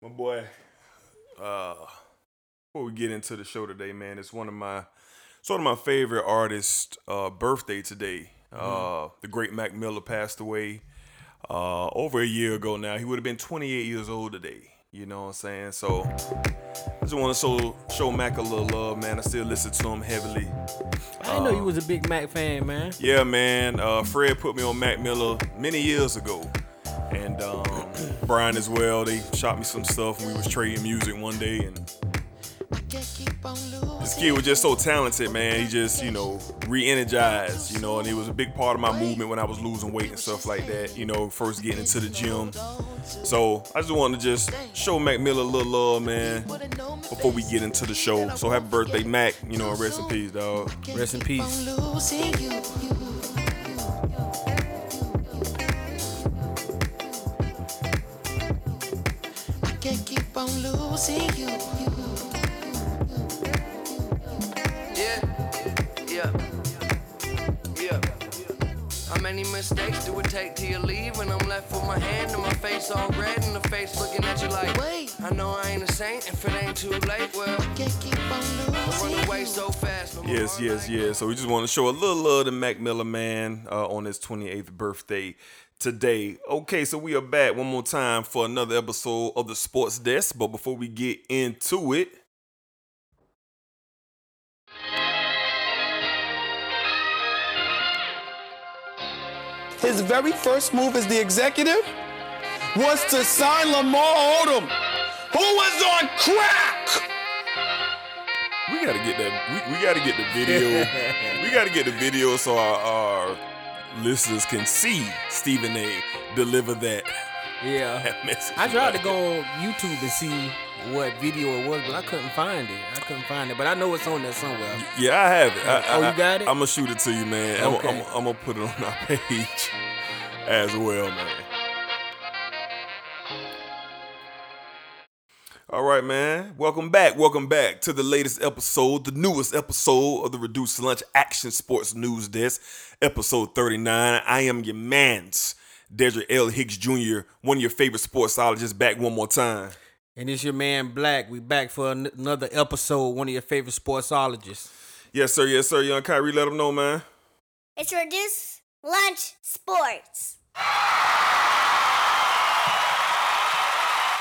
My boy, uh, before we get into the show today, man, it's one of my sort of my favorite artists' uh, birthday today. Uh, the great Mac Miller passed away uh, over a year ago now. He would have been 28 years old today. You know what I'm saying? So I just want to show show Mac a little love, man. I still listen to him heavily. I didn't know you was a big Mac fan, man. Yeah, man. Uh, Fred put me on Mac Miller many years ago, and um, Brian as well. They shot me some stuff, and we was trading music one day, and this kid was just so talented, man. He just, you know, re-energized, you know, and he was a big part of my movement when I was losing weight and stuff like that. You know, first getting into the gym. So I just wanted to just show Mac Miller a little love, man, before we get into the show. So happy birthday, Mac. You know, and rest in peace, dog. Rest in peace. On losing you. Yeah, yeah, yeah. How many mistakes do it take till you leave? And I'm left with my hand and my face all red and the face looking at you like, Wait. I know I ain't a saint and if it ain't too late. Well, I Can't keep on I losing run away you. so fast. but my Yes, yes, like- yes. So we just want to show a little love to Mac Miller, man, uh, on his 28th birthday today. Okay, so we are back one more time for another episode of the Sports Desk. But before we get into it, His very first move as the executive was to sign Lamar Odom, who was on crack. we gotta get that. We, we gotta get the video. we gotta get the video so our, our listeners can see Stephen A. deliver that, Yeah. that. I tried to go on YouTube and see what video it was, but I couldn't find it. I couldn't find it, but I know it's on there somewhere. Yeah, I have it. I, Oh, I, you got it? I'm gonna shoot it to you, man. I'm, Okay. I'm, I'm gonna put it on our page as well, man. All right, man. Welcome back. Welcome back to the latest episode, the newest episode of the Reduced Lunch Action Sports News Desk, episode 39. I am your man's Dedrick L. Hicks Jr., one of your favorite sportsologists, back one more time. And it's your man Black. We back for an- another episode. One of your favorite sportsologists. Yes, sir. Yes, sir. Young Kyrie, let them know, man. It's Reduced Lunch Sports.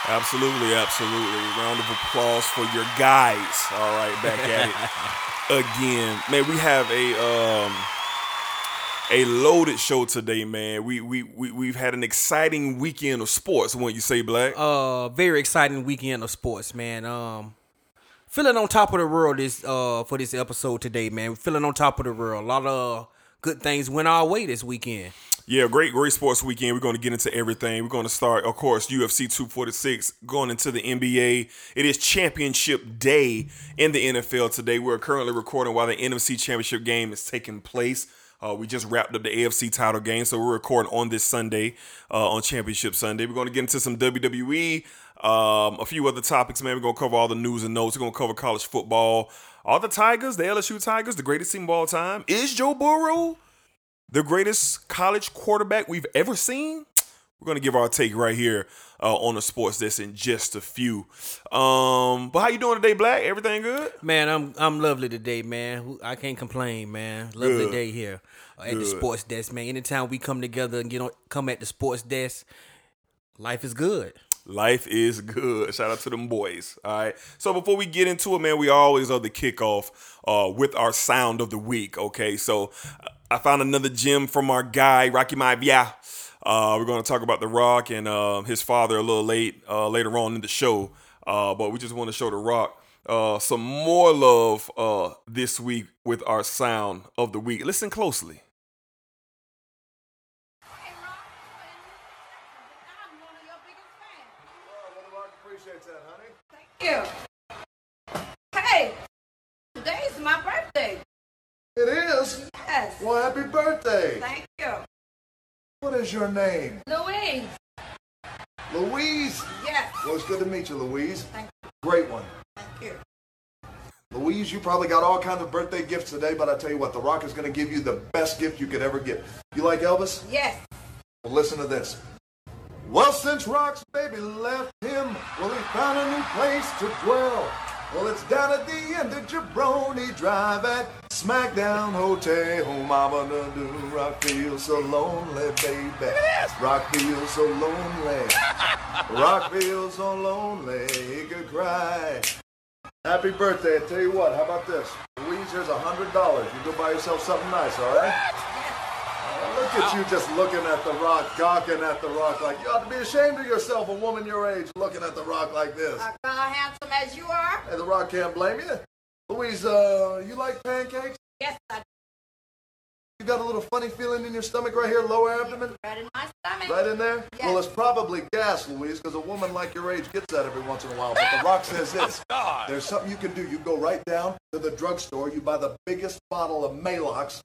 Absolutely, absolutely. Round of applause for your guys. All right, back at it again. Man, we have a um a loaded show today, man. We we we we've had an exciting weekend of sports, wouldn't you say, Black? Uh, very exciting weekend of sports, man. Um, feeling on top of the world this uh for this episode today, man. We're feeling on top of the world. A lot of good things went our way this weekend. Yeah, great, great sports weekend. We're going to get into everything. We're going to start, of course, UFC 246, going into the NBA. It is championship day in the NFL today. We're currently recording while the NFC championship game is taking place. Uh, we just wrapped up the AFC title game, so we're recording on this Sunday, uh, on Championship Sunday. We're going to get into some WWE, um, a few other topics, man. We're going to cover all the news and notes. We're going to cover college football. All the Tigers, the LSU Tigers, the greatest team of all time. Is Joe Burrow the greatest college quarterback we've ever seen? We're gonna give our take right here uh, on the sports desk in just a few. Um, but how you doing today, Black? Everything good? Man, I'm I'm lovely today, man. I can't complain, man. Lovely Good. day here at the sports desk, man. Anytime we come together and get on, come at the sports desk, life is good. Life is good. Shout out to them boys. All right. So before we get into it, man, we always are the kickoff uh, with our sound of the week. Okay. So uh, I found another gem from our guy Rocky Maivia. Uh, we're going to talk about The Rock and uh, his father a little late uh, later on in the show. Uh, but we just want to show The Rock uh, some more love uh, this week with our sound of the week. Listen closely. Hey Rock, I'm one of your biggest friends. Thank you. Hey, today's my birthday. It is? Yes. Well, happy birthday. Thank you. What is your name? Louise. Louise? Yes. Well, it's good to meet you, Louise. Thank you. Great one. Thank you. Louise, you probably got all kinds of birthday gifts today, but I tell you what, The Rock is going to give you the best gift you could ever get. You like Elvis? Yes. Well, listen to this. Well, since Rock's baby left him, well, he found a new place to dwell. Well, it's down at the end of Jabroni Drive at SmackDown Hotel. Mama done do rock feels so lonely, baby. Rock feels so lonely. rock feels so lonely, he could cry. Happy birthday. I tell you what, how about this? Louise, here's a hundred dollars. You go buy yourself something nice, all right? Look at you just looking at the rock, gawking at the rock like you ought to be ashamed of yourself, a woman your age, looking at the rock like this. Uh, handsome as you are. Hey, the rock can't blame you. Louise, uh, you like pancakes? Yes, I do. You got a little funny feeling in your stomach right here, lower abdomen? right in my stomach. Right in there? Yes. Well, it's probably gas, Louise, because a woman like your age gets that every once in a while. But The Rock says this. There's something you can do. You go right down to the drugstore, you buy the biggest bottle of Maalox,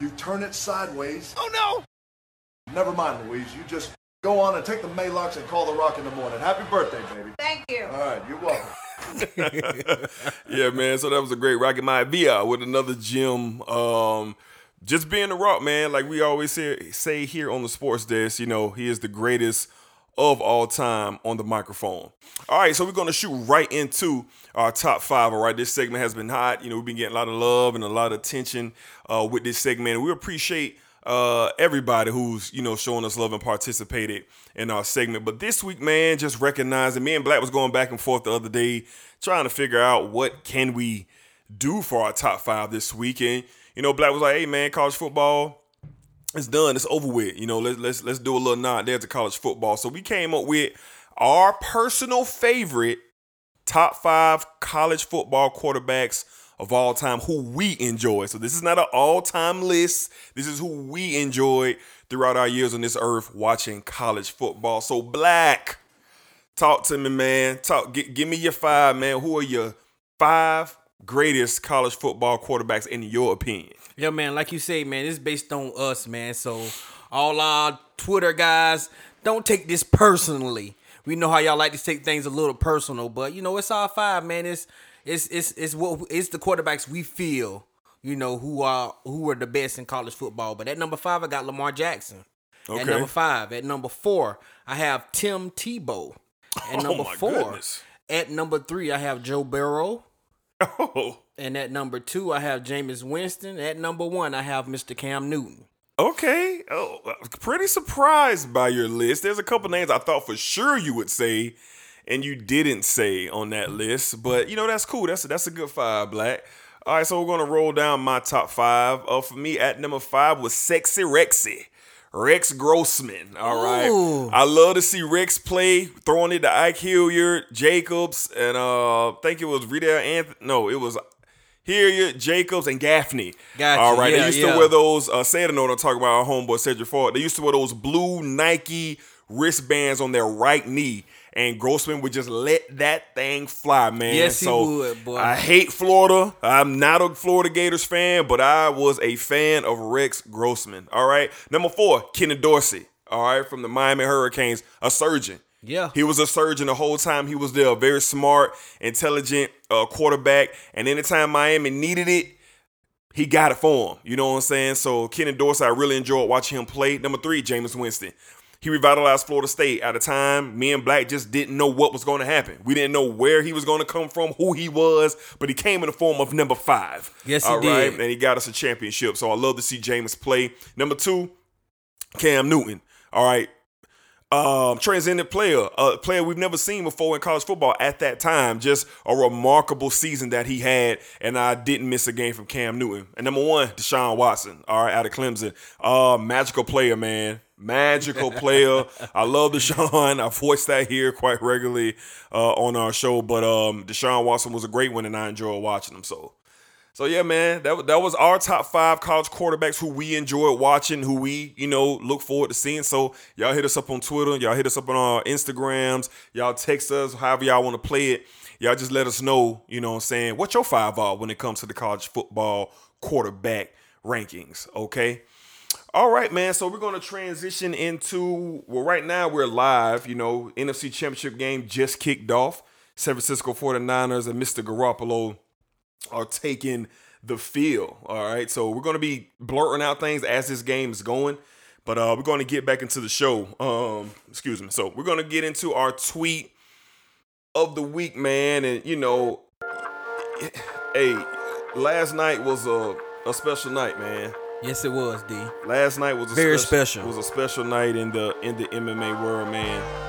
you turn it sideways. Oh, no! Never mind, Louise. You just go on and take the Maalox and call The Rock in the morning. Happy birthday, baby. Thank you. All right, you're welcome. yeah, man. So that was a great Rocky Maivia with another gym. Um, just being the rock, man. Like we always say, say here on the sports desk, you know, he is the greatest of all time on the microphone. All right, so we're gonna shoot right into our top five. All right, this segment has been hot. You know, we've been getting a lot of love and a lot of attention uh, with this segment. And we appreciate uh, everybody who's you know showing us love and participated in our segment. But this week, man, just recognizing me and Black was going back and forth the other day, trying to figure out what can we do for our top five this week. And you know, Black was like, "Hey, man, college football." It's done. It's over with. You know, let's let's let's do a little nod there to college football. So we came up with our personal favorite top five college football quarterbacks of all time who we enjoy. So this is not an all-time list. This is who we enjoyed throughout our years on this earth watching college football. So Black, talk to me, man. Talk. G- give me your five, man. Who are your five greatest college football quarterbacks in your opinion? Yeah, man, like you say, man, it's based on us, man. So all our Twitter guys, don't take this personally. We know how y'all like to take things a little personal, but you know, it's all five, man. It's it's it's it's what it's the quarterbacks we feel, you know, who are who are the best in college football. But at number five, I got Lamar Jackson. Okay. At number five. At number four, I have Tim Tebow. At Oh, number four. goodness. At number three, I have Joe Burrow. Oh, And at number two, I have Jameis Winston. At number one, I have Mr. Cam Newton. okay. Oh, pretty surprised by your list. There's a couple names I thought for sure you would say, and you didn't say on that list. But you know that's cool. That's that's a good five, Black. All right, so we're gonna roll down my top five. Uh, for me, at number five was Sexy Rexy. Rex Grossman. All right. Ooh. I love to see Rex play, throwing it to Ike Hilliard, Jacobs, and uh I think it was Rita Anthony. No, it was Hilliard, Jacobs, and Gaffney. Gotcha. All right. Yeah, they used yeah. to wear those, uh say it know what I'm talking about our homeboy Cedric Ford. They used to wear those blue Nike wristbands on their right knee. And Grossman would just let that thing fly, man. Yes, he so would, boy. I hate Florida. I'm not a Florida Gators fan, but I was a fan of Rex Grossman. All right. Number four, Kenny Dorsey. All right, from the Miami Hurricanes, a surgeon. Yeah. He was a surgeon the whole time he was there. A very smart, intelligent uh, quarterback. And anytime Miami needed it, he got it for him. You know what I'm saying? So Kenny Dorsey, I really enjoyed watching him play. Number three, Jameis Winston. He revitalized Florida State. At the time, me and Black just didn't know what was going to happen. We didn't know where he was going to come from, who he was, but he came in the form of number five. Yes, he All right, did. And he got us a championship. So I love to see Jameis play. Number two, Cam Newton. All right. Um, transcendent player, a player we've never seen before in college football at that time. Just a remarkable season that he had, and I didn't miss a game from Cam Newton. And number one, Deshaun Watson, all right, out of Clemson. Uh, magical player, man. Magical player. I love Deshaun. I voice that here quite regularly uh, on our show. But um, Deshaun Watson was a great one, and I enjoy watching him. So so yeah, man, that, that was our top five college quarterbacks who we enjoyed watching, who we, you know, look forward to seeing. So y'all hit us up on Twitter, y'all hit us up on our Instagrams, y'all text us, however y'all want to play it. Y'all just let us know, you know what I'm saying, what your five are when it comes to the college football quarterback rankings, okay? All right, man. So we're gonna transition into well, right now we're live. You know, NFC Championship game just kicked off. San Francisco 49ers and Mr. Garoppolo are taking the field. All right. So we're gonna be blurting out things as this game is going. But uh we're gonna get back into the show. Um, excuse me. So we're gonna get into our tweet of the week, man, and you know, hey, last night was a a special night, man. Yes, it was, D. Last night was a Very special, special. Was a special night in the in the MMA world, man.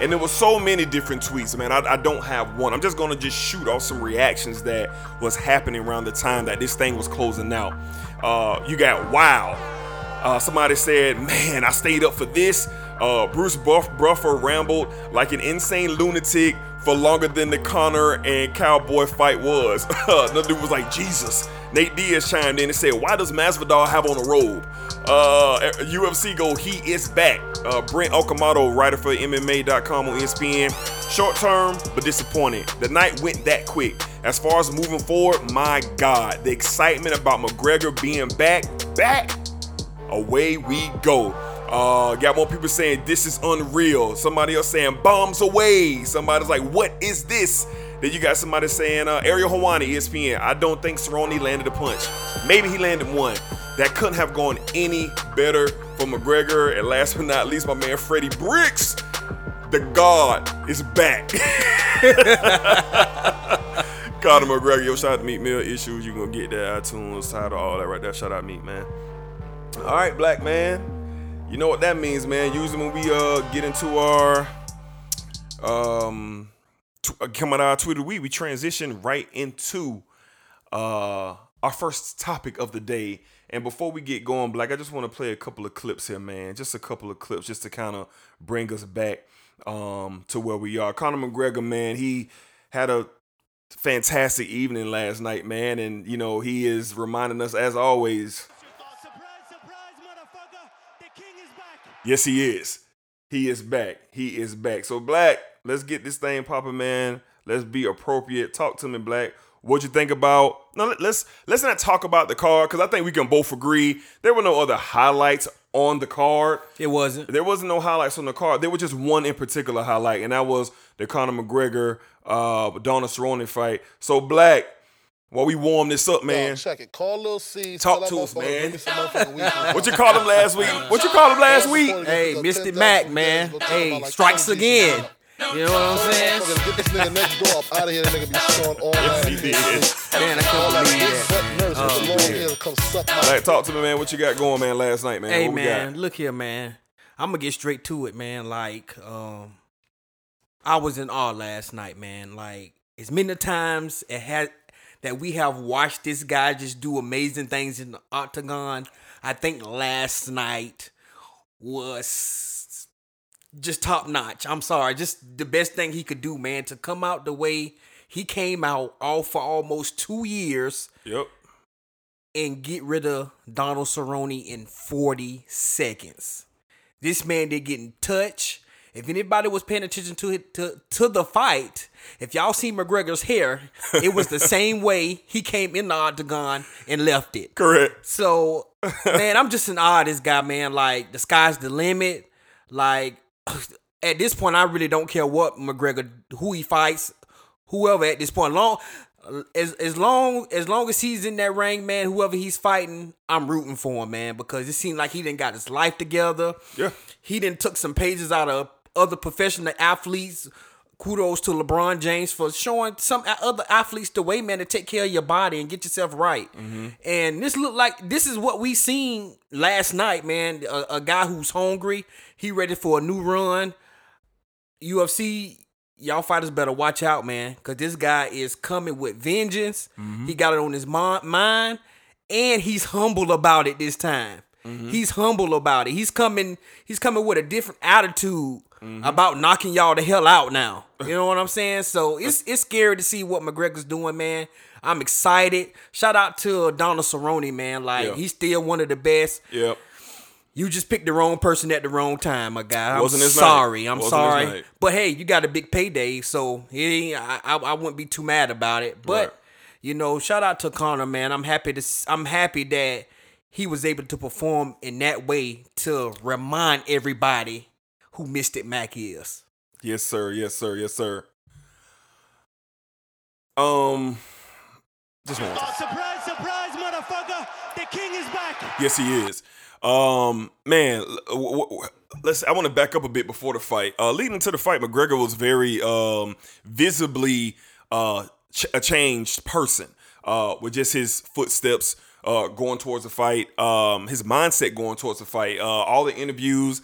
And there was so many different tweets, man. I, I don't have one. I'm just gonna just shoot off some reactions that was happening around the time that this thing was closing out. Uh, you got wow. Uh, somebody said, "Man, I stayed up for this." Uh, Bruce Buff Buffer rambled like an insane lunatic for longer than the Conor and Cowboy fight was. Another dude was like, "Jesus." Nate Diaz chimed in and said, "Why does Masvidal have on a robe?" Uh, UFC go, he is back. Uh, Brett Okamoto, writer for MMA.com on ESPN. Short term, but disappointed. The night went that quick. As far as moving forward, my God, the excitement about McGregor being back, back, away we go. Uh, got more people saying this is unreal. Somebody else saying bombs away. Somebody's like, what is this? Then you got somebody saying uh, Ariel Helwani, ESPN. I don't think Cerrone landed a punch. Maybe he landed one. That couldn't have gone any better for McGregor. And last but not least, my man Freddie Bricks, the God, is back. Conor McGregor, yo, shout out to Meat Mill Issues. You gonna get that iTunes title, all that right there. Shout out Meat, man. All right, black man. You know what that means, man. Usually when we uh get into our um t- uh, coming out of the week, we transition right into uh our first topic of the day. And before we get going, Black, I just want to play a couple of clips here, man. Just a couple of clips just to kind of bring us back um to where we are. Conor McGregor, man, he had a fantastic evening last night, man, and you know, he is reminding us as always. Yes, he is. He is back. He is back. So, Black, let's get this thing popping, man. Let's be appropriate. Talk to me, Black. What you think about? No, let- let's let's not talk about the card because I think we can both agree there were no other highlights on the card. It wasn't. There wasn't no highlights on the card. There was just one in particular highlight, and that was the Conor McGregor uh Donna Cerrone fight. So, Black, while we warm this up, man. Yo, check it. Call Lil C. Talk to us, man. give me some motherfucking weed. What you call him last week? What you call him last week? Hey, Mr. Mac, man. Hey, strikes again. You know what I'm saying? Motherfucker, Get this nigga next door up out of here. The nigga be showing all that. he did. Man, I All can't that believe that. butt nurse with the long hair to come suck my Like, talk to me, man. What you got going, man? Last night, man. Hey what we man, got? look here, man. I'm gonna get straight to it, man. Like, um, I was in awe last night, man. Like, as many times it had that we have watched this guy just do amazing things in the octagon. I think last night was just top notch. I'm sorry, just the best thing he could do, man. To come out the way he came out, all for almost two years Yep. and get rid of Donald Cerrone in 40 seconds. This man did get in touch. If anybody was paying attention to it to, to the fight, if y'all see McGregor's hair, it was the same way he came in the octagon and left it. Correct. So, man, I'm just an this guy, man. Like, the sky's the limit. Like, at this point, I really don't care what McGregor, who he fights, whoever at this point. Long as as long as long as he's in that ring, man, whoever he's fighting, I'm rooting for him, man, because it seemed like he didn't got his life together. Yeah. He didn't took some pages out of other professional athletes. Kudos to LeBron James for showing some other athletes the way, man, to take care of your body and get yourself right. Mm-hmm. And this looked like this is what we seen last night, man. A, a guy who's hungry, he ready for a new run. UFC, y'all fighters better watch out, man, because this guy is coming with vengeance. Mm-hmm. He got it on his mind, and he's humble about it this time. Mm-hmm. He's humble about it. He's coming. He's coming with a different attitude Mm-hmm. about knocking y'all the hell out. Now, you know what I'm saying. So it's it's scary to see what McGregor's doing, man. I'm excited. Shout out to Donald Cerrone, man. Like Yeah. he's still one of the best. Yep. You just picked the wrong person at the wrong time, my guy. I'm Wasn't sorry. I'm Wasn't sorry. But hey, you got a big payday, so it I, I I wouldn't be too mad about it. But Right. you know, shout out to Conor, man. I'm happy to I'm happy that he was able to perform in that way to remind everybody who Mystic Mac is. Yes, sir. Yes, sir. Yes, sir. Um, just one. more. Surprise, surprise, motherfucker! The king is back. Yes, he is. Um, man, w- w- let's. I want to back up a bit before the fight. Uh, leading to the fight, McGregor was very um, visibly uh, ch- a changed person uh, with just his footsteps uh, going towards the fight, um, his mindset going towards the fight, uh, all the interviews.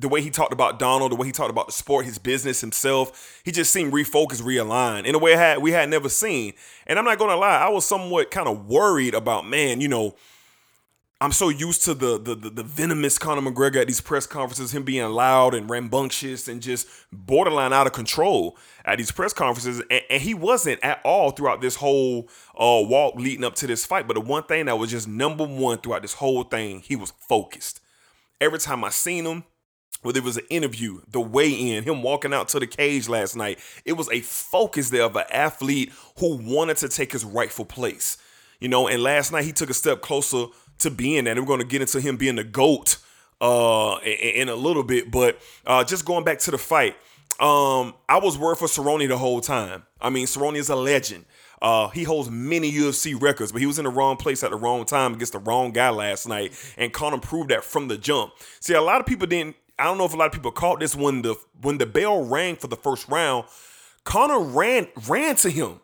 The way he talked about Donald, the way he talked about the sport, his business, himself, he just seemed refocused, realigned in a way had we had never seen. And I'm not gonna lie, I was somewhat kind of worried about, man, you know, I'm so used to the, the the the venomous Conor McGregor at these press conferences, him being loud and rambunctious and just borderline out of control at these press conferences, and, and he wasn't at all throughout this whole uh, walk leading up to this fight. But the one thing that was just number one throughout this whole thing, he was focused. Every time I seen him, whether it was an interview, the weigh in, him walking out to the cage last night, it was a focus there of an athlete who wanted to take his rightful place. You know, and last night he took a step closer to being that. And we're going to get into him being the GOAT uh, in, in a little bit. But uh, just going back to the fight, um, I was worried for Cerrone the whole time. I mean, Cerrone is a legend. Uh, he holds many UFC records, but he was in the wrong place at the wrong time against the wrong guy last night, and Conor proved that from the jump. See, a lot of people didn't. I don't know if a lot of people caught this when the when the bell rang for the first round. Conor ran ran to him.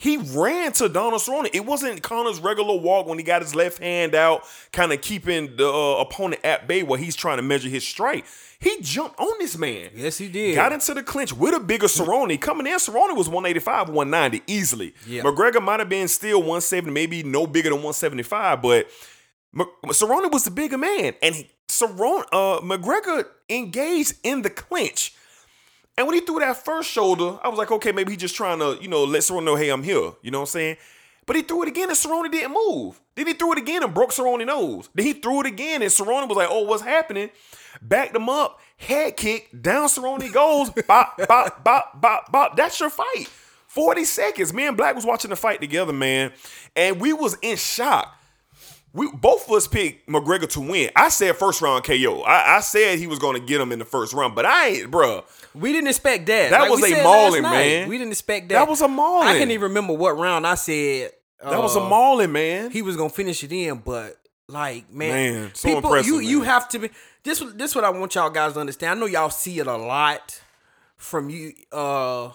He ran to Donald Cerrone. It wasn't Conor's regular walk when he got his left hand out, kind of keeping the uh, opponent at bay while he's trying to measure his strike. He jumped on this man. Yes, he did. Got into the clinch with a bigger Cerrone. Coming in, Cerrone was 185, 190 easily. Yeah. McGregor might have been still 170, maybe no bigger than 175, but Cerrone was the bigger man. And he, Cerrone, uh, McGregor engaged in the clinch. And when he threw that first shoulder, I was like, okay, maybe he's just trying to, you know, let Cerrone know, hey, I'm here. You know what I'm saying? But he threw it again and Cerrone didn't move. Then he threw it again and broke Cerrone's nose. Then he threw it again and Cerrone was like, oh, what's happening? Backed him up, head kick, down Cerrone goes, bop, bop, bop, bop, bop. That's your fight. 40 seconds. Me and Black was watching the fight together, man. And we was in shock. We both of us picked McGregor to win. I said first round KO. I, I said he was going to get him in the first round, but I ain't, bruh. We didn't expect that. That Like was a mauling, man. We didn't expect that. That was a mauling. I can't even remember what round I said. That was a uh, mauling, man. He was gonna finish it in, but like man, Man, so people, impressive, you you have to be this. This what I want y'all guys to understand. I know y'all see it a lot from you uh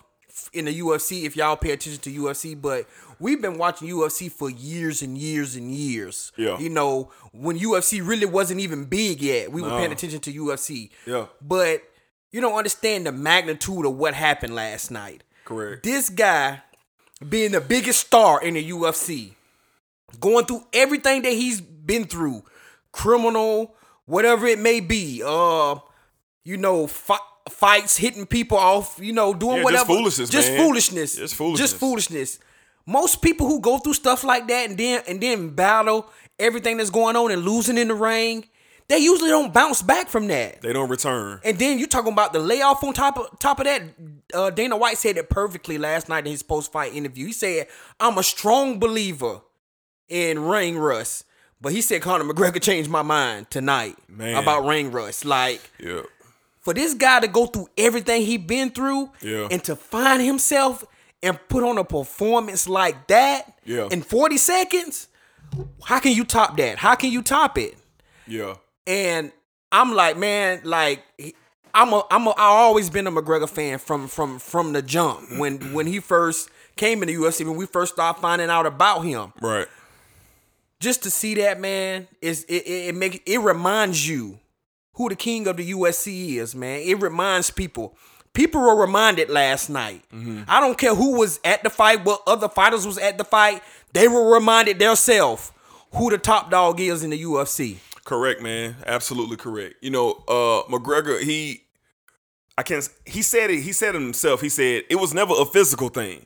in the UFC if y'all pay attention to UFC, but we've been watching UFC for years and years and years. Yeah. you know when UFC really wasn't even big yet, we were No. paying attention to UFC. Yeah. but you don't understand the magnitude of what happened last night. Correct. This guy being the biggest star in the UFC, going through everything that he's been through, criminal, whatever it may be, uh, you know, fi- fights, hitting people off, you know, doing Yeah, just whatever, foolishness, just man. foolishness, Just foolishness. just foolishness. Most people who go through stuff like that and then and then battle everything that's going on and losing in the ring, they usually don't bounce back from that. They don't return. And then you talking about the layoff on top of top of that. Uh, Dana White said it perfectly last night in his post fight interview. He said, "I'm a strong believer in ring rust," but he said Conor McGregor changed my mind tonight Man. about ring rust. Like Yeah. for this guy to go through everything he been through, Yeah. and to find himself and put on a performance like that Yeah. in 40 seconds, how can you top that? How can you top it? Yeah. And I'm like, man, like I'm a I'm a I always been a McGregor fan from from from the jump mm-hmm. when when he first came in the UFC when we first started finding out about him. Right. Just to see that man is it it, it make it reminds you who the king of the UFC is, man. It reminds people. People were reminded last night. I don't care who was at the fight, what other fighters was at the fight. They were reminded themselves who the top dog is in the UFC. Correct, man. Absolutely correct. You know, uh McGregor, he I can't he said it, he said it himself. He said it was never a physical thing.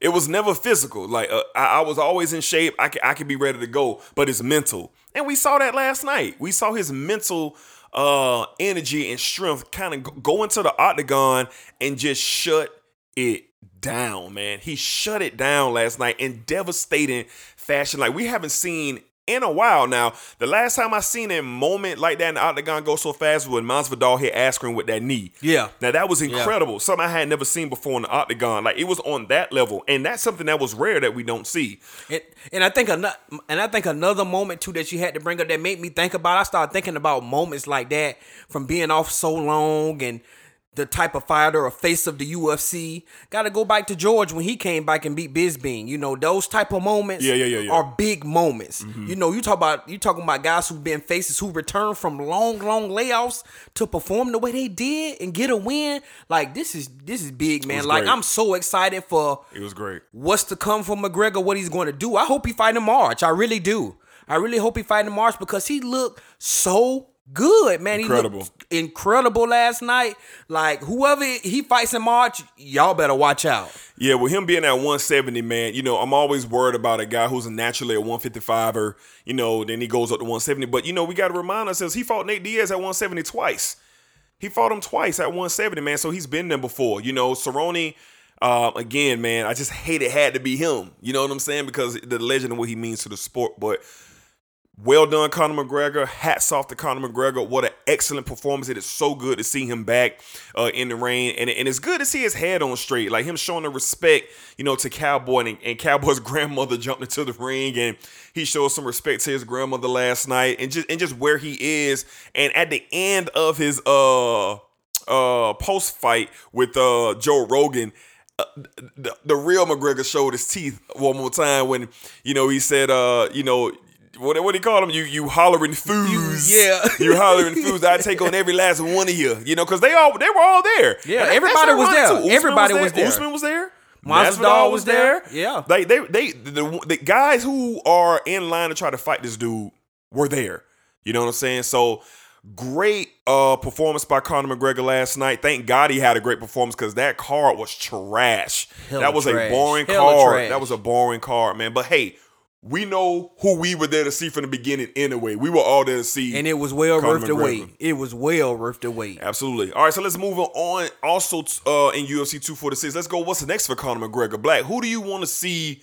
It was never physical. Like uh, I, I was always in shape. I could, I could be ready to go, but it's mental. And we saw that last night. We saw his mental uh energy and strength kind of go into the octagon and just shut it down, man. He shut it down last night in devastating fashion. Like we haven't seen in a while now. The last time I seen a moment like that in the octagon go so fast was when Masvidal hit Askren with that knee. Yeah. Now that was incredible. Something I had never seen before in the octagon. Like it was on that level, and that's something that was rare that we don't see. And, and I think another, and I think another moment too that you had to bring up that made me think about. I started thinking about moments like that from being off so long and the type of fighter or face of the UFC. Got to go back to George when he came back and beat Bisping. You know those type of moments. Yeah, yeah, yeah, yeah. Are big moments. Mm-hmm. You know, you talk about you talking about guys who've been faces who return from long, long layoffs to perform the way they did and get a win. Like this is this is big, man. Like great. I'm so excited for It was great. what's to come for McGregor, what he's going to do. I hope he fight in March. I really do. I really hope he fight in March because he looked so good, man. He Incredible. looked incredible last night. Like whoever he fights in March, y'all better watch out. Yeah, with him being at 170, man, you know, I'm always worried about a guy who's naturally a 155 or, you know, then he goes up to 170. But, you know, we got to remind ourselves he fought Nate Diaz at 170 twice. He fought him twice at 170, man. So he's been there before. You know, Cerrone, uh, again, man, I just hate it had to be him. You know what I'm saying? Because the legend of what he means to the sport. But well done, Conor McGregor. Hats off to Conor McGregor. What an excellent performance. It is so good to see him back uh, in the ring. And, and it's good to see his head on straight. Like him showing the respect, you know, to Cowboy. And, and Cowboy's grandmother jumped into the ring and he showed some respect to his grandmother last night and just and just where he is. And at the end of his uh uh post fight with uh Joe Rogan, uh, the, the real McGregor showed his teeth one more time when you know he said uh you know what what he called him you you hollering foos yeah. you hollering foos I take on every last one of you you know because they all they were all there Yeah, And everybody was there. Usman Everybody was there. Usman was there Masvidal was there. Yeah. they they they the, the guys who are in line to try to fight this dude were there you know what I'm saying so great uh performance by Conor McGregor last night. Thank God he had a great performance because that card was trash. Hella that was trash. a boring Hella card. trash. That was a boring card, man. But hey, we know who we were there to see from the beginning anyway. We were all there to see. And it was well Conor worth the wait. It was well worth the wait. Absolutely. All right, so let's move on. Also, uh, in UFC 246, let's go. What's next for Conor McGregor? Black. Who do you want to see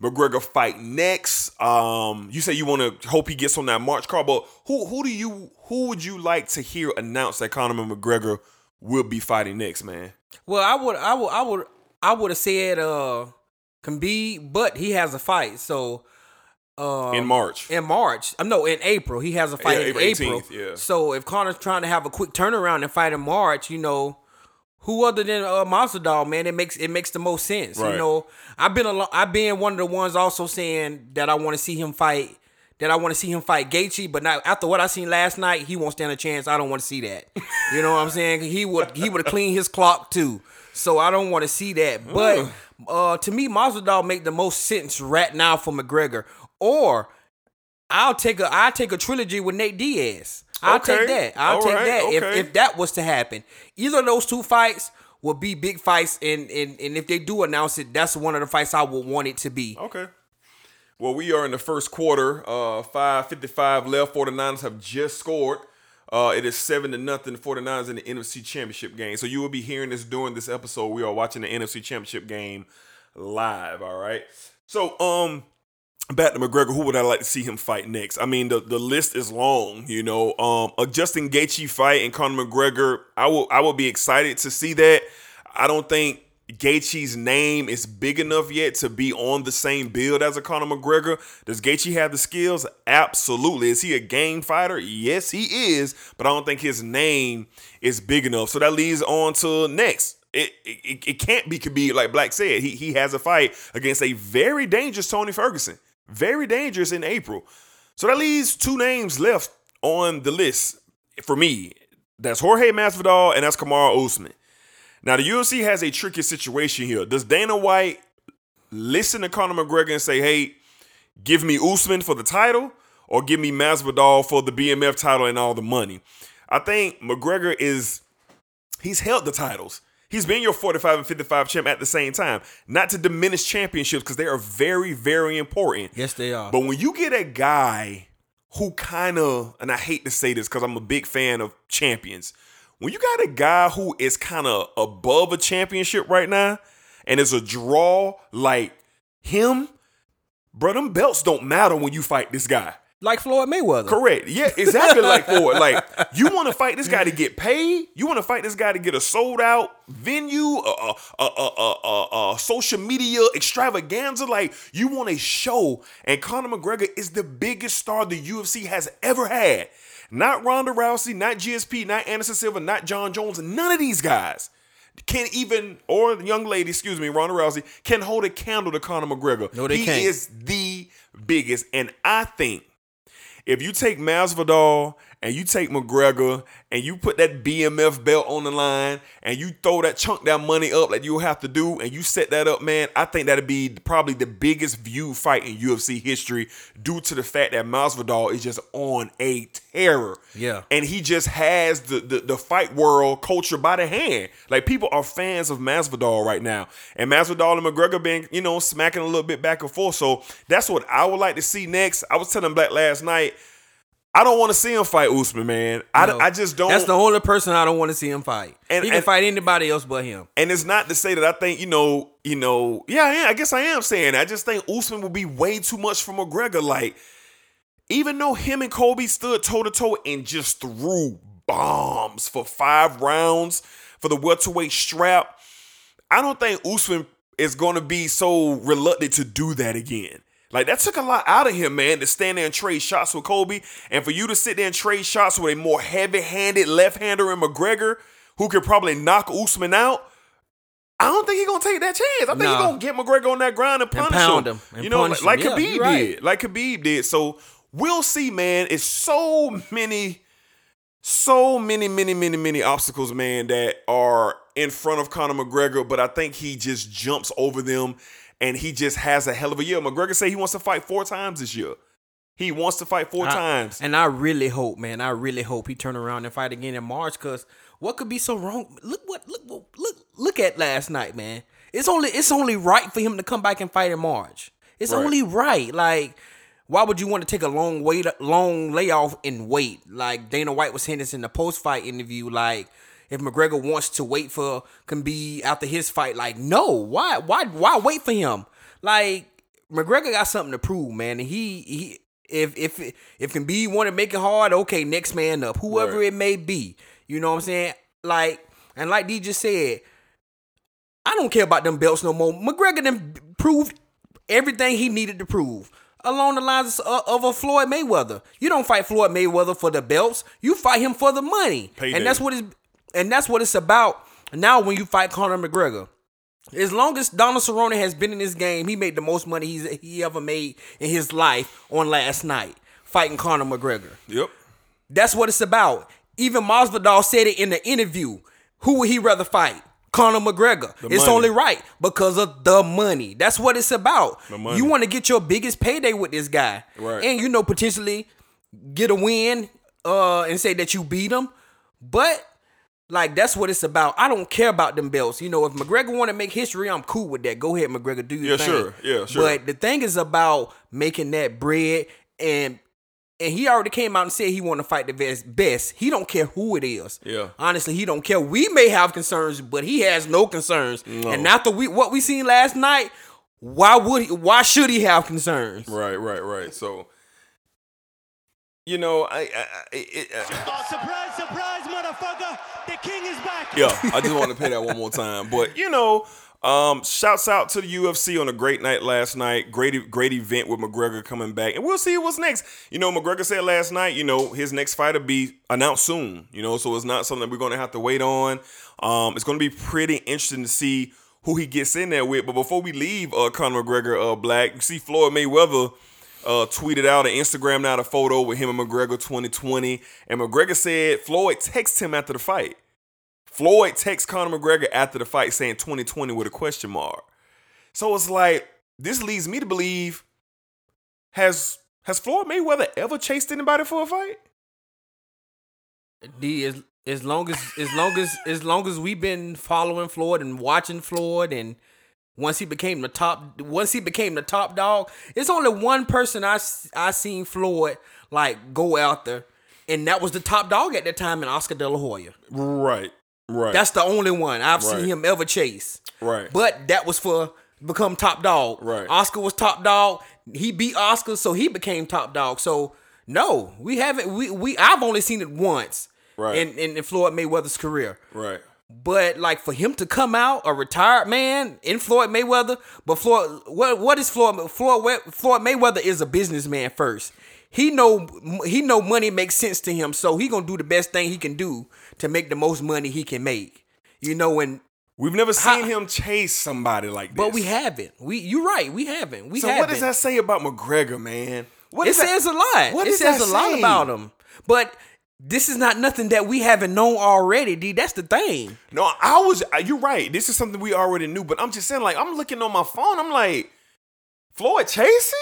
McGregor fight next? Um, you say you want to hope he gets on that March card, but who who do you who would you like to hear announce that Conor McGregor will be fighting next, man? Well, I would, I would, I would, I would have said uh, Khabib, but he has a fight. So um, in March. in March, um, no, in April, he has a fight Yeah, in April April. 18th, yeah. So if Conor's trying to have a quick turnaround and fight in March, you know, who other than uh, Masvidal, man, it makes it makes the most sense. Right. You know, I've been a I've been one of the ones also saying that I want to see him fight. That I want to see him fight Gaethje, but not after what I seen last night, he won't stand a chance. I don't want to see that. You know what I'm saying? He would he would have cleaned his clock too. So I don't want to see that. But uh, to me, Masvidal make the most sense right now for McGregor. Or I'll take a I'll take a trilogy with Nate Diaz. I'll Okay. take that. I'll All take right. that Okay. if if that was to happen. Either of those two fights will be big fights, and and and if they do announce it, that's one of the fights I would want it to be. Okay. Well, we are in the first quarter. Uh, 5.55 left. 49ers have just scored. Uh, it is 7 to nothing. 49ers in the NFC Championship game. So you will be hearing this during this episode. We are watching the NFC Championship game live. All right. So, um, back to McGregor. Who would I like to see him fight next? I mean, the, the list is long. You know, um, a Justin Gaethje fight and Conor McGregor. I will I will be excited to see that. I don't think Gaethje's name is big enough yet to be on the same build as a Conor McGregor. Does Gaethje have the skills? Absolutely. Is he a game fighter? Yes, he is. But I don't think his name is big enough. So that leads on to next. It, it, it can't be Khabib, like Black said. He, he has a fight against a very dangerous Tony Ferguson. Very dangerous in April. So that leaves two names left on the list for me. That's Jorge Masvidal and that's Kamaru Usman. Now the UFC has a tricky situation here. Does Dana White listen to Conor McGregor and say, "Hey, give me Usman for the title, or give me Masvidal for the BMF title and all the money"? I think McGregor is he's held the titles. He's been your 45 and 55 champ at the same time. Not to diminish championships because they are very, very important. Yes, they are. But when you get a guy who kind of, and I hate to say this because I'm a big fan of champions, when you got a guy who is kind of above a championship right now and is a draw like him, bro, them belts don't matter when you fight this guy. Like Floyd Mayweather. Correct. Yeah, exactly like Ford. Like you want to fight this guy to get paid. You want to fight this guy to get a sold out venue, a, a, a, a social media extravaganza. Like you want a show, and Conor McGregor is the biggest star the UFC has ever had. Not Ronda Rousey, not GSP, not Anderson Silva, not Jon Jones. None of these guys can even, or the young lady, excuse me, Ronda Rousey, can hold a candle to Conor McGregor. No, they he can't. is the biggest, and I think if you take Masvidal and you take McGregor and you put that BMF belt on the line and you throw that chunk that money up like you'll have to do and you set that up, man, I think that'd be probably the biggest view fight in UFC history due to the fact that Masvidal is just on a terror. Yeah. And he just has the, the the fight world culture by the hand. Like people are fans of Masvidal right now. And Masvidal and McGregor been, you know, smacking a little bit back and forth. So that's what I would like to see next. I was telling Black last night, I don't want to see him fight Usman, man. I, No. I just don't. That's the only person I don't want to see him fight. And- he can and- fight anybody else but him. and it's not to say that I think, you know, you know, yeah, yeah, I guess I am saying. I just think Usman would be way too much for McGregor. Like, even though him and Colby stood toe to toe and just threw bombs for five rounds for the welterweight strap, I don't think Usman is going to be so reluctant to do that again. Like that took a lot out of him, man, to stand there and trade shots with Colby, and for you to sit there and trade shots with a more heavy-handed left-hander in McGregor, who could probably knock Usman out. I don't think he's gonna take that chance. I think Nah. he's gonna get McGregor on that ground and punish pound him. him, and you know, like, like Yeah, Khabib right. did, like Khabib did. So we'll see, man. It's so many so many, many, many, many obstacles, man, that are in front of Conor McGregor, but I think he just jumps over them and he just has a hell of a year. McGregor said he wants to fight four times this year. He wants to fight four I- times. And I really hope, man, I really hope he turn around and fight again in March. Cause what could be so wrong? Look what look look look at last night, man. It's only it's only right for him to come back and fight in March. It's Right. only right. Like, why would you want to take a long wait long layoff and wait? Like Dana White was saying this in the post fight interview. Like, if McGregor wants to wait for Khabib after his fight, like, no, why why why wait for him? Like McGregor got something to prove, man. And he he if if if Khabib want to make it hard, okay, next man up, whoever Right. it may be. You know what I'm saying? Like and like D just said, I don't care about them belts no more. McGregor then proved everything he needed to prove. Along the lines of, of a Floyd Mayweather, you don't fight Floyd Mayweather for the belts. You fight him for the money, Payday. and that's what it's and that's what it's about. Now, when you fight Conor McGregor, as long as Donald Cerrone has been in this game, he made the most money he's he ever made in his life on last night fighting Conor McGregor. Yep. That's what it's about. Even Masvidal said it in the interview. Who would he rather fight? Conor McGregor. The it's money. only right because of the money. That's what it's about. You want to get your biggest payday with this guy, Right. And you know potentially get a win uh, and say that you beat him. But like that's what it's about. I don't care about them belts. You know, if McGregor want to make history, I'm cool with that. Go ahead, McGregor, do your Yeah, thing. sure. Yeah, sure. But the thing is about making that bread and and he already came out and said he want to fight the best. Best. He don't care who it is. Yeah. Honestly, he don't care. We may have concerns, but he has no concerns. No. And after we what we seen last night, why would he, why should he have concerns? Right, right, right. So, you know, I, I, I it, uh, Oh, surprise, motherfucker! The king is back. yeah, I just want to play that one more time. But you know, um, shouts out to the UFC on a great night last night. Great, great event with McGregor coming back, and we'll see what's next. You know, McGregor said last night, you know, his next fight will be announced soon. You know, so it's not something we're going to have to wait on. Um, it's going to be pretty interesting to see who he gets in there with. But before we leave, uh, Conor McGregor, uh, Black, you see Floyd Mayweather uh, tweeted out and Instagrammed out a photo with him and McGregor 2020. And McGregor said Floyd texted him after the fight. Floyd texts Conor McGregor after the fight saying 2020 with a question mark. So it's like this leads me to believe has has Floyd Mayweather ever chased anybody for a fight? D as as long as as long as as long as we've been following Floyd and watching Floyd and once he became the top once he became the top dog, it's only one person I I seen Floyd like go out there and that was the top dog at that time in Oscar De La Hoya. Right. Right. That's the only one I've Right. seen him ever chase. right. But that was for become top dog. Right. Oscar was top dog. He beat Oscar, so he became top dog. So no, we haven't. We we I've only seen it once. Right. In, in, in Floyd Mayweather's career. Right. But like for him to come out a retired man in Floyd Mayweather, but Floyd, what what is Floyd? Floyd Floyd Mayweather is a businessman first. He know he know money makes sense to him, so he gonna do the best thing he can do to make the most money he can make. You know, and We've never seen him chase somebody like this. but we haven't. We you're right. We haven't. We so haven't. what does that say about McGregor, man? What it does that- says a lot. What it says a lot about him. But this is not nothing that we haven't known already, D. That's the thing. No, I was. uh, You're right. This is something we already knew, but I'm just saying, like, I'm looking on my phone. I'm like, Floyd chasing.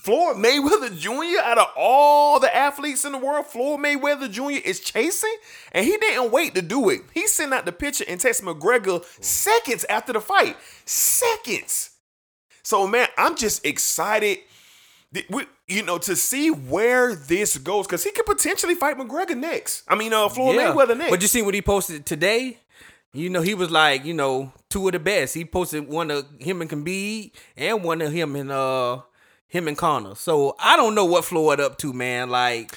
Floyd Mayweather Jr. out of all the athletes in the world, Floyd Mayweather Jr. is chasing, and he didn't wait to do it. He sent out the picture and text McGregor seconds after the fight. Seconds. So man, I'm just excited. We- You know, to see where this goes, because he could potentially fight McGregor next. I mean, uh, Floyd Yeah. Mayweather next. But you see what he posted today? You know, he was like, you know, two of the best. He posted one of him and Khabib and one of him and uh him and Conor. So I don't know what Floyd up to, man. Like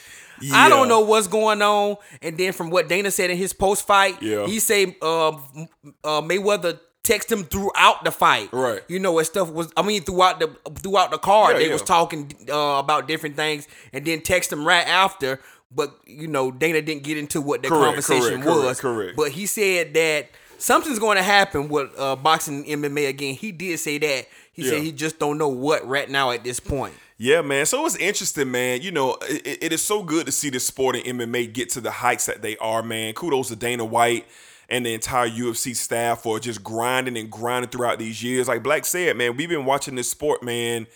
I don't know what's going on. And then from what Dana said in his post fight, Yeah. he say uh, uh Mayweather text him throughout the fight. Right. You know what stuff was I mean throughout the throughout the card Yeah, they yeah. was talking uh, about different things and then text him right after. But you know, Dana didn't get into what the conversation correct, was. correct, correct. But he said that something's going to happen with uh, boxing MMA again. He did say that. He Yeah. said he just don't know what right now at this point. Yeah, man. So it's interesting, man. You know, it, it is so good to see the sport and MMA get to the heights that they are, man. Kudos to Dana White and the entire UFC staff for just grinding and grinding throughout these years. Like Black said, man, we've been watching this sport, man.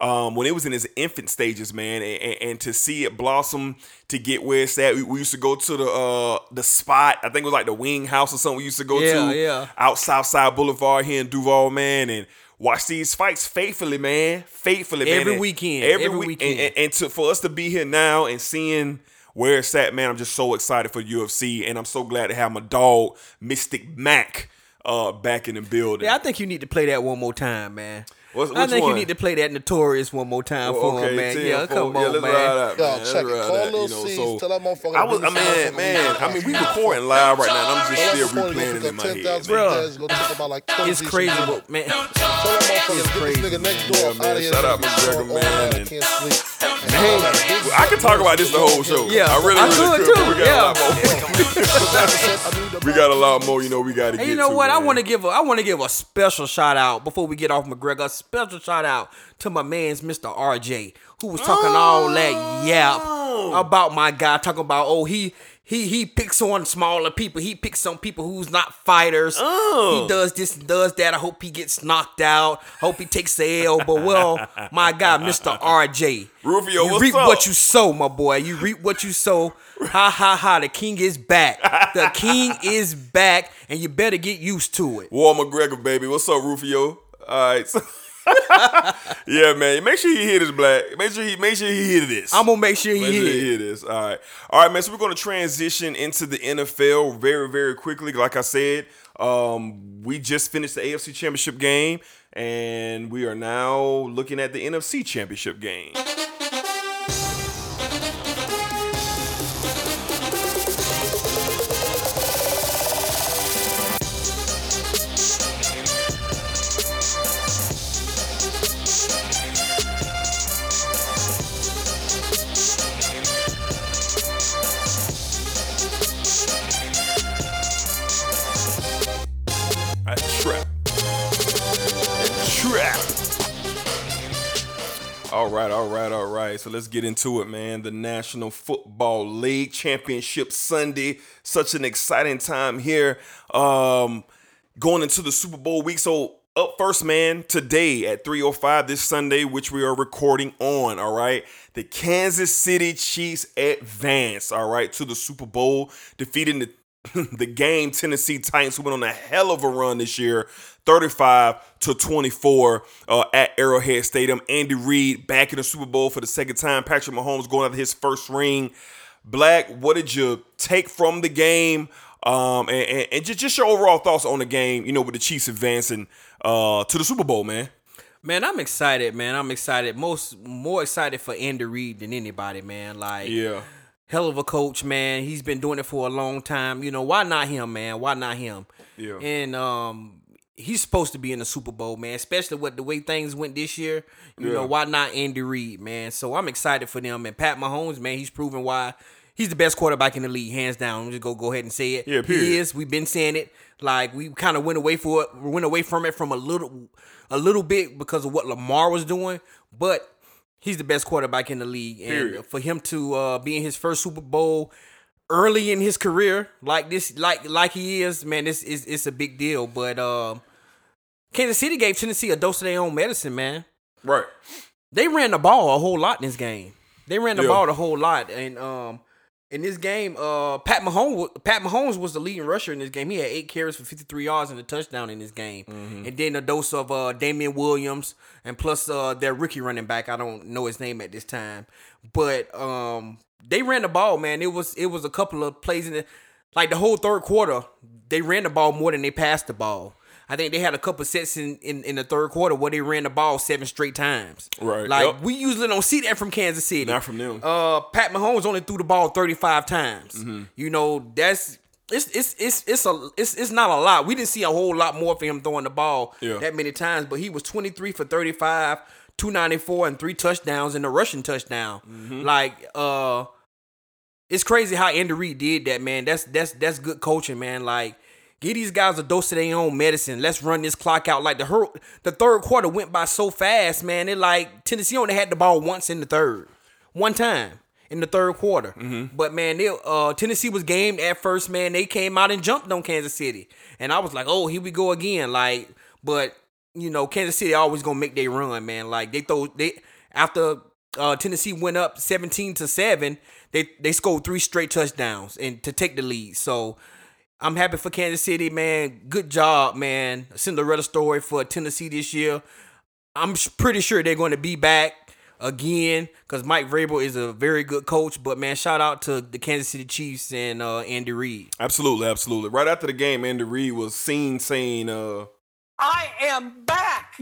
Um, when it was in its infant stages, man, and, and, and to see it blossom to get where it's at, we, we used to go to the uh, the spot. I think it was like the Wing House or something. We used to go Yeah, to yeah. out Southside Boulevard here in Duval, man, and watch these fights faithfully, man, faithfully, man. Every weekend, every, every week, weekend. And, and, and to for us to be here now and seeing where it's at, man, I'm just so excited for UFC, and I'm so glad to have my dog Mystic Mac uh, back in the building. Yeah, I think you need to play that one more time, man. What's- I think one? you need to play that Notorious one more time Well, for okay, him, man. 10, yeah, four. come Yeah, on, let's man. ride out, Yo, man. check Let's it. ride Call out, Lil you know, C's, so- tell that motherfucker I to was, do I this mean, shit. man, I mean, we Tell recording live right now, and I'm just still motherfucker replaying it in my took head. 10,000 man. Bruh. It's gonna take about like 20 It's pieces crazy, but man. Tell that motherfucker It's get crazy. this nigga next door man. out of here. Shout out McGregor, snoring man. I can't sleep. I could talk about this the whole show. Yeah, I really, I really could could. too, but We got yeah. a lot more. we got a lot more. You know, we got to get. And you know what? I man. want to give a I want to give a special shout out before we get off McGregor. Special shout out to my man's Mr. RJ, who was talking all that yap oh. about my guy, talking about oh he he he picks on smaller people. He picks on people who's not fighters. Oh. He does this and does that. I hope he gets knocked out. Hope he takes the L. But well, my guy, Mr. RJ. Rufio, you reap up? what you sow, my boy. You reap what you sow. Ha ha ha. The king is back. The king is back, and you better get used to it. War McGregor, baby. What's up, Rufio? All right. so- yeah, man. Make sure you hear this, Black. Make sure he make sure he hear this. I'm gonna make sure he Make sure hear he hear this. All right. All right, man. So we're gonna transition into the NFL very, very quickly. Like I said, um, we just finished the AFC Championship game, and we are now looking at the NFC Championship game. All right, all right, all right. So let's get into it, man. The National Football League Championship Sunday. Such an exciting time here. Um, going into the Super Bowl week. So up first, man, today at 305 this Sunday, which we are recording on, all right. The Kansas City Chiefs advance, all right, to the Super Bowl, defeating the the game Tennessee Titans who went on a hell of a run this year 35 to 24 uh, at Arrowhead Stadium Andy Reid back in the Super Bowl for the second time Patrick Mahomes going after his first ring Black what did you take from the game um, and, and, and just, just your overall thoughts on the game you know with the Chiefs advancing uh, to the Super Bowl man Man, I'm excited, man. I'm excited. Most more excited for Andy Reid than anybody, man. Like Yeah. hell of a coach, man. He's been doing it for a long time. You know, why not him, man? Why not him? Yeah. And um he's supposed to be in the Super Bowl, man, especially with the way things went this year. You Yeah. know, why not Andy Reid, man? So I'm excited for them. And Pat Mahomes, man, he's proven why he's the best quarterback in the league, hands down. I'm just go go ahead and say it. Yeah, period. He is. We've been saying it. Like we kind of went away for it, went away from it from a little a little bit because of what Lamar was doing, but he's the best quarterback in the league. And Period. for him to uh, be in his first Super Bowl early in his career, like this, like like he is, man, this is it's a big deal. But um, Kansas City gave Tennessee a dose of their own medicine, man. Right. They ran the ball a whole lot in this game. They ran the Yeah. ball a whole lot, and um, in this game, uh, Pat Mahomes, Pat Mahomes was the leading rusher in this game. He had eight carries for fifty three yards and a touchdown in this game, Mm-hmm. and then a dose of uh Damien Williams and plus uh their rookie running back. I don't know his name at this time, but um, they ran the ball, man. It was it was a couple of plays in the like the whole third quarter. They ran the ball more than they passed the ball. I think they had a couple sets in, in, in the third quarter where they ran the ball seven straight times. Right. Like Yep. we usually don't see that from Kansas City. Not from them. Uh, Pat Mahomes only threw the ball 35 times. Mm-hmm. You know, that's it's it's it's it's a it's it's not a lot. We didn't see a whole lot more for him throwing the ball Yeah. that many times, but he was 23 for 35, 294 and three touchdowns and a rushing touchdown. Mm-hmm. Like uh it's crazy how Andy Reid did that, man. That's that's that's good coaching, man. Like Give these guys a dose of their own medicine. Let's run this clock out. Like the her- the third quarter went by so fast, man. It like Tennessee only had the ball once in the third, one time in the third quarter. But man, they, uh, Tennessee was gamed at first. Man, they came out and jumped on Kansas City, and I was like, oh, here we go again. Like, but you know, Kansas City always gonna make their run, man. Like they throw they after uh, Tennessee went up seventeen to seven, they they scored three straight touchdowns and to take the lead. So. I'm happy for Kansas City, man. Good job, man. Cinderella story for Tennessee this year. I'm pretty sure they're going to be back again because Mike Vrabel is a very good coach. But man, shout out to the Kansas City Chiefs and uh, Andy Reid. Absolutely, absolutely. Right after the game, Andy Reid was seen saying, uh, I am back.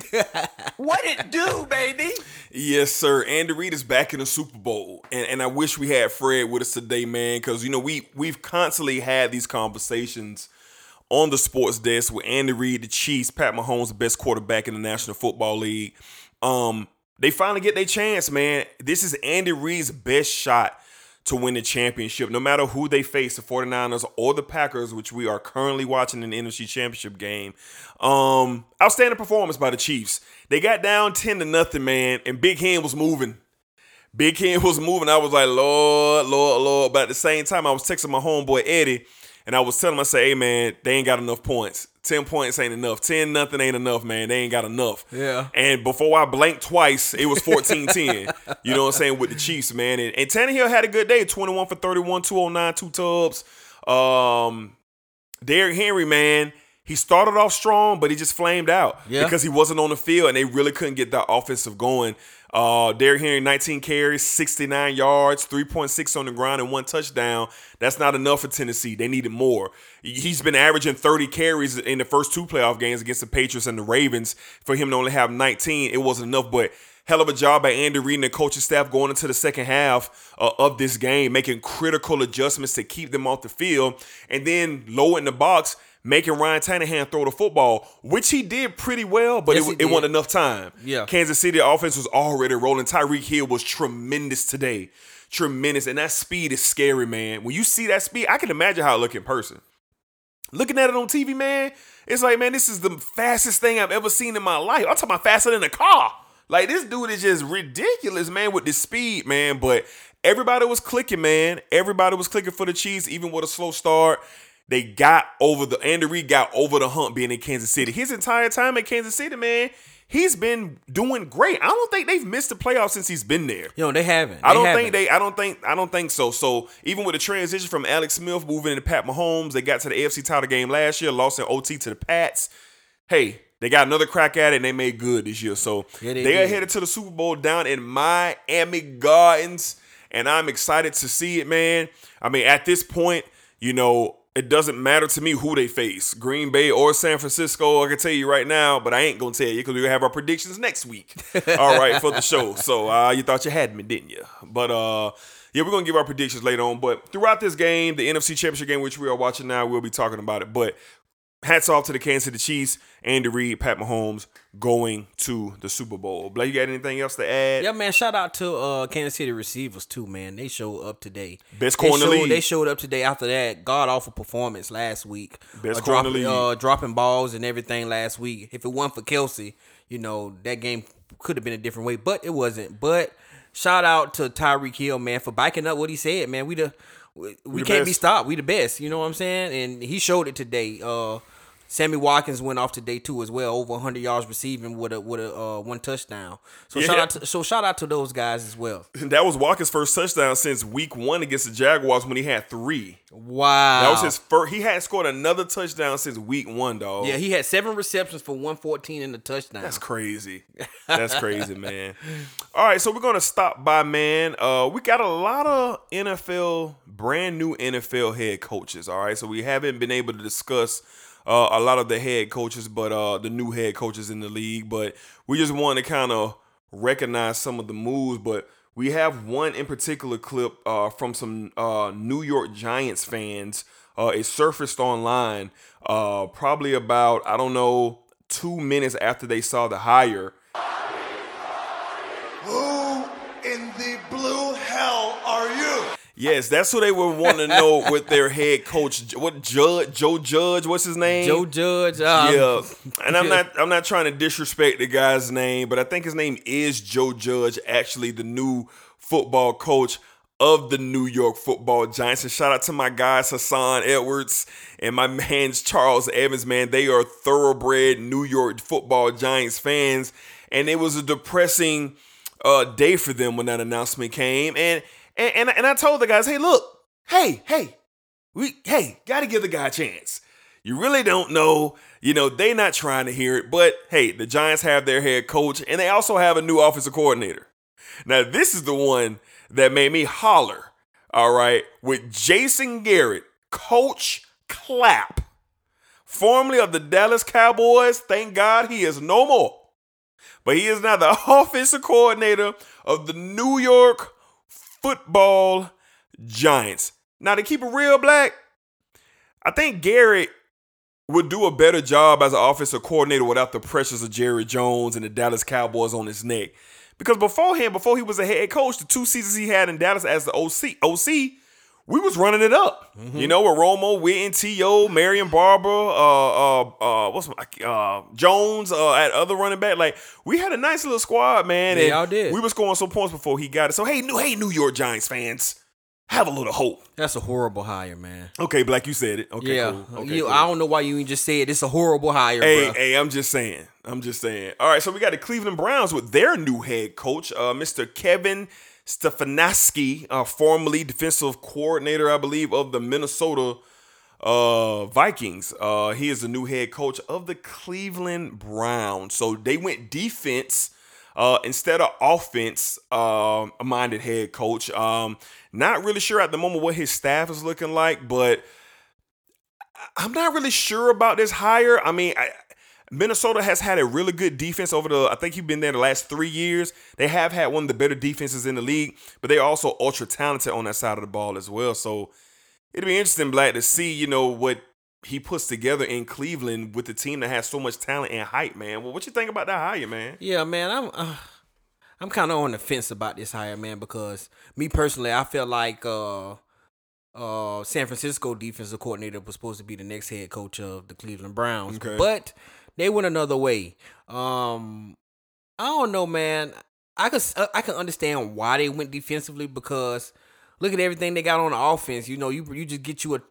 what it do, baby? Yes, sir. Andy Reid is back in the Super Bowl, and and I wish we had Fred with us today, man, because you know we we've constantly had these conversations on the sports desk with Andy Reid, the Chiefs, Pat Mahomes, the best quarterback in the National Football League. Um, they finally get their chance, man. This is Andy Reid's best shot to win the championship, no matter who they face, the 49ers or the Packers, which we are currently watching in the NFC Championship game. Um, outstanding performance by the Chiefs. They got down 10 to nothing, man, and Big Hen was moving. Big Hen was moving. I was like, Lord, Lord, Lord. But at the same time, I was texting my homeboy Eddie, and I was telling him, I said, hey, man, they ain't got enough points. 10 points ain't enough. 10 nothing ain't enough, man. They ain't got enough. Yeah. And before I blinked twice, it was 14 10. You know what I'm saying? With the Chiefs, man. And, and Tannehill had a good day 21 for 31, 209, two tubs. Um, Derrick Henry, man, he started off strong, but he just flamed out Yeah. because he wasn't on the field and they really couldn't get that offensive going. Uh, Derrick Henry, 19 carries, 69 yards, 3.6 on the ground, and one touchdown. That's not enough for Tennessee. They needed more. He's been averaging 30 carries in the first two playoff games against the Patriots and the Ravens. For him to only have 19, it wasn't enough, but hell of a job by Andy Reid and the coaching staff going into the second half uh, of this game, making critical adjustments to keep them off the field, and then low in the box, making Ryan Tannehill throw the football, which he did pretty well, but Yes, it, it wasn't enough time. Yeah. Kansas City offense was already rolling. Tyreek Hill was tremendous today. Tremendous. And that speed is scary, man. When you see that speed, I can imagine how it look in person. Looking at it on TV, man, it's like, man, this is the fastest thing I've ever seen in my life. I'm talking about faster than a car. Like this dude is just ridiculous, man, with the speed, man. But everybody was clicking, man. Everybody was clicking for the Chiefs, even with a slow start. They got over the Andy Reid got over the hump being in Kansas City. His entire time at Kansas City, man, he's been doing great. I don't think they've missed the playoffs since he's been there. You know, they haven't. I don't haven't. think they. I don't think. I don't think so. So even with the transition from Alex Smith moving into Pat Mahomes, they got to the AFC title game last year, lost in OT to the Pats. Hey, they got another crack at it, and they made good this year. So Yeah, they they, are headed to the Super Bowl down in Miami Gardens, and I'm excited to see it, man. I mean, at this point, you know. It doesn't matter to me who they face, Green Bay or San Francisco. I can tell you right now, but I ain't gonna tell you because we have our predictions next week. All right, for the show. So uh, you thought you had me, didn't you? But uh, yeah, we're gonna give our predictions later on. But throughout this game, the NFC Championship game, which we are watching now, we'll be talking about it. But hats off to the Kansas City Chiefs, Andy Reid, Pat Mahomes going to the Super Bowl. Blake, you got anything else to add? Yeah, man. Shout out to uh, Kansas City receivers too, man. They showed up today. Best they corner in the showed, league. They showed up today after that god awful performance last week. Best uh, corner dropping, league. uh, dropping balls and everything last week. If it weren't for Kelce, you know that game could have been a different way, but it wasn't. But shout out to Tyreek Hill, man, for biking up what he said, man. We the we, we can't be stopped. We the best. You know what I'm saying? And he showed it today. Uh, Sammy Watkins went off today too as well, over 100 yards receiving with a with a uh, one touchdown. So Yeah. shout out to, so shout out to those guys as well. That was Walker's first touchdown since week one against the Jaguars when he had three. Wow, That was his first. He had scored another touchdown since week one, dog. Yeah, he had seven receptions for 114 in the touchdown. That's crazy. That's crazy, man. All right, so we're gonna stop by, man. Uh, we got a lot of NFL, brand new NFL head coaches. All right, so we haven't been able to discuss uh, a lot of the head coaches, but uh, the new head coaches in the league. But we just want to kind of recognize some of the moves. But we have one in particular clip uh, from some uh, New York Giants fans. Uh, it surfaced online uh, probably about I don't know two minutes after they saw the hire. Who in the blue hell are you? Yes, that's who they would want to know with their head coach. What Judge Joe Judge? What's his name? Joe Judge. Um, yeah, and I'm not I'm not trying to disrespect the guy's name, but I think his name is Joe Judge, actually the new football coach of the New York Football Giants. And shout out to my guys Hassan Edwards and my man's Charles Evans. Man, they are thoroughbred New York Football Giants fans, and it was a depressing uh, day for them when that announcement came. And and and, and I told the guys, hey, look, hey, hey, we hey, gotta give the guy a chance. You really don't know. You know, they not trying to hear it, but hey, the Giants have their head coach and they also have a new offensive coordinator. Now, this is the one that made me holler. All right, with Jason Garrett, Coach clap, formerly of the Dallas Cowboys. Thank God he is no more. But he is now the offensive coordinator of the New York Football Giants. Now, to keep it real black, I think Garrett would do a better job as an offensive coordinator without the pressures of Jerry Jones and the Dallas Cowboys on his neck. Because beforehand, before he was a head coach, the two seasons he had in Dallas as the OC, OC, we was running it up. You know, with Romo, Witten, T.O., Marion Barber, uh, uh, uh, what's my, uh, Jones, uh, at other running back. Like, we had a nice little squad, man. Yeah, and y'all did. We were scoring some points before he got it. So, hey, new, hey, New York Giants fans, have a little hope. That's a horrible hire, man. Okay, Black, you said it. Okay, yeah, cool. Okay, you, cool. I don't know why you ain't just said it's a horrible hire, Hey, bruh. hey, I'm just saying. I'm just saying. All right, so we got the Cleveland Browns with their new head coach, uh, Mr. Kevin Stefanski, uh, formerly defensive coordinator, I believe, of the Minnesota uh, Vikings. Uh, he is the new head coach of the Cleveland Browns. So they went defense uh, instead of offense um, minded head coach. Um, not really sure at the moment what his staff is looking like, but I'm not really sure about this hire. I mean, I, Minnesota has had a really good defense over the. I think you've been there the last three years. They have had one of the better defenses in the league, but they're also ultra talented on that side of the ball as well. So it'd be interesting, Black, to see you know what he puts together in Cleveland with the team that has so much talent and hype, man. Well, what you think about that hire, man? Yeah, man, I'm uh, I'm kind of on the fence about this hire, man, because me personally, I feel like uh, uh, San Francisco defensive coordinator was supposed to be the next head coach of the Cleveland Browns, Okay. but they went another way. Um, I don't know, man. I could uh, I can understand why they went defensively because look at everything they got on the offense. You know, you you just get you a,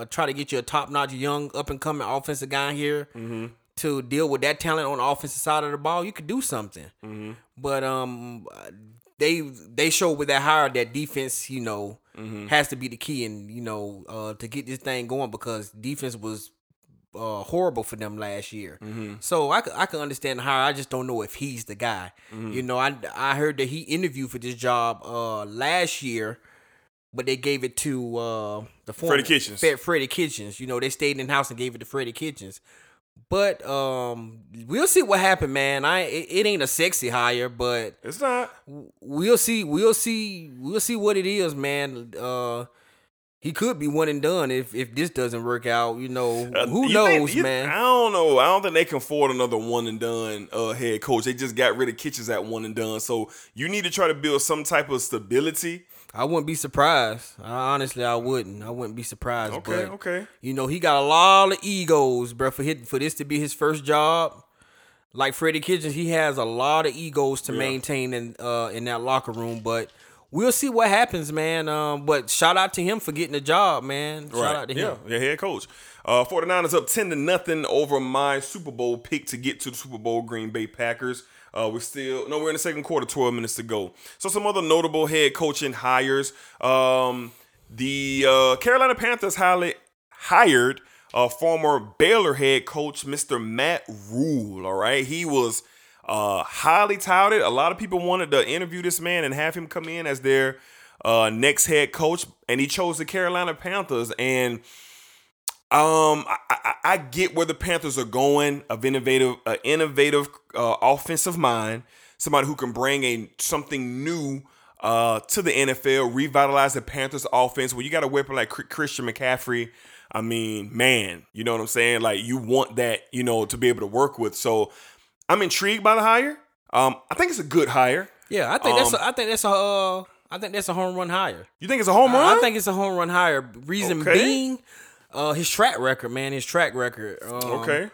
a try to get you a top notch young up and coming offensive guy here to deal with that talent on the offensive side of the ball. You could do something, but um, they they showed with that hire that defense, you know, has to be the key, and you know, uh, to get this thing going because defense was uh, horrible for them last year. So I, I can understand hire. I just don't know if he's the guy. You know, I I heard that he interviewed for this job uh last year but they gave it to uh, the former, Freddie Kitchens. Fe- Freddie Kitchens. You know, they stayed in house and gave it to Freddie Kitchens. But um, we'll see what happened, man. I it, it ain't a sexy hire, but it's not. We'll see. We'll see. We'll see what it is, man. Uh, he could be one and done if if this doesn't work out. You know, Uh, who you think- knows, you- man. I don't know. I don't think they can afford another one and done uh, head coach. They just got rid of Kitchens at one and done. So you need to try to build some type of stability. I wouldn't be surprised. I, honestly, I wouldn't. I wouldn't be surprised. Okay, but, okay. You know, he got a lot of egos, bro. For hit, for this to be his first job, like Freddie Kitchens, he has a lot of egos to Yeah. maintain in uh in that locker room. But we'll see what happens, man. Um, but shout out to him for getting the job, man. Shout out to yeah, him. yeah, head coach. Uh, 49ers up 10 to nothing over my Super Bowl pick to get to the Super Bowl Green Bay Packers. Uh, we're still no, we're in the second quarter, 12 minutes to go. So some other notable head coaching hires. Um, the uh, Carolina Panthers highly hired a former Baylor head coach, Mr. Matt Rhule. All right, he was uh, highly touted. A lot of people wanted to interview this man and have him come in as their uh, next head coach, and he chose the Carolina Panthers. And um, I, I, I get where the Panthers are going. Of innovative, uh, innovative uh, offensive mind, somebody who can bring a something new uh, to the NFL, revitalize the Panthers offense. When you got a weapon like Chri- Christian McCaffrey, I mean, man, you know what I'm saying? Like you want that, you know, to be able to work with. So I'm intrigued by the hire. Um, I think it's a good hire. Yeah, I think that's Um, a, I think that's a uh, I think that's a home run hire. You think it's a home I- run? I think it's a home run hire. Reason Okay. being, uh, his track record, man, his track record. Um, Okay.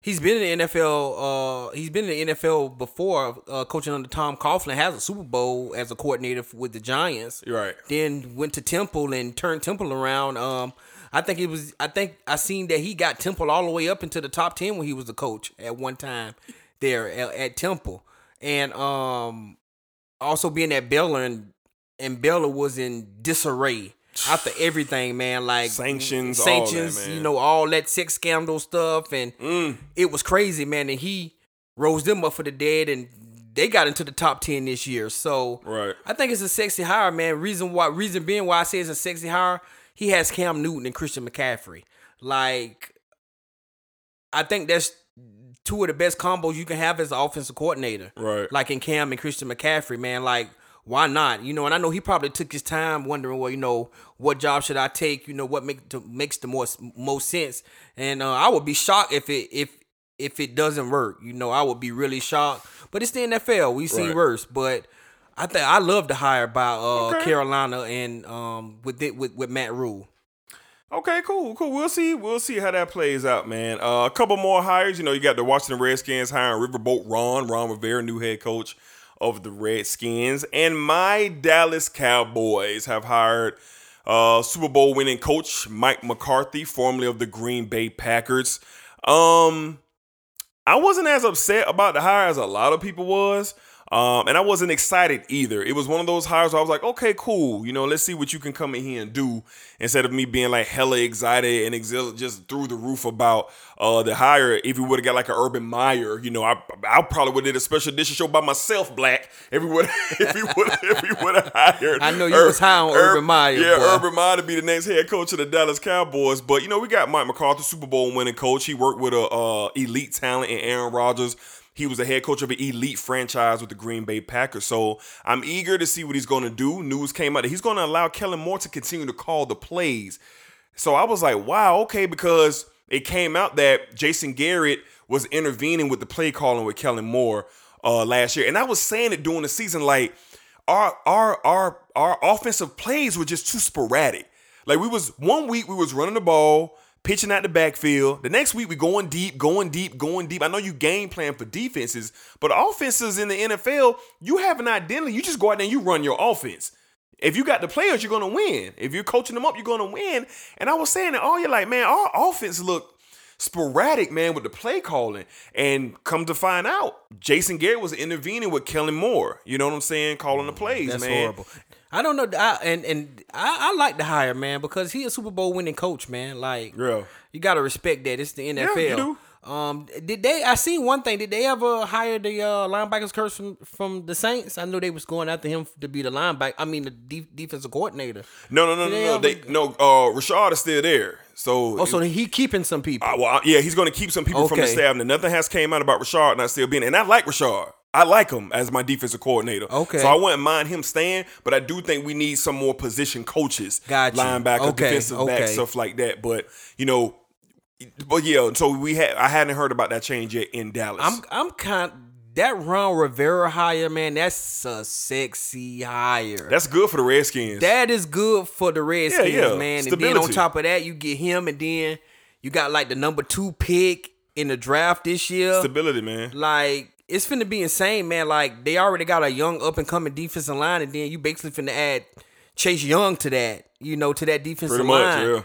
He's been in the NFL. Uh, he's been in the NFL before, uh, coaching under Tom Coughlin. Has a Super Bowl as a coordinator with the Giants. Right. Then went to Temple and turned Temple around. Um, I think it was. I think I seen that he got Temple all the way up into the top ten when he was the coach at one time there at, at Temple, and um, also being at Baylor and and Baylor was in disarray after everything, man. Like Sanctions, all that, sanctions, you know, all that sex scandal stuff, and it was crazy, man. And he rose them up for the dead, and they got into the top ten this year. So Right. I think it's a sexy hire, man. Reason why, reason being why I say it's a sexy hire, he has Cam Newton and Christian McCaffrey. Like, I think that's two of the best combos you can have as an offensive coordinator. Right. Like in Cam and Christian McCaffrey, man. Like, why not? You know, and I know he probably took his time wondering, well, you know, what job should I take? You know, what make to, makes the most most sense? And uh, I would be shocked if it if if it doesn't work. You know, I would be really shocked. But it's the NFL. We've seen Right. worse. But I think I love the hire by uh, Okay. Carolina and um with it with with Matt Rhule. Okay, cool, cool. We'll see. We'll see how that plays out, man. Uh, a couple more hires. You know, you got the Washington Redskins hiring Riverboat Ron, Ron Rivera, new head coach of the Redskins, and my Dallas Cowboys have hired uh, Super Bowl winning coach Mike McCarthy, formerly of the Green Bay Packers. Um, I wasn't as upset about the hire as a lot of people was. Um, and I wasn't excited either. It was one of those hires where I was like, okay, cool. You know, let's see what you can come in here and do instead of me being like hella excited and exil- just through the roof about uh, the hire. If we would have got like an Urban Meyer, you know, I I probably would have did a special edition show by myself, Black. If we would if we would if we would have hired. I know you was high on Urban Meyer, Yeah, boy. Urban Meyer to be the next head coach of the Dallas Cowboys. But you know, we got Mike McCarthy, Super Bowl winning coach. He worked with a uh, elite talent in Aaron Rodgers. He was the head coach of an elite franchise with the Green Bay Packers. So I'm eager to see what he's going to do. News came out that he's going to allow Kellen Moore to continue to call the plays. So I was like, wow, okay, because it came out that Jason Garrett was intervening with the play calling with Kellen Moore uh, last year. And I was saying it during the season, like our our our our offensive plays were just too sporadic. Like we was one week we was running the ball, pitching out the backfield. The next week we going deep, going deep, going deep. I know you game plan for defenses, but offenses in the NFL, you have an identity. You just go out there and you run your offense. If you got the players, you're gonna win. If you're coaching them up, you're gonna win. And I was saying that all you're like, man, our offense look sporadic, man, with the play calling. And come to find out, Jason Garrett was intervening with Kellen Moore. You know what I'm saying? Calling the mm, plays, That's man. horrible. I don't know. I, and and I, I like the hire, man, because he a Super Bowl winning coach, man. Like, Yeah. you got to respect that. It's the NFL. Yeah, you Um, did they? I seen one thing. Did they ever hire the uh, linebackers coach from from the Saints? I know they was going after him to be the linebacker. I mean, the de- defensive coordinator. No, no, no, no, they no. They no. Uh, Rashad is still there. So Oh, so he keeping some people. Uh, well, yeah, he's going to keep some people from the staff. And nothing has came out about Rashard not still being. And I like Rashard. I like him as my defensive coordinator. Okay. So I wouldn't mind him staying, but I do think we need some more position coaches, Got you. linebacker, Okay, defensive back, stuff like that. But you know, but yeah. So we had I hadn't heard about that change yet in Dallas. I'm I'm kind that Ron Rivera hire, man. That's a sexy hire. That's good for the Redskins. That is good for the Redskins, yeah. man. And then on top of that, you get him, and then you got like the number two pick in the draft this year. Stability, man. Like it's finna be insane, man. Like they already got a young up and coming defensive line, and then you basically finna add Chase Young to that, you know, to that defensive Pretty much, line. yeah.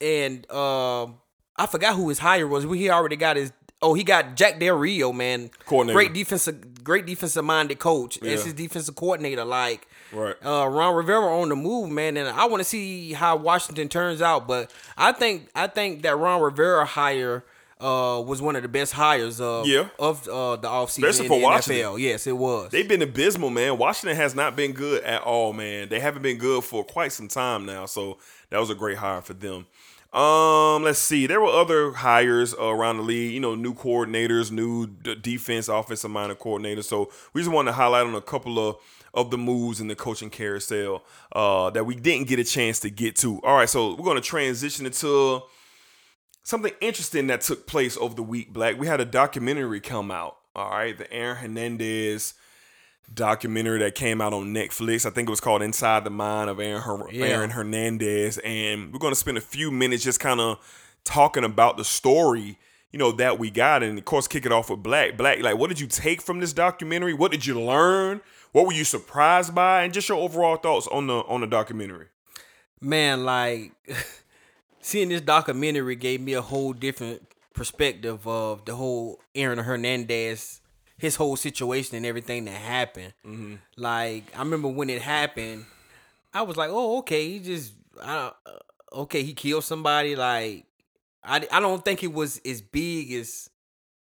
And um, I forgot who his hire was. He already got his. Oh, he got Jack Del Rio, man. Coordinator. Great defensive, great defensive minded coach. Yeah. As his defensive coordinator, like Right. uh, Ron Rivera on the move, man, and I want to see how Washington turns out. But I think I think that Ron Rivera hire uh, was one of the best hires of Yeah. of uh, the offseason Especially in for the Washington. NFL. Yes, it was. They've been abysmal, man. Washington has not been good at all, man. They haven't been good for quite some time now. So that was a great hire for them. Um, let's see. There were other hires uh, around the league. You know, new coordinators, new d- defense, offensive minded coordinators. So we just wanted to highlight on a couple of of the moves in the coaching carousel uh, that we didn't get a chance to get to. All right, so we're going to transition into something interesting that took place over the week. Black, we had a documentary come out. All right, the Aaron Hernandez documentary that came out on Netflix. I think it was called Inside the Mind of Aaron, Her- Yeah. Aaron Hernandez, and we're going to spend a few minutes just kind of talking about the story. You know that we got, and of course, kick it off with Black. Black, like, what did you take from this documentary? What did you learn? What were you surprised by? And just your overall thoughts on the on the documentary. man, like seeing this documentary gave me a whole different perspective of the whole Aaron Hernandez, his whole situation and everything that happened. Like I remember when it happened, I was like, oh, okay, he just, I, uh, okay, he killed somebody. Like I, I don't think it was as big as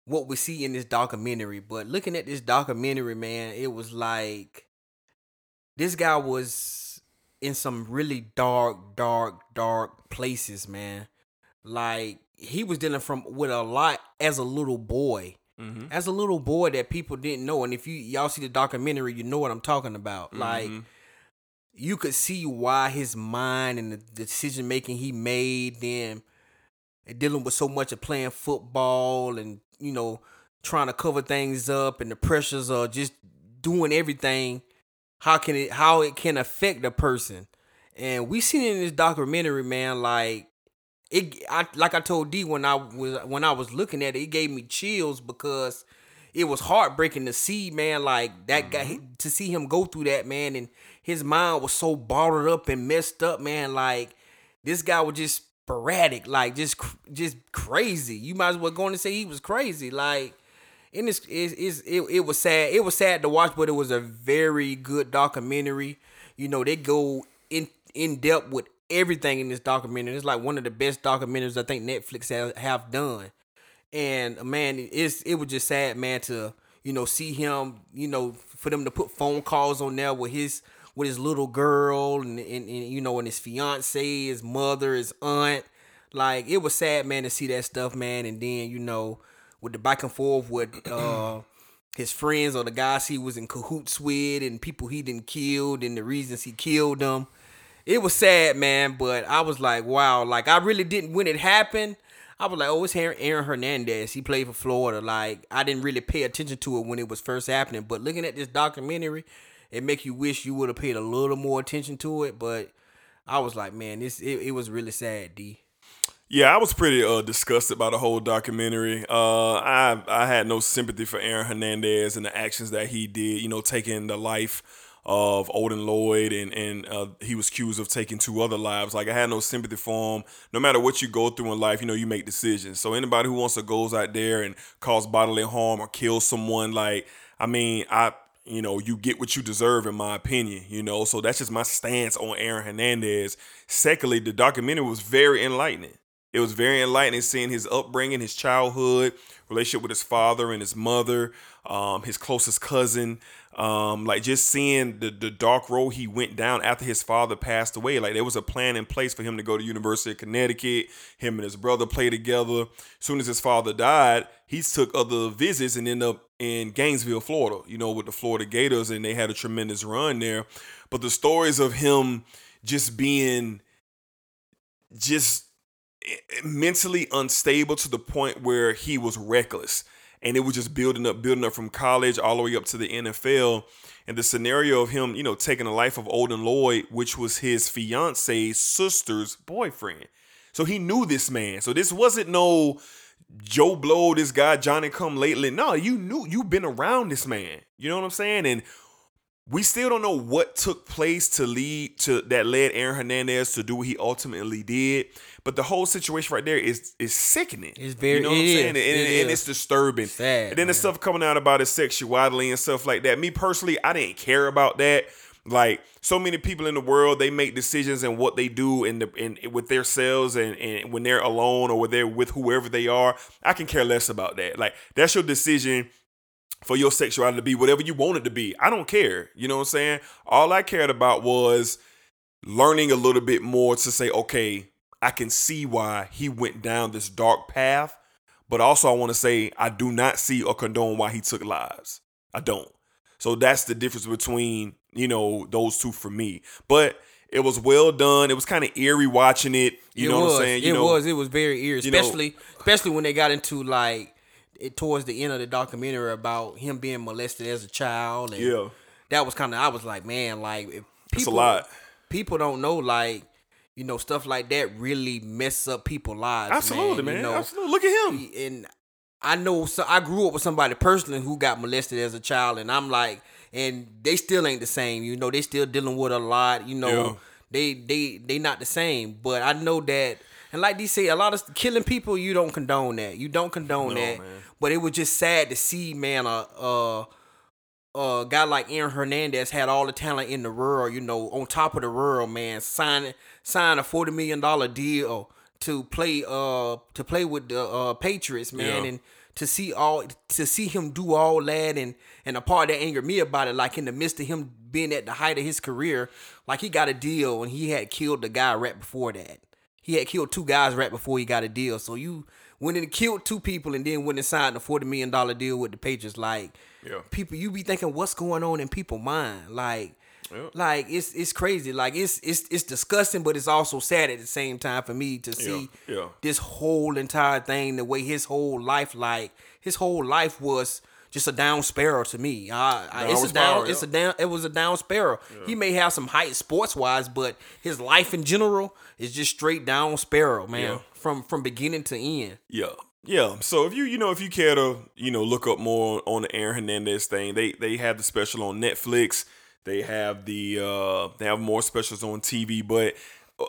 what we see in this documentary. But looking at this documentary, man, it was like this guy was in some really dark, dark, dark places, man. Like he was dealing from with a lot as a little boy. Mm-hmm. As a little boy that people didn't know. And if you y'all see the documentary, you know what I'm talking about. Mm-hmm. Like you could see why his mind and the decision making he made then dealing with so much of playing football and you know trying to cover things up and the pressures of just doing everything how can it how it can affect a person. And we seen it in this documentary man like it I like I told D when I was when I was looking at it it gave me chills because it was heartbreaking to see man like that guy mm-hmm. to see him go through that man and his mind was so bottled up and messed up man like this guy was just sporadic like just just crazy. You might as well go on and say he was crazy like and it's, it's, it's it, it was sad. It was sad to watch but it was a very good documentary. You know they go in in depth with everything in this documentary. It's like one of the best documentaries i think netflix have, have done. And uh, man it's it was just sad man to you know see him you know for them to put phone calls on there with his with his little girl and, and, and you know and his fiance his mother his aunt. Like it was sad man to see that stuff man. And then you know with the back and forth with uh his friends or the guys he was in cahoots with and people he didn't killed and the reasons he killed them it was sad, man, but I was like, wow, like I really didn't when it happened. I was like, oh, it's Aaron Aaron Hernandez. He played for Florida. Like I didn't really pay attention to it when it was first happening, but looking at this documentary, it make you wish you would have paid a little more attention to it. But I was like, man, this it, it was really sad, D. Yeah, I was pretty uh, disgusted by the whole documentary. Uh, I I had no sympathy for Aaron Hernandez and the actions that he did. You know, taking the life of Odin Lloyd and and uh, he was accused of taking two other lives. Like I had no sympathy for him. No matter what you go through in life, you know you make decisions. So anybody who wants to goes out there and cause bodily harm or kill someone, like I mean, I you know, you get what you deserve, in my opinion, you know. So that's just my stance on Aaron Hernandez. Secondly, the documentary was very enlightening. It was very enlightening seeing his upbringing, his childhood, relationship with his father and his mother, um, his closest cousin. Um, like just seeing the the dark road he went down after his father passed away. Like there was a plan in place for him to go to University of Connecticut. Him and his brother play together. As soon as his father died, he took other visits and ended up in Gainesville, Florida. You know, with the Florida Gators, and they had a tremendous run there. But the stories of him just being just mentally unstable to the point where he was reckless. And it was just building up building up from college all the way up to the NFL and the scenario of him you know taking the life of Odin Lloyd which was his fiance's sister's boyfriend. So he knew this man. So this wasn't no Joe Blow this guy Johnny come lately. No you knew you've been around this man. You know what I'm saying? And we still don't know what took place to lead to that led Aaron Hernandez to do what he ultimately did. But the whole situation right there is is sickening. It's very you know what I'm it saying? is. And, It and- and it's disturbing. Sad, and then the stuff coming out about his sexuality and stuff like that. Me personally, I didn't care about that. Like so many people in the world, they make decisions and what they do in the in with themselves and, and when they're alone or when they're with whoever they are. I can care less about that. Like that's your decision for your sexuality to be whatever you want it to be. I don't care. You know what I'm saying? All I cared about was learning a little bit more to say, okay, I can see why he went down this dark path. But also, I want to say, I do not see or condone why he took lives. I don't. So that's the difference between, you know, those two for me. But it was well done. It was kind of eerie watching it. You it know was. what I'm saying? You it know, was. It was very eerie, you know- especially especially when they got into like it towards the end of the documentary about him being molested as a child. And Yeah. that was kind of. I was like, man, like if It's a people, lot. People don't know, like you know, stuff like that really mess up people's lives. Absolutely, man. You know? Absolutely. Look at him. And I know, so I grew up with somebody personally who got molested as a child, and I'm like, and they still ain't the same. You know, they still dealing with a lot. You know, Yeah. they they they not the same. But I know that, and like they say, a lot of killing people, you don't condone that. You don't condone No, that. man. But it was just sad to see, man, a uh, a guy like Aaron Hernandez had all the talent in the world. You know, on top of the world, man, signing sign a forty million dollar deal to play uh to play with the uh Patriots, man, Yeah. and to see all to see him do all that and and a part that angered me about it, like in the midst of him being at the height of his career, like he got a deal and he had killed the guy right before that. He had killed two guys right before he got a deal. So you went and killed two people and then went and signed a forty million dollar deal with the Patriots. Like Yeah. people, you be thinking what's going on in people's mind. Like Yep. like it's it's crazy. Like it's it's it's disgusting, but it's also sad at the same time for me to see yeah. this whole entire thing, the way his whole life, like his whole life was just a down sparrow to me. I, I, it's a down, it's a down, it was a down sparrow. He may have some height sports wise, but his life in general is just straight down sparrow, man, Yeah. from from beginning to end. Yeah. Yeah. So if you you know if you care to you know look up more on the Aaron Hernandez thing, they they have the special on Netflix. They have the uh they have more specials on TV, but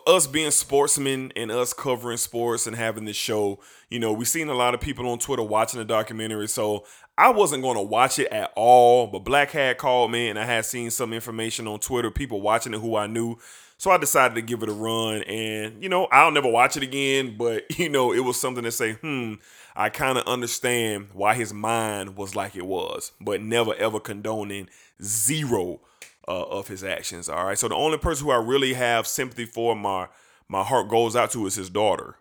us being sportsmen and us covering sports and having this show, you know, we've seen a lot of people on Twitter watching the documentary. So I wasn't going to watch it at all, but Black had called me and I had seen some information on Twitter, people watching it who I knew. So I decided to give it a run. And, you know, I'll never watch it again, but, you know, it was something to say, hmm, I kind of understand why his mind was like it was, but never ever condoning zero uh, of his actions. All right. So the only person who I really have sympathy for, my my heart goes out to, is his daughter,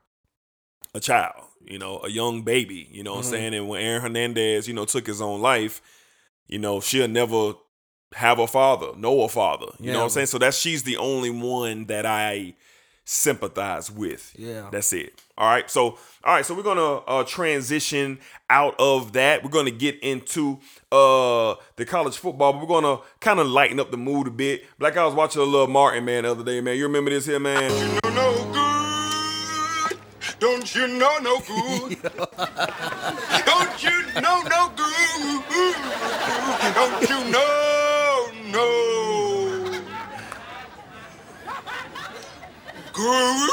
a child, you know, a young baby. You know what Mhm. I'm saying? And when Aaron Hernandez, you know, took his own life, you know, she'll never have a father, know a father. You know what I'm saying? So that's she's the only one that I sympathize with. Yeah. That's it. All right. So all right, so we're gonna uh transition out of that. We're gonna get into uh the college football, but we're gonna kind of lighten up the mood a bit. Like I was watching a little Martin man the other day, man. You remember this here, man? Don't you know no good? Don't you know no good? Don't you know no good?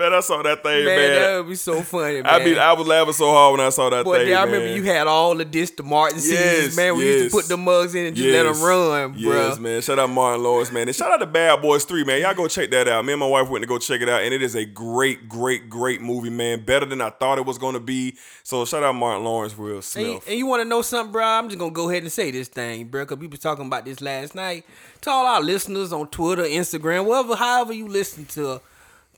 Man, I saw that thing, Man, man. that would be so funny, man. I be, I was laughing so hard when I saw that Boy, thing. yeah, I man. remember you had all the this to Martin Yes, seasons, man. We used to put the mugs in and just let them run, bro. Yes, man. Shout out Martin Lawrence, man. And shout out to Bad Boys 3, man. Y'all go check that out. Me and my wife went to go check it out, and it is a great, great, great movie, man. Better than I thought it was going to be. So shout out Martin Lawrence, real And Smith. you, and you want to know something, bro? I'm just gonna go ahead and say this thing, bro, because we was talking about this last night. To all our listeners on Twitter, Instagram, wherever, however you listen to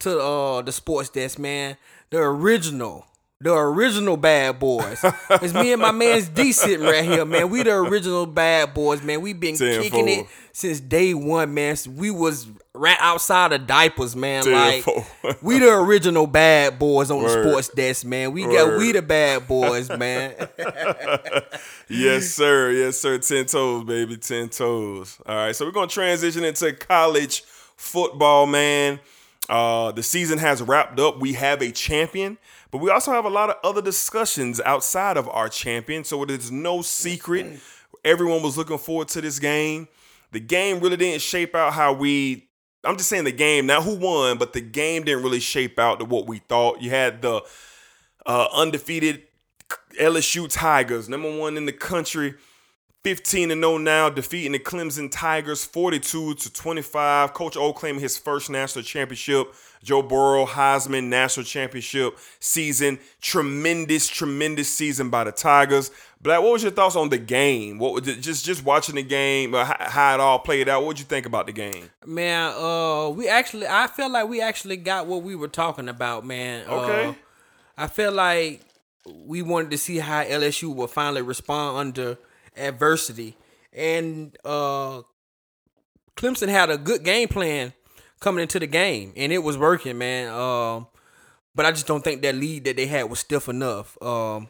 to uh the sports desk, man, the original. The original bad boys. it's me and my man's D sitting right here, man. We the original bad boys, man. We been kicking it since day one, man. We was right outside of diapers, man. Tenfold. Like we the original bad boys on Word. the sports desk, man. We got we the bad boys, man. yes, sir. Yes, sir. Ten toes, baby. Ten toes. All right. So we're gonna transition into college football, man. Uh, the season has wrapped up. We have a champion, but we also have a lot of other discussions outside of our champion. So it is no secret. Everyone was looking forward to this game. The game really didn't shape out how we. I'm just saying the game, not who won, but the game didn't really shape out to what we thought. You had the uh, undefeated LSU Tigers, number one in the country, 15 and 0 now, defeating the Clemson Tigers 42 to 25. Coach O claiming his first national championship. Joe Burrow Heisman national championship season. Tremendous, tremendous season by the Tigers. Black, what was your thoughts on the game? What was it, just just watching the game, uh, how, how it all played out? What would you think about the game? Man, uh, we actually, I felt like we actually got what we were talking about, man. Okay. Uh, I feel like we wanted to see how LSU will finally respond under adversity, and uh, Clemson had a good game plan coming into the game, and it was working, man. Um, but I just don't think that lead that they had was stiff enough. Um,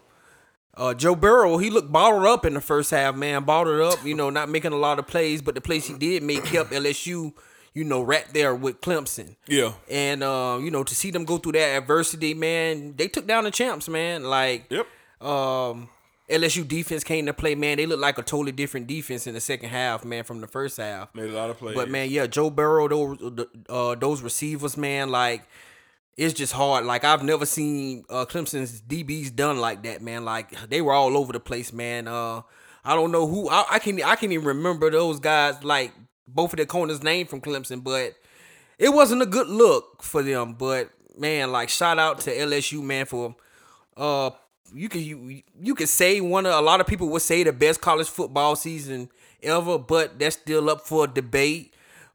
uh, Joe Burrow, he looked bottled up in the first half, man. Bottled up, you know, not making a lot of plays, but the plays he did make kept LSU, you know, right there with Clemson. Yeah. And uh, you know, to see them go through that adversity, man, they took down the champs, man. Like, yep. Um, LSU defense came to play, man. They looked like a totally different defense in the second half, man, from the first half. Made a lot of plays. But man, yeah, Joe Burrow, those uh, those receivers, man, like it's just hard. Like I've never seen uh, Clemson's DBs done like that, man. Like they were all over the place, man. Uh, I don't know who I, I can I can't even remember those guys like both of their corners' name from Clemson, but it wasn't a good look for them. But man, like shout out to LSU, man, for uh you can you you could say one of a lot of people would say the best college football season ever, but that's still up for debate.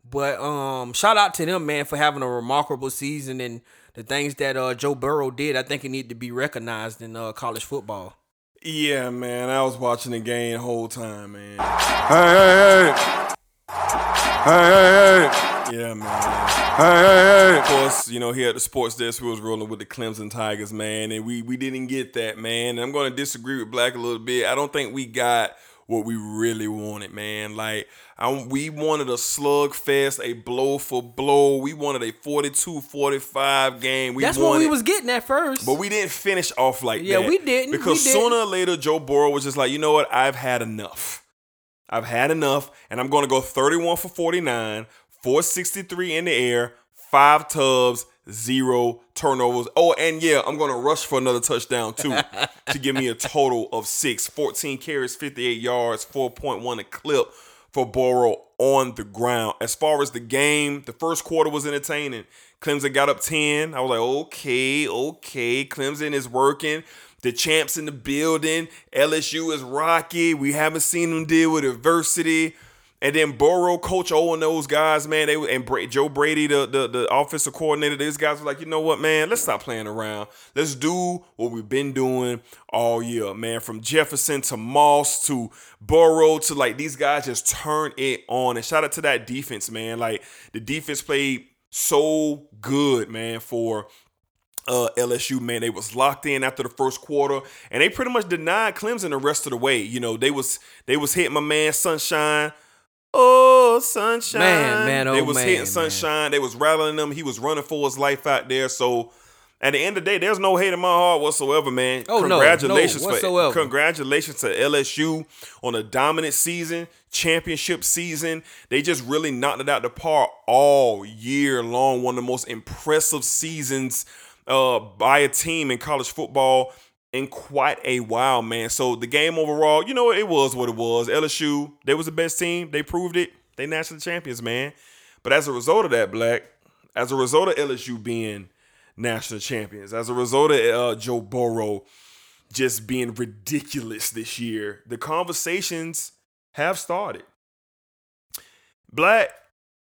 But um, shout out to them, man, for having a remarkable season and the things that uh Joe Burrow did. I think it need to be recognized in uh, college football. Yeah, man. I was watching the game the whole time, man. Hey, hey, hey. Hey, hey, hey. Yeah, man. Hey, hey, hey. Of course, you know, here at the sports desk, we was rolling with the Clemson Tigers, man, and we we didn't get that, man. And I'm going to disagree with Black a little bit. I don't think we got what we really wanted, man. Like, I, we wanted a slugfest, a blow for blow. We wanted a 42-45 game. We That's wanted, what we was getting at first. but we didn't finish off like Yeah, that. Yeah, we didn't. We Because didn't. sooner or later, Joe Burrow was just like, you know what? I've had enough. I've had enough, and I'm going to go 31 for 49, 463 in the air, five tubs, zero turnovers. Oh, and yeah, I'm going to rush for another touchdown too to give me a total of six. 14 carries, 58 yards, 4.1 a clip for Burrow on the ground. As far as the game, the first quarter was entertaining. Clemson got up 10. I was like, okay, okay. Clemson is working. The champs in the building. LSU is rocky. We haven't seen them deal with adversity. And then Burrow, Coach O, and those guys, man, they and Bra- Joe Brady, the, the the offensive coordinator, these guys were like, you know what, man, let's stop playing around. Let's do what we've been doing all year, man. From Jefferson to Moss to Burrow to like these guys just turn it on. And shout out to that defense, man. Like the defense played so good, man, for uh, LSU, man, they was locked in after the first quarter, and they pretty much denied Clemson the rest of the way. You know, they was they was hitting my man Sunshine. Oh, Sunshine, Man, man, they oh, was man, hitting man. Sunshine. They was rattling him. He was running for his life out there. So, At the end of the day, there's no hate in my heart whatsoever, man. Oh, no, no, congratulations whatsoever. for congratulations to LSU on a dominant season, championship season. They just really knocked it out the park all year long. One of the most impressive seasons uh, by a team in college football in quite a while, man. So the game overall, you know, it was what it was. LSU, they was the best team. They proved it. They national champions, man. But as a result of that, Black, as a result of LSU being national champions, as a result of uh, Joe Burrow just being ridiculous this year, the conversations have started. Black,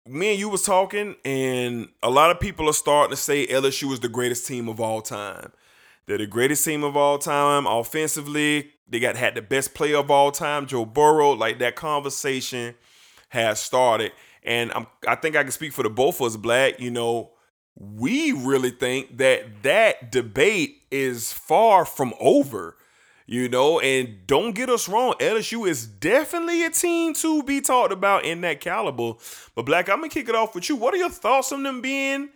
me and you was talking, and a lot of people are starting to say LSU is the greatest team of all time. They're the greatest team of all time offensively. They got had the best player of all time, Joe Burrow. Like that conversation has started, and I'm I think I can speak for the both of us, Black. You know, we really think that that debate is far from over. You know, and don't get us wrong, LSU is definitely a team to be talked about in that caliber. But Black, I'm gonna kick it off with you. What are your thoughts on them being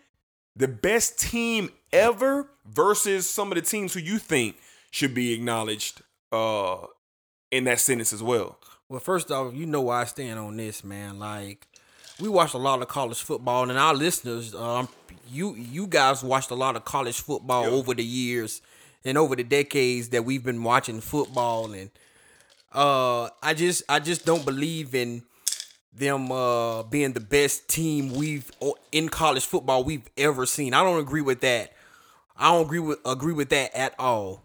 the best team ever versus some of the teams who you think should be acknowledged uh in that sentence as well? Well, first off, you know why I stand on this, man. Like, we watched a lot of college football, and our listeners, um, you you guys watched a lot of college football over the years and over the decades that we've been watching football, and uh, I just I just don't believe in them uh being the best team we've in college football we've ever seen. I don't agree with that. I don't agree with agree with that at all.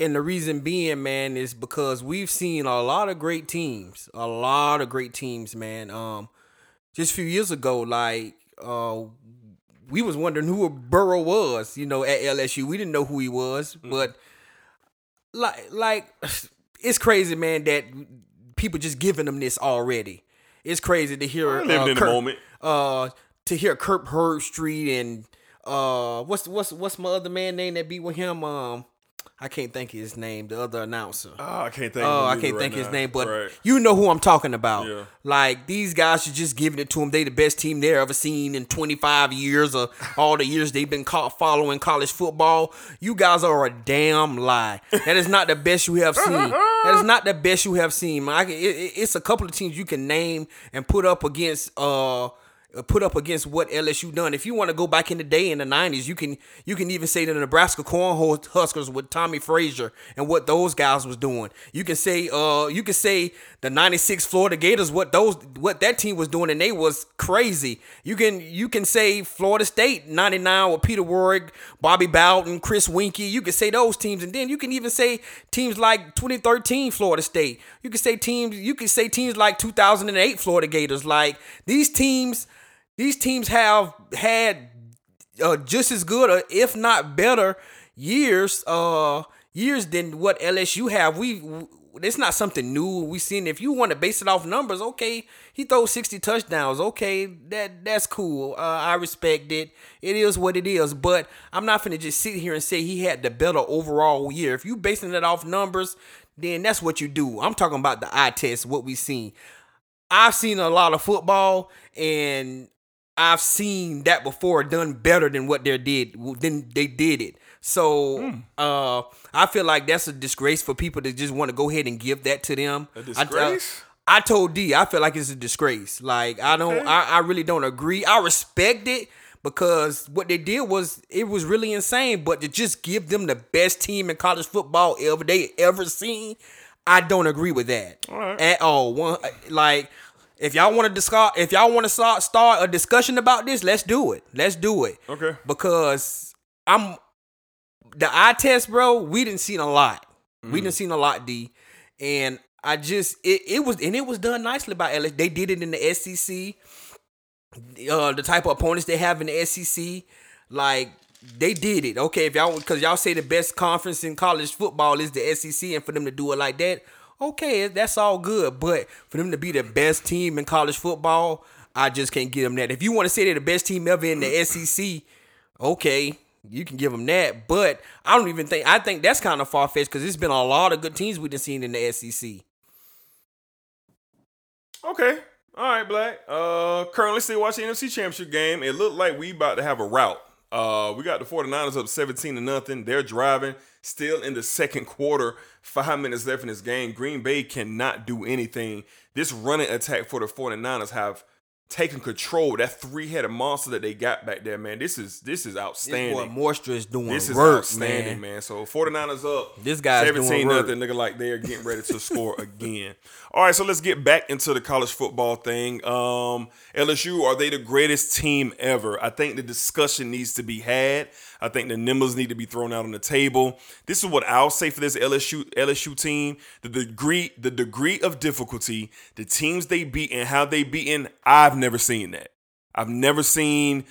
And the reason being, man, is because we've seen a lot of great teams, a lot of great teams, man. Um, just a few years ago, like uh, we was wondering who Burrow was, you know, at LSU. We didn't know who he was, but like, like it's crazy, man, that people just giving them this already. It's crazy to hear. I lived uh, in the moment. Uh, to hear Kirk Herbstreit and uh, what's what's what's my other man name that be with him? Um, I can't think of his name. The other announcer. Oh, I can't think. Oh, of I can't either think right his name, but Right. you know who I'm talking about. Yeah. Like these guys are just giving it to them. They the best team they ever seen in 25 years or all the years they've been caught following college football. You guys are a damn lie. That is not the best you have seen. That is not the best you have seen. can, it- it's a couple of teams you can name and put up against. uh Put up against what LSU done. If you want to go back in the day in the '90s, you can you can even say the Nebraska Cornhole Huskers with Tommie Frazier and what those guys was doing. You can say uh you can say the '96 Florida Gators what those what that team was doing and they was crazy. You can you can say Florida State '99 with Peter Warrick, Bobby Bowden, Chris Weinke. You can say those teams, and then you can even say teams like 2013 Florida State. You can say teams you can say teams like 2008 Florida Gators. Like these teams. These teams have had uh, just as good, or if not better, years uh years than what LSU have. We it's not something new. we've seen if you want to base it off numbers, okay, he throws sixty touchdowns. Okay, that that's cool. Uh, I respect it. It is what it is. But I'm not gonna just sit here and say he had the better overall year. If you basing it off numbers, then that's what you do. I'm talking about the eye test, what we've seen. I've seen a lot of football and I've seen that before done better than what they did than they did it. So Hmm. uh I feel like that's a disgrace for people to just want to go ahead and give that to them. A I- disgrace? I, told D, I feel like it's a disgrace. Like I don't Okay. I, I really don't agree. I respect it because what they did was it was really insane. But to just give them the best team in college football ever they ever seen, I don't agree with that at all. One like if y'all want to discuss, if y'all want to start start a discussion about this, let's do it. Let's do it. Okay. Because I'm the eye test, bro. We didn't seen a lot. We Mm. didn't seen a lot, D. And I just it, it was and it was done nicely by LSU. They did it in the SEC. Uh, the type of opponents they have in the SEC, like they did it. Okay, if y'all because y'all say the best conference in college football is the SEC, and for them to do it like that, okay, that's all good. But for them to be the best team in college football, I just can't give them that. If you want to say they're the best team ever in the SEC, okay, you can give them that. But I don't even think I think that's kind of far fetched because it's been a lot of good teams we've seen in the SEC. Okay. All right, Black. Uh, currently still watching NFC Championship game. It looked like we about to have a rout. Uh, we got the 49ers up 17 to nothing. They're driving, still in the second quarter. Five minutes left in this game. Green Bay cannot do anything. This running attack for the 49ers have taken control. That three-headed monster that they got back there, man. This is this is This outstanding. boy Mostert is doing This is work, outstanding, man. man. So 49ers up. This guy's doing 17 work. nothing, looking like they're getting ready to score again. All right, so let's get back into the college football thing. Um, LSU, are they the greatest team ever? I think the discussion needs to be had. I think the numbers need to be thrown out on the table. This is what I'll say for this LSU LSU team: the degree, the degree of difficulty, the teams they beat, and how they beaten. I've never seen that. I've never seen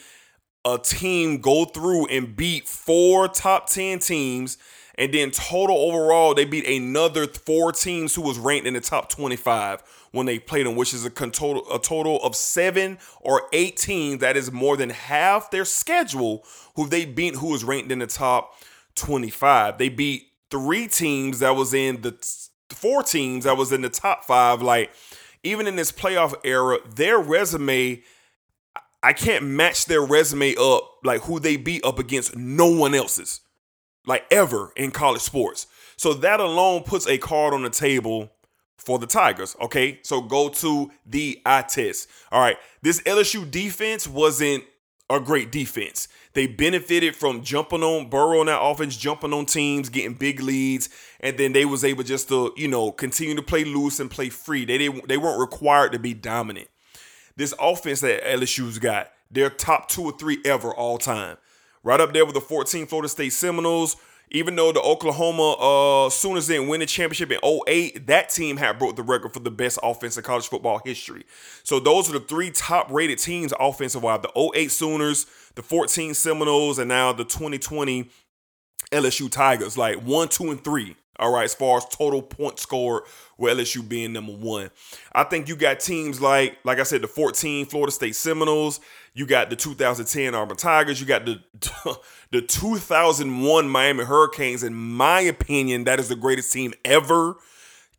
a team go through and beat four top 10 teams and then total overall they beat another four teams who was ranked in the top 25 when they played them which is a total a total of 7 or 8 teams that is more than half their schedule who they beat who was ranked in the top 25 they beat three teams that was in the four teams that was in the top 5 like even in this playoff era their resume I can't match their resume up like who they beat up against no one else's, like ever in college sports. So that alone puts a card on the table for the Tigers. Okay, so go to the eye test. All right, this LSU defense wasn't a great defense. They benefited from jumping on Burrow in that offense, jumping on teams, getting big leads, and then they was able just to you know continue to play loose and play free. They didn't. They weren't required to be dominant this offense that LSU's got, they're top two or three ever all time. Right up there with the 14 Florida State Seminoles. Even though the Oklahoma uh, Sooners didn't win the championship in 08, that team had broke the record for the best offense in college football history. So those are the three top rated teams offensive wise. The 08 Sooners, the 14 Seminoles, and now the 2020 LSU Tigers. Like one, two, and three. All right, as far as total points scored, with LSU being number one. I think you got teams like, like I said, the 14 Florida State Seminoles. You got the 2010 Auburn Tigers. You got the the 2001 Miami Hurricanes. In my opinion, that is the greatest team ever,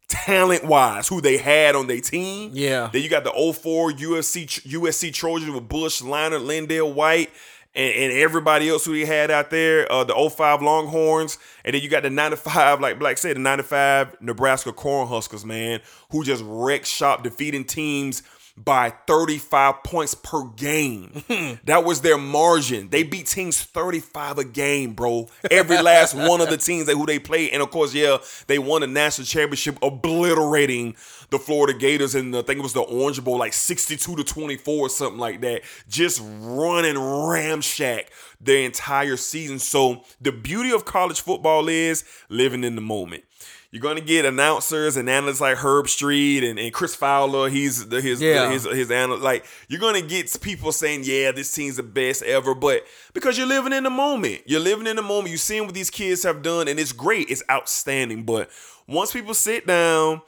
talent wise, who they had on their team. Yeah. Then you got the 04 USC USC Trojans with Bush, Leinart, LenDale White and, and everybody else who he had out there, uh, the 05 Longhorns, and then you got the 95, like Black said, the 95 Nebraska Cornhuskers, man, who just wrecked shop, defeating teams by 35 points per game. that was their margin. They beat teams 35 a game, bro. Every last one of the teams that who they played. And of course, yeah, they won the national championship, obliterating the Florida Gators the, I think it was the Orange Bowl, like 62 to 24 or something like that. Just running ramshack their entire season. So the beauty of college football is living in the moment. You're gonna get announcers and analysts like Herbstreit and, and Chris Fowler. He's the, his Yeah. his his analyst. Like you're gonna get people saying, "Yeah, this team's the best ever," but because you're living in the moment, you're living in the moment. You're seeing what these kids have done, and it's great. It's outstanding. But once people sit down,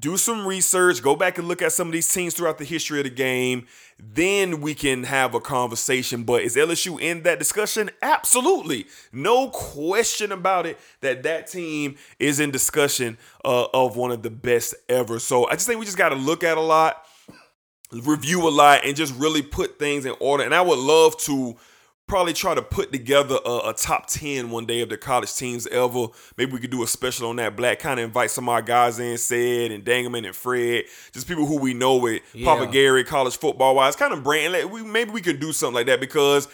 do some research, go back and look at some of these teams throughout the history of the game, then we can have a conversation. But is LSU in that discussion? Absolutely. No question about it that that team is in discussion uh, of one of the best ever. So I just think we just got to look at a lot, review a lot, and just really put things in order. And I would love to probably try to put together a, a top 10 one day of the college teams ever. Maybe we could do a special on that. Black kind of invite some of our guys in, said and Dangerman and Fred, just people who we know with Papa Yeah. Gary, college football wise, kind of brand. like, We maybe we could do something like that because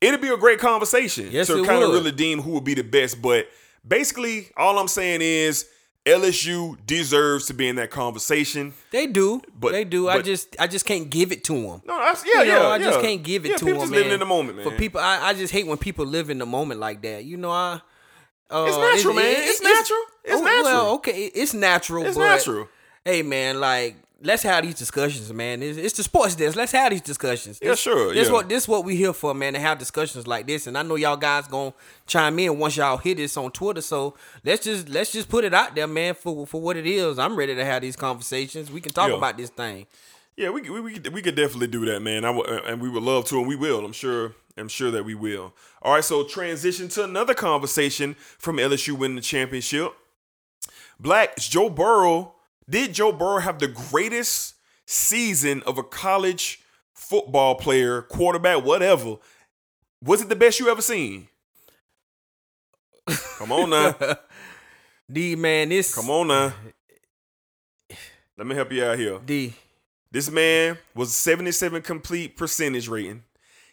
it'd be a great conversation Yes, to it kind of really deem who would be the best. But basically, all I'm saying is LSU deserves to be in that conversation. They do, But- they do. I just, I just can't give it to them. No, that's yeah, you know, yeah. I just can't give it yeah, to people them. just man. living in the moment, man. For people, I, I just hate when people live in the moment like that. You know, I. Uh, It's natural, man. It's natural. It's oh, natural. Well, okay, it's natural. It's but, natural. Hey, man, like let's have these discussions, man. It's, it's the sports desk. Let's have these discussions. Yeah, sure, This yeah. what this what we here for, man. To have discussions like this, and I know y'all guys gonna chime in once y'all hit this on Twitter. So let's just let's just put it out there, man, for for what it is. I'm ready to have these conversations. We can talk Yeah. about this thing. Yeah, we we we could, we could definitely do that, man. I w- uh, and we would love to, and we will. I'm sure. I'm sure that we will. All right, so transition to another conversation from LSU winning the championship. Black Joe Burrow. Did Joe Burrow have the greatest season of a college football player, quarterback, whatever, Was it the best you ever seen? Come on now. D man, this Come on now. Let me help you out here. D. This man was 77 complete percentage rating.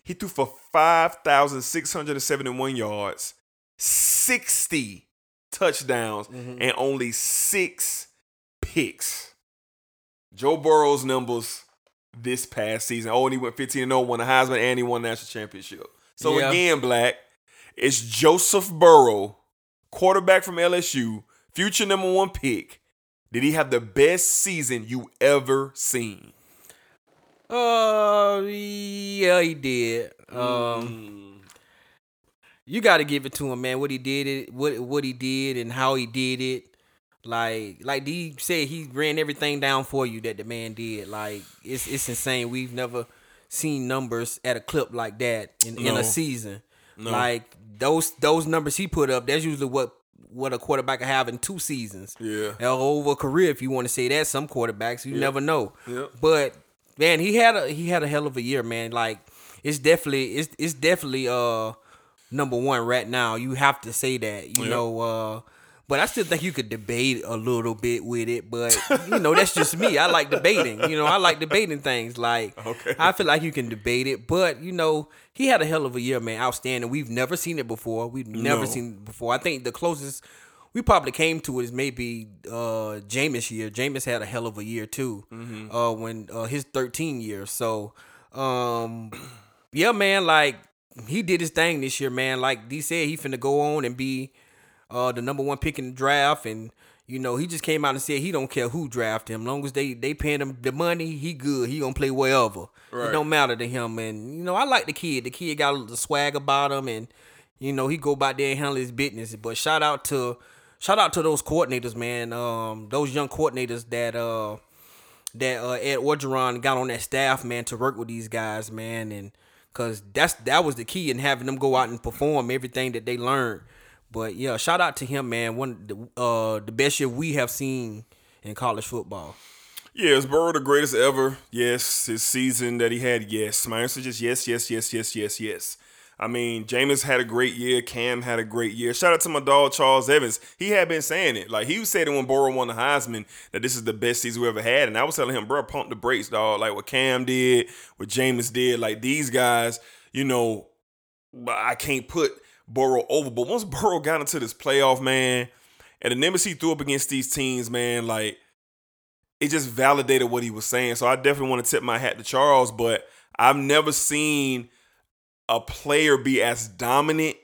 He threw for 5,671 yards, 60 touchdowns, mm-hmm. and only six picks. Joe Burrow's numbers this past season. Oh, and he went 15 0, won the Heisman, and he won the national championship. So Yeah. again, Black, it's Joseph Burrow, quarterback from LSU, future number one pick. Did he have the best season you ever seen? Uh, yeah, he did. Um, Mm. you got to give it to him, man. What he did, it, what what he did, and how he did it. Like, like D said, he ran everything down for you that the man did. Like, it's it's insane. We've never seen numbers at a clip like that in, in a season. No. Like those those numbers he put up, that's usually what what a quarterback can have in two seasons. Yeah. Or over a career, if you want to say that. Some quarterbacks, you Yep. never know. Yep. But man, he had a he had a hell of a year, man. Like it's definitely it's it's definitely uh number one right now. You have to say that, you Yep. know. uh But I still think you could debate a little bit with it. But you know, that's just me. I like debating. You know, I like debating things. Like Okay. I feel like you can debate it. But you know, he had a hell of a year, man. Outstanding. We've never seen it before. We've never No. seen it before. I think the closest we probably came to it is maybe uh Jameis year. Jameis had a hell of a year too. Mm-hmm. Uh when uh his 13 years. So um yeah, man, like he did his thing this year, man. Like D said, he finna go on and be uh the number one pick in the draft and you know, he just came out and said he don't care who draft him. As long as they they paying him the money, he good. He gonna play wherever. Right. It don't matter to him. And you know, I like the kid. The kid got a little swag about him, and you know, he go about there and handle his business. But shout out to shout out to those coordinators, man. Um, those young coordinators that uh that uh, Ed Orgeron got on that staff, man, to work with these guys, man, and cause that's that was the key in having them go out and perform everything that they learned. But yeah, shout out to him, man. One the uh the best year we have seen in college football. Yeah, is Burrow the greatest ever? Yes. His season that he had, yes. My answer is just yes, yes, yes, yes, yes, yes. I mean, Jameis had a great year. Cam had a great year. Shout out to my dog Charles Evans. He had been saying it. Like he was saying it when Burrow won the Heisman that this is the best season we ever had. And I was telling him, bro, pump the brakes, dog. Like what Cam did, what Jameis did. Like these guys, you know, I can't put Burrow over. But once Burrow got into this playoff, man, and the numbers he threw up against these teams, man, like it just validated what he was saying. So I definitely want to tip my hat to Charles, but I've never seen a player be as dominant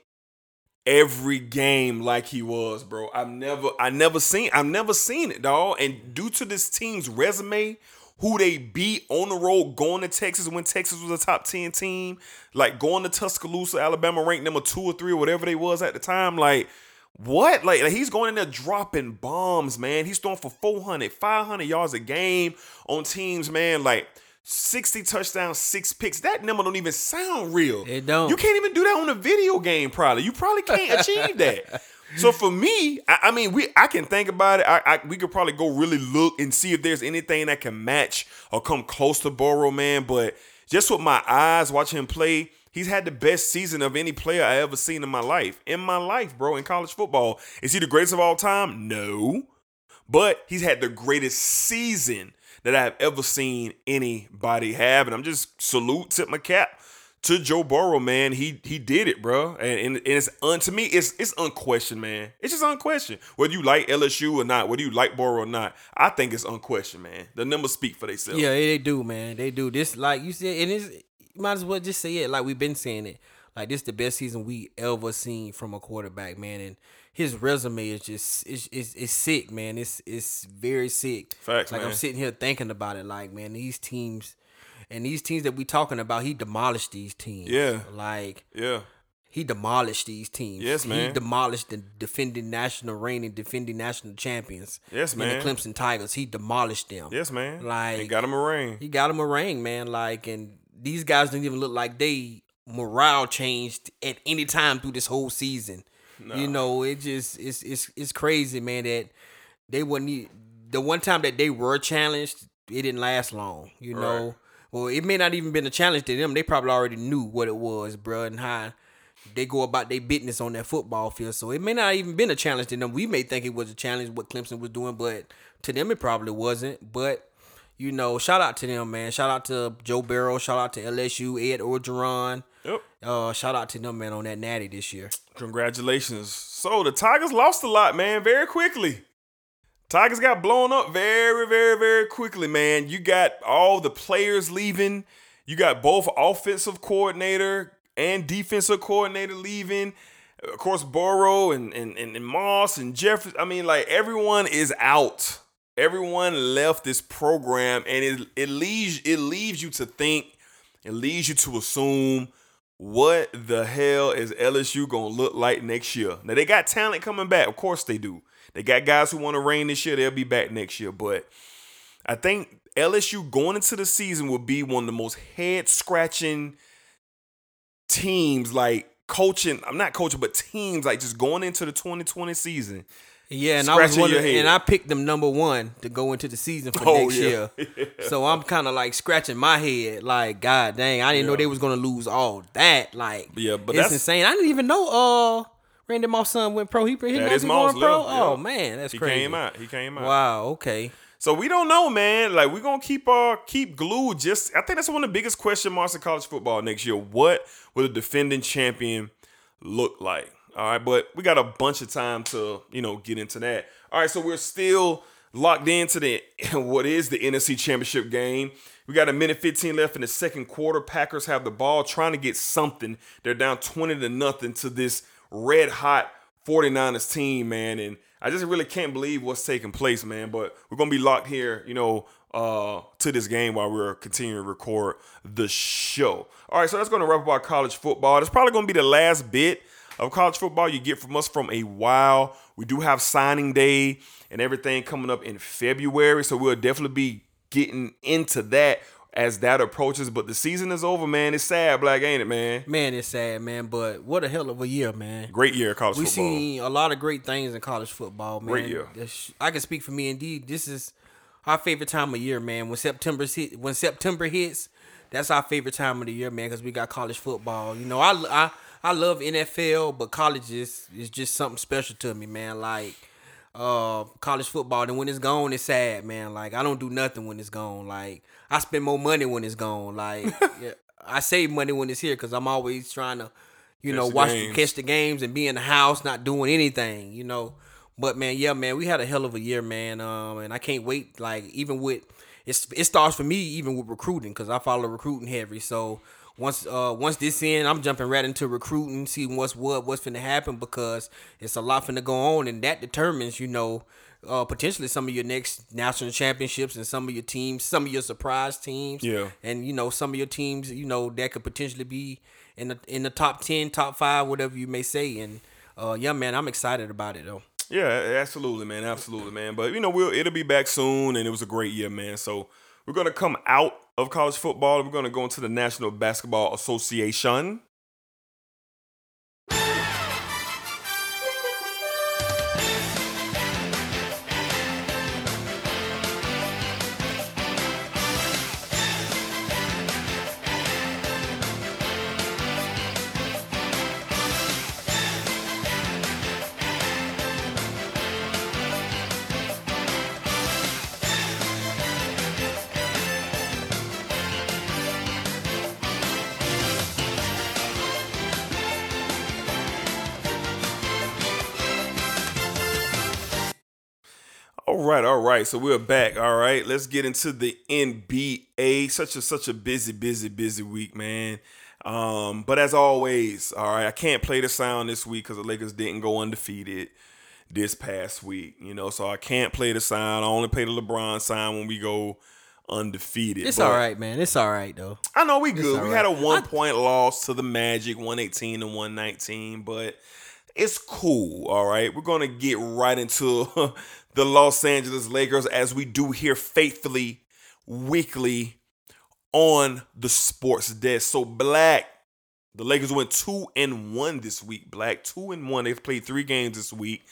every game like he was, bro. I've never I never seen I've never seen it, dog. And due to this team's resume, who they beat on the road, going to Texas when Texas was a top 10 team, like going to Tuscaloosa, Alabama ranked number two or three or whatever they was at the time, like what? Like, like, he's going in there dropping bombs, man. He's throwing for 400, 500 yards a game on teams, man. Like 60 touchdowns, six picks. That number don't even sound real. It don't. You can't even do that on a video game, probably. You probably can't achieve that. So for me, I, I mean, we I can think about it. I, I we could probably go really look and see if there's anything that can match or come close to Burrow, man. But just with my eyes watching him play, he's had the best season of any player I ever seen in my life. In my life, bro, in college football. Is he the greatest of all time? No. But he's had the greatest season that I've ever seen anybody have. And I'm just salute, tip my cap to Joe Burrow, man. He he did it, bro. And, and, and it's un, to me, it's it's unquestioned, man. It's just unquestioned. Whether you like LSU or not, whether you like Burrow or not, I think it's unquestioned, man. The numbers speak for themselves. Yeah, they do, man. They do. This like you said, and it's you might as well just say it like we've been saying it. Like this the best season we ever seen from a quarterback, man. And his resume is just it's it's, it's sick, man. It's it's very sick. Facts, like man. I'm sitting here thinking about it, like man, these teams and these teams that we talking about, he demolished these teams. Yeah. like Yeah. he demolished these teams. Yes, man. He demolished the defending national reigning defending national champions. Yes, man. The Clemson Tigers. He demolished them. Yes, man. Like He got him a ring. he got him a ring, man. Like, and these guys didn't even look like they morale changed at any time through this whole season. You know, it just it's it's it's crazy, man. That they wouldn't. The one time that they were challenged, it didn't last long. You know, Well, it may not even been a challenge to them. They probably already knew what it was, bro, and how they go about their business on that football field. So it may not even been a challenge to them. We may think it was a challenge what Clemson was doing, but to them it probably wasn't. But you know, shout out to them, man. Shout out to Joe Burrow. Shout out to LSU, Ed Orgeron. Yep. Uh, shout out to them, man, on that natty this year. Congratulations. So the Tigers lost a lot, man, very quickly. Tigers got blown up very, very, very quickly, man. You got all the players leaving. You got both offensive coordinator and defensive coordinator leaving. Of course, Burrow and, and, and, Moss and Jefferson. I mean, like everyone is out. Everyone left this program, and it it leaves it leaves you to think, it leaves you to assume what the hell is LSU gonna look like next year? Now they got talent coming back, of course they do. They got guys who want to reign this year, they'll be back next year. But I think LSU going into the season will be one of the most head scratching teams, like coaching. I'm not coaching, but teams like just going into the 2020 season. Yeah, and I was wondering, and I picked them number one to go into the season for Oh, next yeah. year. So I'm kind of like scratching my head, like, God dang, I didn't know they was gonna lose all that. Like, Yeah, but it's that's- insane. I didn't even know. Uh, Randy Moss' son went pro. He, he That is Moss pro. left, Oh man, that's he crazy. He came out. He came out. Wow. Okay. So we don't know, man. Like we're gonna keep uh keep glued. Just I think that's one of the biggest question marks in college football next year. What will the defending champion look like? All right, but we got a bunch of time to you know get into that. All right, so we're still locked into the what is the NFC Championship game. We got a minute 15 left in the second quarter. Packers have the ball trying to get something. They're down 20 to nothing to this red hot 49ers team, man. And I just really can't believe what's taking place, man. But we're gonna be locked here, you know, uh, to this game while we're continuing to record the show. All right, so that's gonna wrap up our college football. That's probably gonna be the last bit of college football you get from us from a while. We do have signing day and everything coming up in February, so we'll definitely be getting into that as that approaches. But the season is over, man. It's sad, black, ain't it, man? Man, it's sad, man. But what a hell of a year, man. Great year of college football. we football. seen a lot of great things in college football, man. Great year. This- I can speak for me. Indeed, this is our favorite time of year, man. When September hit, when September hits, that's our favorite time of the year, man, because we got college football. You know, I I I love NFL, but college is is just something special to me, man. Like uh college football and when it's gone it's sad man. Like i don't do nothing when it's gone. Like i spend more money when it's gone. Like yeah, i save money when it's here because i'm always trying to you Catch know the watch games. catch the games and be in the house not doing anything you know. But man yeah man we had a hell of a year man um and i can't wait like even with it's it starts for me even with recruiting because i follow recruiting heavy. So once uh once this in, I'm jumping right into recruiting, seeing what's what, what's finna happen because it's a lot finna go on, and that determines, you know, uh potentially some of your next national championships and some of your teams, some of your surprise teams, Yeah. and you know some of your teams, you know, that could potentially be in the in the top ten, top five, whatever you may say, and uh yeah, man, I'm excited about it though. Yeah, absolutely, man. Absolutely, man. But you know, we'll it'll be back soon, and it was a great year, man. So we're gonna come out of college football. We're gonna go into the National Basketball Association. Right, all right. So we're back. All right, let's get into the NBA. Such a such a busy, busy, busy week, man. Um, but as always, all right, I can't play the sound this week because the Lakers didn't go undefeated this past week. You know, so I can't play the sound. I only play the LeBron sign when we go undefeated. It's But all right, man. It's all right though. I know we good. We had a one point loss to the Magic, 118 to 119, but it's cool. All right. We're gonna get right into the Los Angeles Lakers as we do here faithfully weekly on the sports desk. So black. The Lakers went two and one this week. Black two and one. They've played three games this week.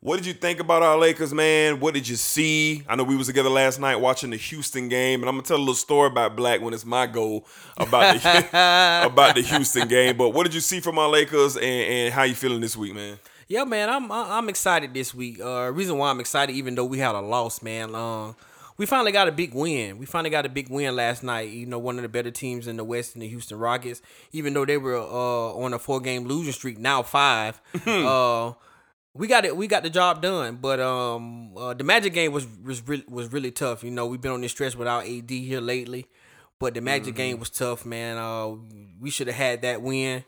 What did you think about our Lakers, man? What did you see? I know we was together last night watching the Houston game, and I'm gonna tell a little story about Black when it's my goal about the about the Houston game. But what did you see from our Lakers, and, and how you feeling this week, man? Yeah, man, I'm I'm excited this week. Uh, reason why I'm excited, even though we had a loss, man. Um, we finally got a big win. We finally got a big win last night. You know, one of the better teams in the West, in the Houston Rockets. Even though they were uh, on a four game losing streak, now five. uh, we got it. We got the job done. But um, uh, the Magic game was was really, was really tough. You know, we've been on this stretch without AD here lately, but the Magic game was tough, man. Uh, we should have had that win.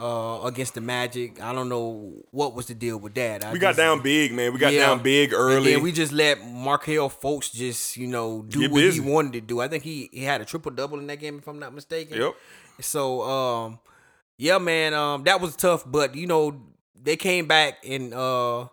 Uh, against the Magic, I don't know what was the deal with that. I We got just- down big, man. We got Yeah. down big And early. then we just let Markelle Fultz just, you know, do Get what busy. he wanted to do. I think he, he had a triple double in that game, if I'm not mistaken. Yep. So, um, yeah, man, um, that was tough, but you know, they came back and uh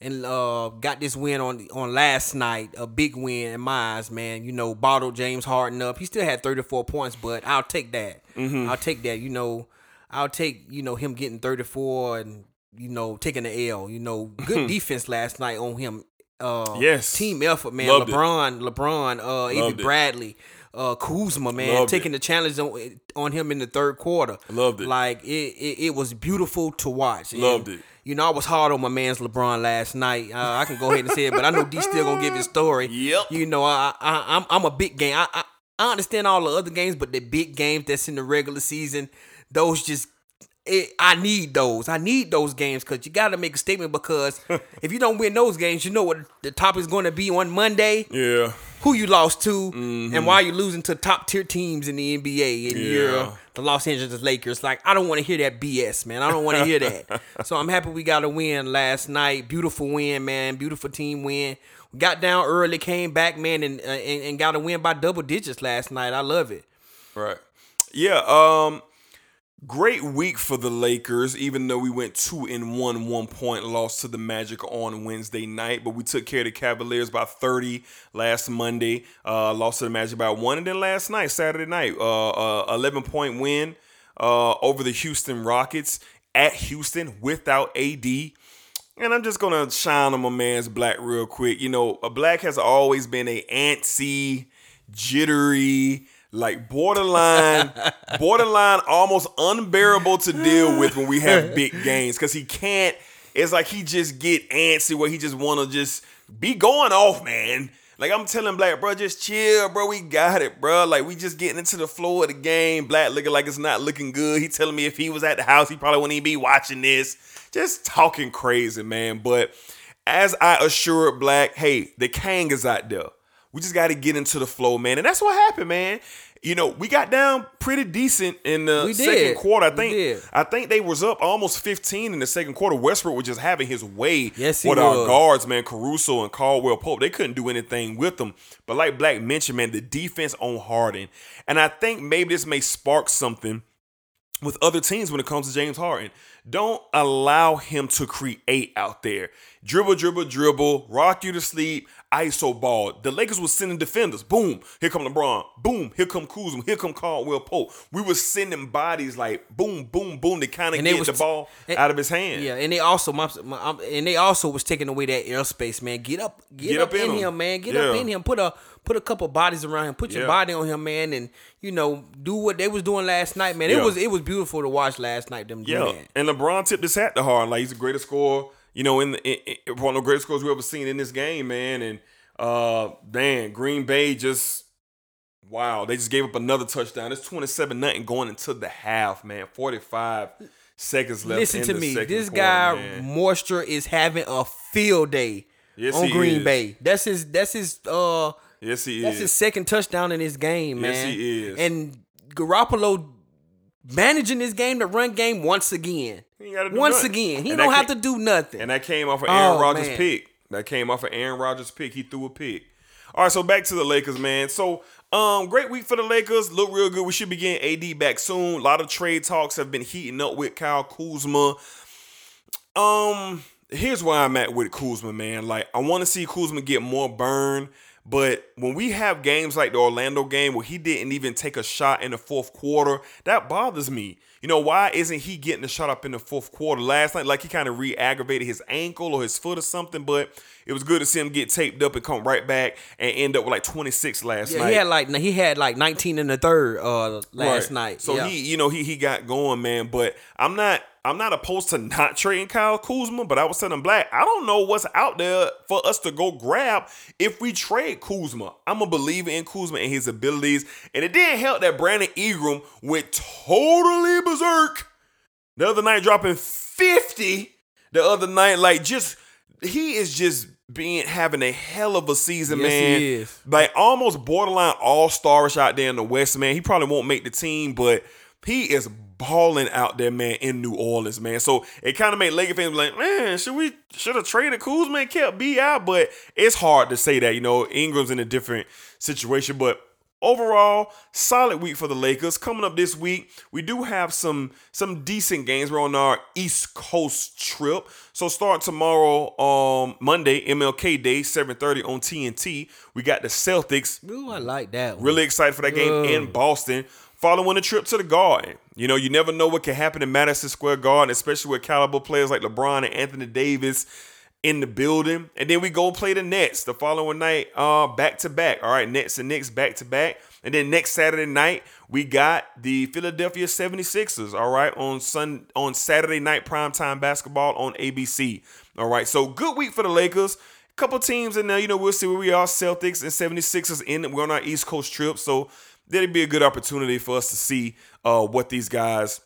and uh got this win on on last night, a big win in my eyes, man. You know, bottled James Harden up. He still had 34 points, but I'll take that. Mhm. I'll take that. You know, I'll take you know him getting 34 and you know taking the L. You know, good defense last night on him. Uh, Yes. team effort, man. Loved it. LeBron, LeBron, uh, it. Bradley, uh, Kuzma, man, Loved taking the challenge on, on him in the third quarter. Loved it. Like it, it, it was beautiful to watch. And, Loved it. You know, I was hard on my man's LeBron last night. Uh, I can go ahead and say it, but I know D still gonna give his story. Yep. You know, I, I I'm I'm a big game. I, I I understand all the other games, but the big games that's in the regular season, those just it, I need those. I need those games because you got to make a statement. Because if you don't win those games, you know what the topic is going to be on Monday. Yeah. Who you lost to, and why you losing to top tier teams in the NBA, and Yeah. you're the Los Angeles Lakers. Like I don't want to hear that BS, man. I don't want to hear that. so I'm happy we got a win last night. Beautiful win, man. Beautiful team win. We got down early, came back, man, and uh, and, and got a win by double digits last night. I love it. Right. Yeah. Um. Great week for the Lakers, even though we went two and one, one point loss to the Magic on Wednesday night. But we took care of the Cavaliers by 30 last Monday. Uh, lost to the Magic by one. And then last night, Saturday night, uh, uh 11 point win uh, over the Houston Rockets at Houston without AD. And I'm just gonna shine on my man's Black real quick. You know, a Black has always been a antsy, jittery, like borderline, borderline, almost unbearable to deal with when we have big games. Cause he can't. It's like he just get antsy where he just wanna just be going off, man. Like I'm telling Black, bro, just chill, bro. We got it, bro. Like we just getting into the flow of the game. Black looking like it's not looking good. He telling me if he was at the house, he probably wouldn't even be watching this. Just talking crazy, man. But as I assured Black, hey, the Kang is out there. We just got to get into the flow, man. And that's what happened, man. You know, we got down pretty decent in the second quarter. I think. I think they was up almost 15 in the second quarter. Westbrook was just having his way Yes, with our was. guards, man. Caruso and Caldwell Pope. They couldn't do anything with them. But like Black mentioned, man, the defense on Harden. And I think maybe this may spark something with other teams when it comes to James Harden. Don't allow him to create out there. Dribble, dribble, dribble, rock you to sleep, ISO ball. The Lakers was sending defenders. Boom, here come LeBron. Boom, here come Kuzma. Here come Caldwell Pope. We was sending bodies like boom, boom, boom to kind of get was the ball and- out of his hand. Yeah, and they also my, my um, and they also was taking away that airspace, man. Get up, get, Get up, up in him. him, man. Get up in him. Put a put a couple bodies around him. Put your Yeah. body on him, man, and you know do what they was doing last night, man. It Yeah. was it was beautiful to watch last night. Them Yeah, and LeBron tipped his hat to Harden. Like he's the greatest scorer, you know, in the in, in, one of the greatest scores we ever seen in this game, man. And uh, man, Green Bay just wow, they just gave up another touchdown. It's twenty seven nothing going into the half, man. Forty five seconds left. Listen to me, this quarter, guy man. Mostert is having a field day Yes, on Green is. Bay. That's his. That's his. Uh, Yes, he that's is. his second touchdown in this game, man. Yes, he is. And Garoppolo managing this game, the run game once again. He ain't gotta do Once nothing. again, he And don't have ca- to do nothing. And that came off of Aaron Oh, Rodgers' man. pick. That came off of Aaron Rodgers' pick. He threw a pick. All right, so back to the Lakers, man. So, um, great week for the Lakers. Look real good. We should be getting AD back soon. A lot of trade talks have been heating up with Kyle Kuzma. Um, here's where I'm at with Kuzma, man. Like, I want to see Kuzma get more burn. But when we have games like the Orlando game where he didn't even take a shot in the fourth quarter, that bothers me. You know, why isn't he getting the shot up in the fourth quarter last night? Like he kind of re aggravated his ankle or his foot or something, but it was good to see him get taped up and come right back and end up with like 26 last Yeah, night. he had like he had like 19 in the third uh last Right. night. So yeah. he, you know, he he got going, man. But I'm not I'm not opposed to not trading Kyle Kuzma, but I was telling Black, I don't know what's out there for us to go grab if we trade Kuzma. I'm a believer in Kuzma and his abilities, and it didn't help that Brandon Ingram went totally berserk the other night, dropping 50 the other night. Like just he is just being having a hell of a season, Yes, he man. is. Like almost borderline all starish out there in the West, man. He probably won't make the team, but he is balling out there, man, in New Orleans, man. So it kind of made Lakers fans like, man, should we should have traded Kuzma and kept B out? But it's hard to say that. You know, Ingram's in a different situation, but overall solid week for the lakers coming up this week we do have some some decent games we're on our east coast trip so start tomorrow um monday mlk day 7.30 on tnt we got the celtics Ooh, I like that. One. really excited for that game Ugh. in boston following a trip to the garden you know you never know what can happen in madison square garden especially with caliber players like lebron and anthony davis in the building. And then we go play the Nets the following night, uh, back to back. All right, Nets and Knicks back to back. And then next Saturday night, we got the Philadelphia 76ers, all right, on Sun on Saturday night primetime basketball on ABC. All right. So good week for the Lakers. Couple teams in there, you know, we'll see where we are. Celtics and 76ers in. We're on our East Coast trip. So that'd be a good opportunity for us to see uh what these guys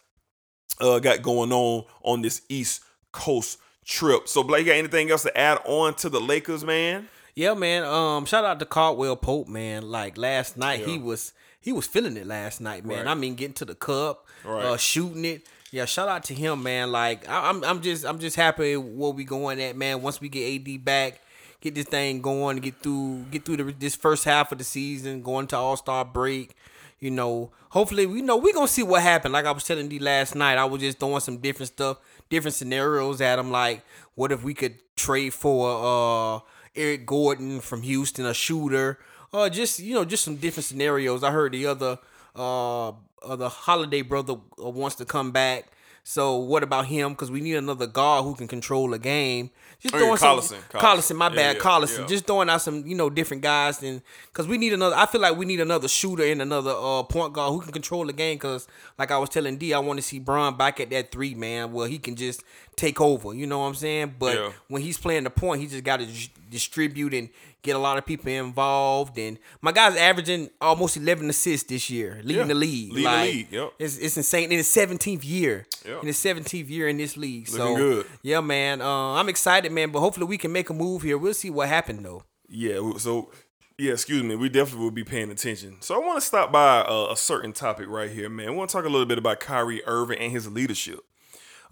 uh got going on on this East Coast trip. So Blake, got anything else to add on to the Lakers, man? Yeah, man. Um, shout out to Caldwell Pope, man. Like last night, he was he was feeling it last night, man. Right. I mean, getting to the cup, Right. uh, shooting it. Yeah, shout out to him, man. Like I, I'm, I'm just, I'm just happy where we going at, man. Once we get AD back, get this thing going, get through, get through the, this first half of the season, going to All Star break. You know, hopefully, we know we're gonna see what happened. Like I was telling you last night, I was just throwing some different stuff, different scenarios at him. Like, what if we could trade for uh Eric Gordon from Houston, a shooter, uh, just you know, just some different scenarios. I heard the other uh, uh the Holiday brother uh, wants to come back. So what about him? Because we need another guard who can control a game. Just Oh, yeah, throwing some Collison, Collison. Collison, my bad, yeah, Collison. yeah. Just throwing out some you know different guys, and because we need another. I feel like we need another shooter and another uh point guard who can control the game. Because like I was telling D, I want to see Bron back at that three man where he can just take over. You know what I'm saying? But Yeah. when he's playing the point, he just got to distribute and get a lot of people involved. And my guy's averaging almost 11 assists this year, leading Yeah, the league. leading the league, yep. It's, it's insane. In his 17th year. Yep. In his 17th year in this league. so good. yeah, man. Uh, I'm excited, man. But hopefully we can make a move here. We'll see what happened though. Yeah, so yeah, excuse me. We definitely will be paying attention. So I want to stop by a, a certain topic right here, man. I want to talk a little bit about Kyrie Irving and his leadership.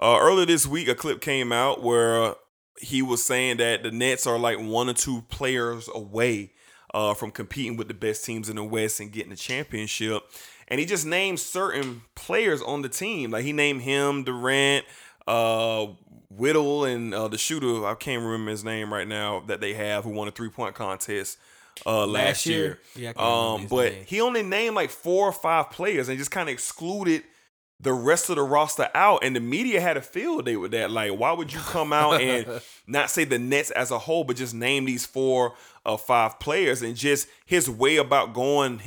Uh, earlier this week, a clip came out where he was saying that the Nets are like one or two players away uh, from competing with the best teams in the West and getting the championship. And he just named certain players on the team. Like he named him, Durant, uh, Whittle, and uh, the shooter. I can't remember his name right now that they have who won a three point contest uh, last, Last year. year? Yeah, I can't remember um, but name. he only named like four or five players and just kind of excluded the rest of the roster out, and the media had a field day with that. Like, why would you come out and not say the Nets as a whole, but just name these four or five players and just his way about going,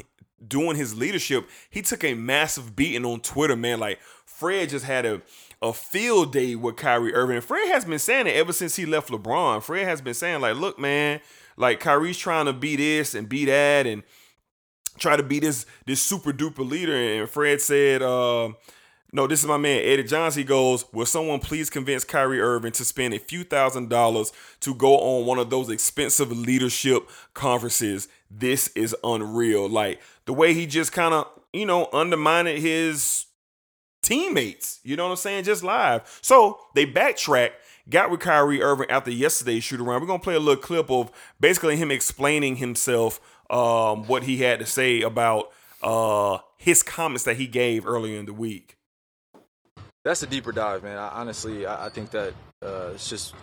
doing his leadership? He took a massive beating on Twitter, man. Like, Fred just had a a field day with Kyrie Irving. Fred has been saying it ever since he left LeBron. Fred has been saying, like, look, man, like Kyrie's trying to be this and be that and try to be this this super duper leader. And Fred said, uh, no, this is my man Eddie Johnson. He goes, Will someone please convince Kyrie Irving to spend a few thousand dollars to go on one of those expensive leadership conferences? This is unreal. Like the way he just kind of, you know, undermined his teammates. You know what I'm saying? Just live. So they backtrack, got with Kyrie Irving after yesterday's shoot around. We're gonna play a little clip of basically him explaining himself, um, what he had to say about uh his comments that he gave earlier in the week. That's a deeper dive, man. I, honestly, I, I think that uh, it's just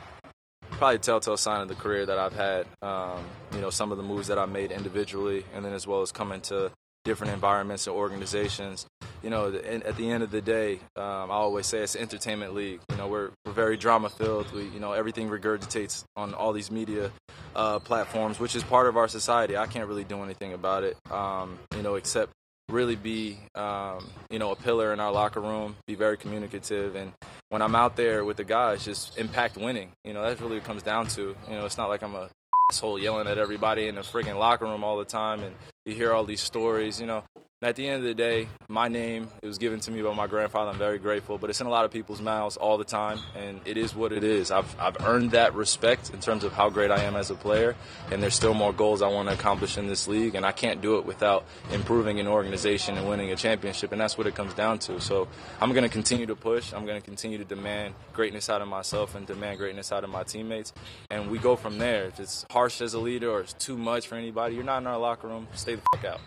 probably a telltale sign of the career that I've had. Um, you know, some of the moves that I made individually, and then as well as coming to different environments and organizations. You know, and at the end of the day, um, I always say it's an entertainment league. You know, we're, we're very drama filled. We, you know, everything regurgitates on all these media uh, platforms, which is part of our society. I can't really do anything about it. Um, you know, except really be, um, you know, a pillar in our locker room, be very communicative, and when I'm out there with the guys, just impact winning. You know, that's really what comes down to. You know, it's not like I'm a asshole yelling at everybody in the freaking locker room all the time, and you hear all these stories. You know, and at the end of the day, my name it was given to me by my grandfather. I'm very grateful, but it's in a lot of people's mouths all the time, and it is what it is. I've I've earned that respect in terms of how great I am as a player, and there's still more goals I want to accomplish in this league, and I can't do it without improving an organization and winning a championship, and that's what it comes down to. So I'm going to continue to push. I'm going to continue to demand greatness out of myself and demand greatness out of my teammates, and we go from there. If it's harsh as a leader or it's too much for anybody, you're not in our locker room. Stay the fuck out.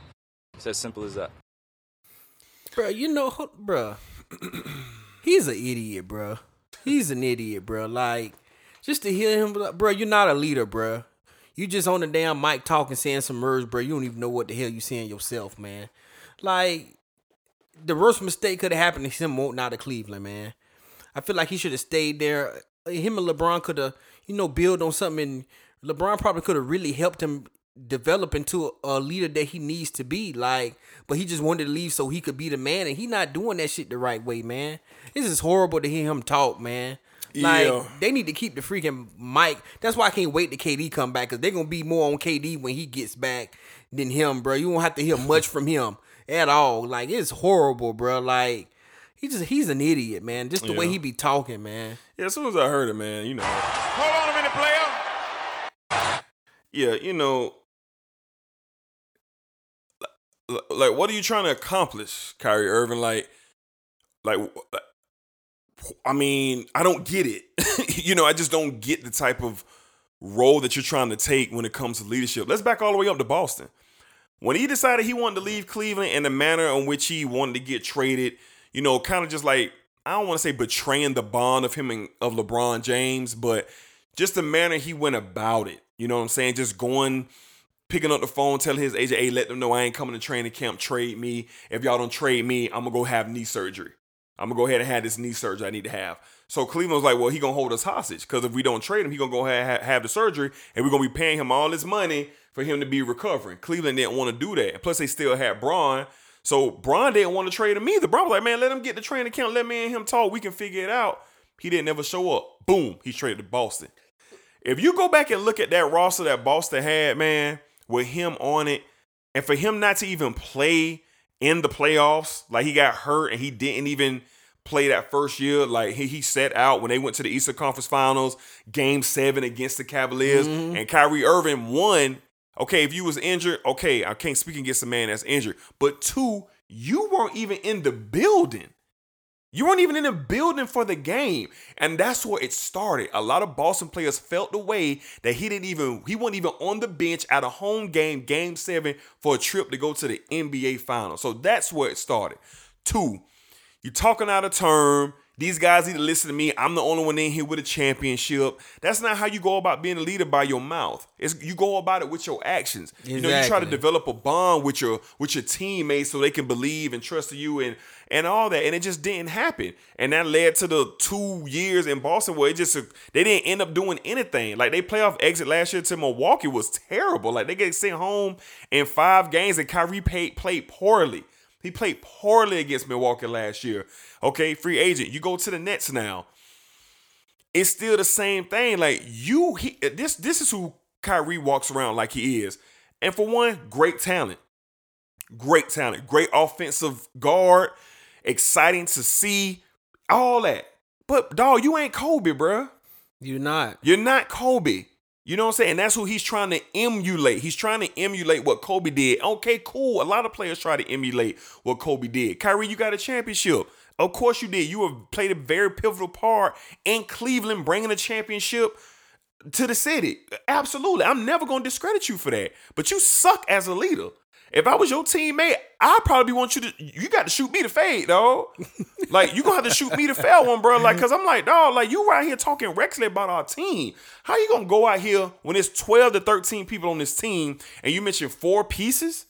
It's as simple as that. bro. You know, bro. He's an idiot, bro. He's an idiot, bro. Like, just to hear him, bro. You're not a leader, bro. You just on the damn mic talking, saying some words, bro. You don't even know what the hell you saying yourself, man. Like, the worst mistake could have happened to him wanting out of Cleveland, man. I feel like he should have stayed there. Him and LeBron could have, you know, build on something. And LeBron probably could have really helped him develop into a, a leader that he needs to be. Like, but he just wanted to leave so he could be the man, and he not doing that shit the right way, man. This is horrible to hear him talk, man. Like Yeah. they need to keep the freaking mic. That's why I can't wait to KD come back because they're gonna be more on KD when he gets back than him, bro. You won't have to hear much from him at all. Like it's horrible, bro. Like he just he's an idiot, man. Just the way he be talking, man. Yeah, as soon as I heard it, man, you know. Hold on a minute, player. Yeah, you know, li- like, what are you trying to accomplish, Kyrie Irving? Like, like, I mean, I don't get it. you know, I just don't get the type of role that you're trying to take when it comes to leadership. Let's back all the way up to Boston. When he decided he wanted to leave Cleveland and the manner in which he wanted to get traded, you know, kind of just like I don't want to say betraying the bond of him and of LeBron James, but just the manner he went about it. You know what I'm saying? Just going, picking up the phone, telling his agent, hey, let them know I ain't coming to training camp, trade me. If y'all don't trade me, I'm gonna go have knee surgery. I'm gonna go ahead and have this knee surgery I need to have. So Cleveland was like, well, he gonna hold us hostage because if we don't trade him, he gonna go ahead have the surgery, and we're gonna be paying him all this money for him to be recovering. Cleveland didn't want to do that, plus they still had Bron. So Bron didn't want to trade him either. Bron was like, man, let him get the training camp, let me and him talk, we can figure it out. He didn't ever show up. Boom, he traded to Boston. If you go back and look at that roster that Boston had, man, with him on it, and for him not to even play in the playoffs, like he got hurt and he didn't even play that first year, like he, he set out when they went to the Eastern Conference Finals, game seven against the Cavaliers, mm-hmm. and Kyrie Irving won. Okay, if you was injured, okay, I can't speak against a man that's injured. But two, you weren't even in the building. You weren't even in the building for the game. And that's where it started. A lot of Boston players felt the way that he didn't even, he wasn't even on the bench at a home game, game seven, for a trip to go to the NBA finals. So that's where it started. Two, you're talking out of term. These guys need to listen to me. I'm the only one in here with a championship. That's not how you go about being a leader by your mouth. It's you go about it with your actions. You know, you try to develop a bond with your with your teammates so they can believe and trust you and and all that. And it just didn't happen. And that led to the two years in Boston where it just they didn't end up doing anything. Like they playoff exit last year to Milwaukee was terrible. Like they get sent home in five games and Kyrie played played poorly. He played poorly against Milwaukee last year. Okay, free agent. You go to the Nets now. It's still the same thing. Like you, he, this this is who Kyrie walks around like he is. And for one, great talent, great talent, great offensive guard, exciting to see, all that. But dog, you ain't Kobe, bruh. You're not. You're not Kobe. You know what I'm saying? That's who he's trying to emulate. He's trying to emulate what Kobe did. Okay, cool. A lot of players try to emulate what Kobe did. Kyrie, you got a championship. Of course you did. You have played a very pivotal part in Cleveland, bringing a championship to the city. Absolutely. I'm never going to discredit you for that. But you suck as a leader. If I was your teammate, I'd probably want you to. You got to shoot me to fade, though. like you gonna have to shoot me to fail one, bro. Like, cause I'm like, dog, like you right here talking recklessly about our team. How you gonna go out here when it's 12 to 13 people on this team and you mention four pieces?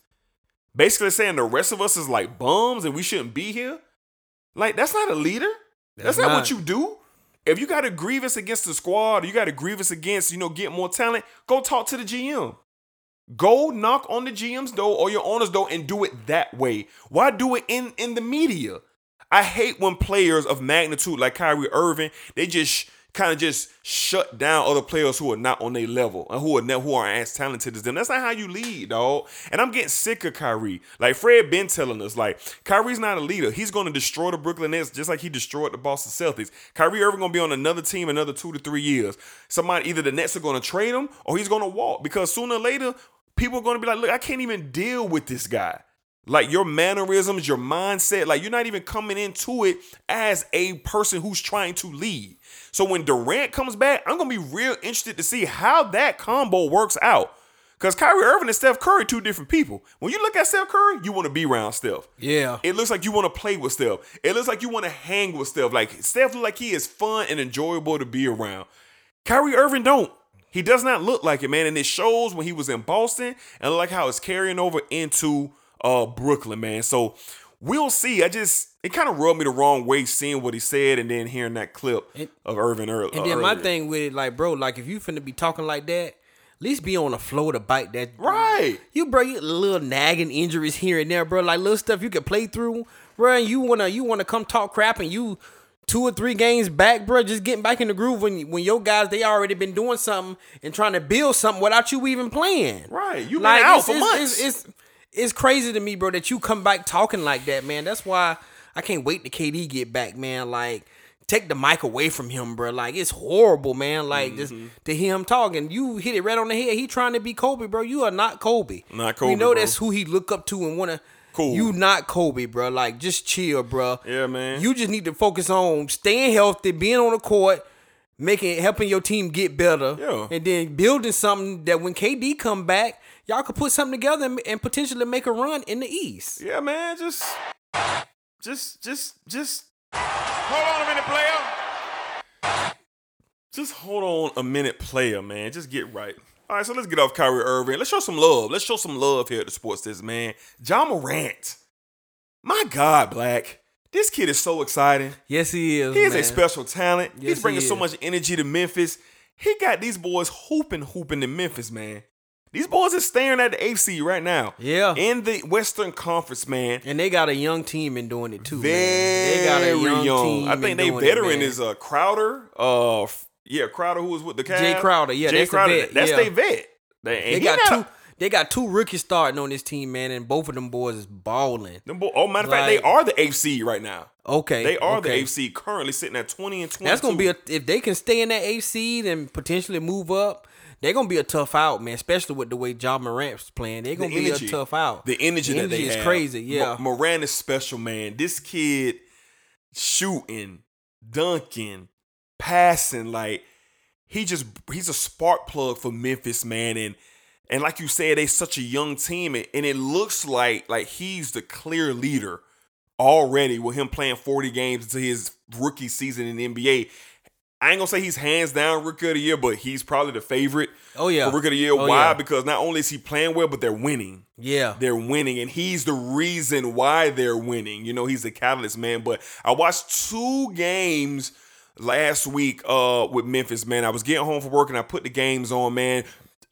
Basically saying the rest of us is like bums and we shouldn't be here. Like that's not a leader. That's, That's not, not. what you do. If you got a grievance against the squad, or you got a grievance against, you know, get more talent, go talk to the GM. Go knock on the GM's door or your owner's door and do it that way. Why do it in in the media? I hate when players of magnitude like Kyrie Irving, they just kind of just shut down other players who are not on their level and who are ne- who aren't as talented as them. That's not how you lead, dog. And I'm getting sick of Kyrie. Like Fred been telling us, like Kyrie's not a leader. He's going to destroy the Brooklyn Nets just like he destroyed the Boston Celtics. Kyrie Irving going to be on another team another two to three years. Somebody either the Nets are going to trade him or he's going to walk because sooner or later people are going to be like, look, I can't even deal with this guy. Like your mannerisms, your mindset, like you're not even coming into it as a person who's trying to lead. So when Durant comes back, I'm gonna be real interested to see how that combo works out. Because Kyrie Irving and Steph Curry, two different people. When you look at Steph Curry, you want to be around Steph. Yeah. It looks like you want to play with Steph. It looks like you want to hang with Steph. Like Steph look like he is fun and enjoyable to be around. Kyrie Irving don't. He does not look like it, man. And it shows when he was in Boston and like how it's carrying over into uh Brooklyn, man. So we'll see. I just it kind of rubbed me the wrong way seeing what he said and then hearing that clip of Irving earlier. And then my thing with it, like, bro, like if you finna be talking like that, at least be on the floor to bite that. Right. You bro, you little nagging injuries here and there, bro. Like little stuff you can play through, bro. And you wanna you wanna come talk crap and you two or three games back, bro. Just getting back in the groove when when your guys they already been doing something and trying to build something without you even playing. Right. You been out for months. It's, it's it's crazy to me, bro, that you come back talking like that, man. That's why I can't wait to KD get back, man. Like take the mic away from him, bro. Like it's horrible, man. Like just Mm-hmm. to hear him talking, you hit it right on the head. He trying to be Kobe, bro. You are not Kobe. Not Kobe, We know bro. that's who he look up to and wanna. Cool. You not Kobe, bro. Like just chill, bro. Yeah, man. You just need to focus on staying healthy, being on the court, making helping your team get better. Yeah. And then building something that when KD come back, y'all could put something together and, and potentially make a run in the East. Yeah, man. Just, just, just, just. Hold on a minute, player. Just hold on a minute, player, man. Just get right. All right, so let's get off Kyrie Irving. Let's show some love. Let's show some love here at the Sports Desk, man. Ja Morant. My God, Black. This kid is so exciting. Yes, he is. He is man. a special talent. Yes, He's bringing he so much energy to Memphis. He got these boys hooping, hooping in Memphis, man. These boys are staring at the AFC right now. Yeah. In the Western Conference, man. And they got a young team in doing it too. Very man. They got a young, young. team. I think they veteran man. is uh Crowder. Uh, yeah, Crowder who was with the Cavs. Jay Crowder, yeah, Jay that's the Crowder. vet, That's yeah. they vet. They, They got two. a- They got two rookies starting on this team, man, and both of them boys is balling. them bo- oh, matter of fact, they are the AFC right now. Okay, They are okay. the AFC currently sitting at twenty and twenty. That's gonna be a if they can stay in that seed and potentially move up. They're gonna be a tough out, man. Especially with the way Ja Morant's playing, they're gonna be a tough out. The energy, The that they energy is have. crazy. Yeah, Mo- Moran is special, man. This kid shooting, dunking, passing, like he just he's a spark plug for Memphis, man. And and like you said, they such a young team, and, and it looks like like he's the clear leader already with him playing 40 games into his rookie season in the NBA. I ain't gonna say he's hands down rookie of the year, but he's probably the favorite. Oh, yeah. for rookie of the year. Oh, Why? yeah. Because not only is he playing well, but they're winning. yeah. They're winning, and he's the reason why they're winning. You know, he's the catalyst, man. But I watched two games last week uh with Memphis, man. I was getting home from work and I put the games on, man.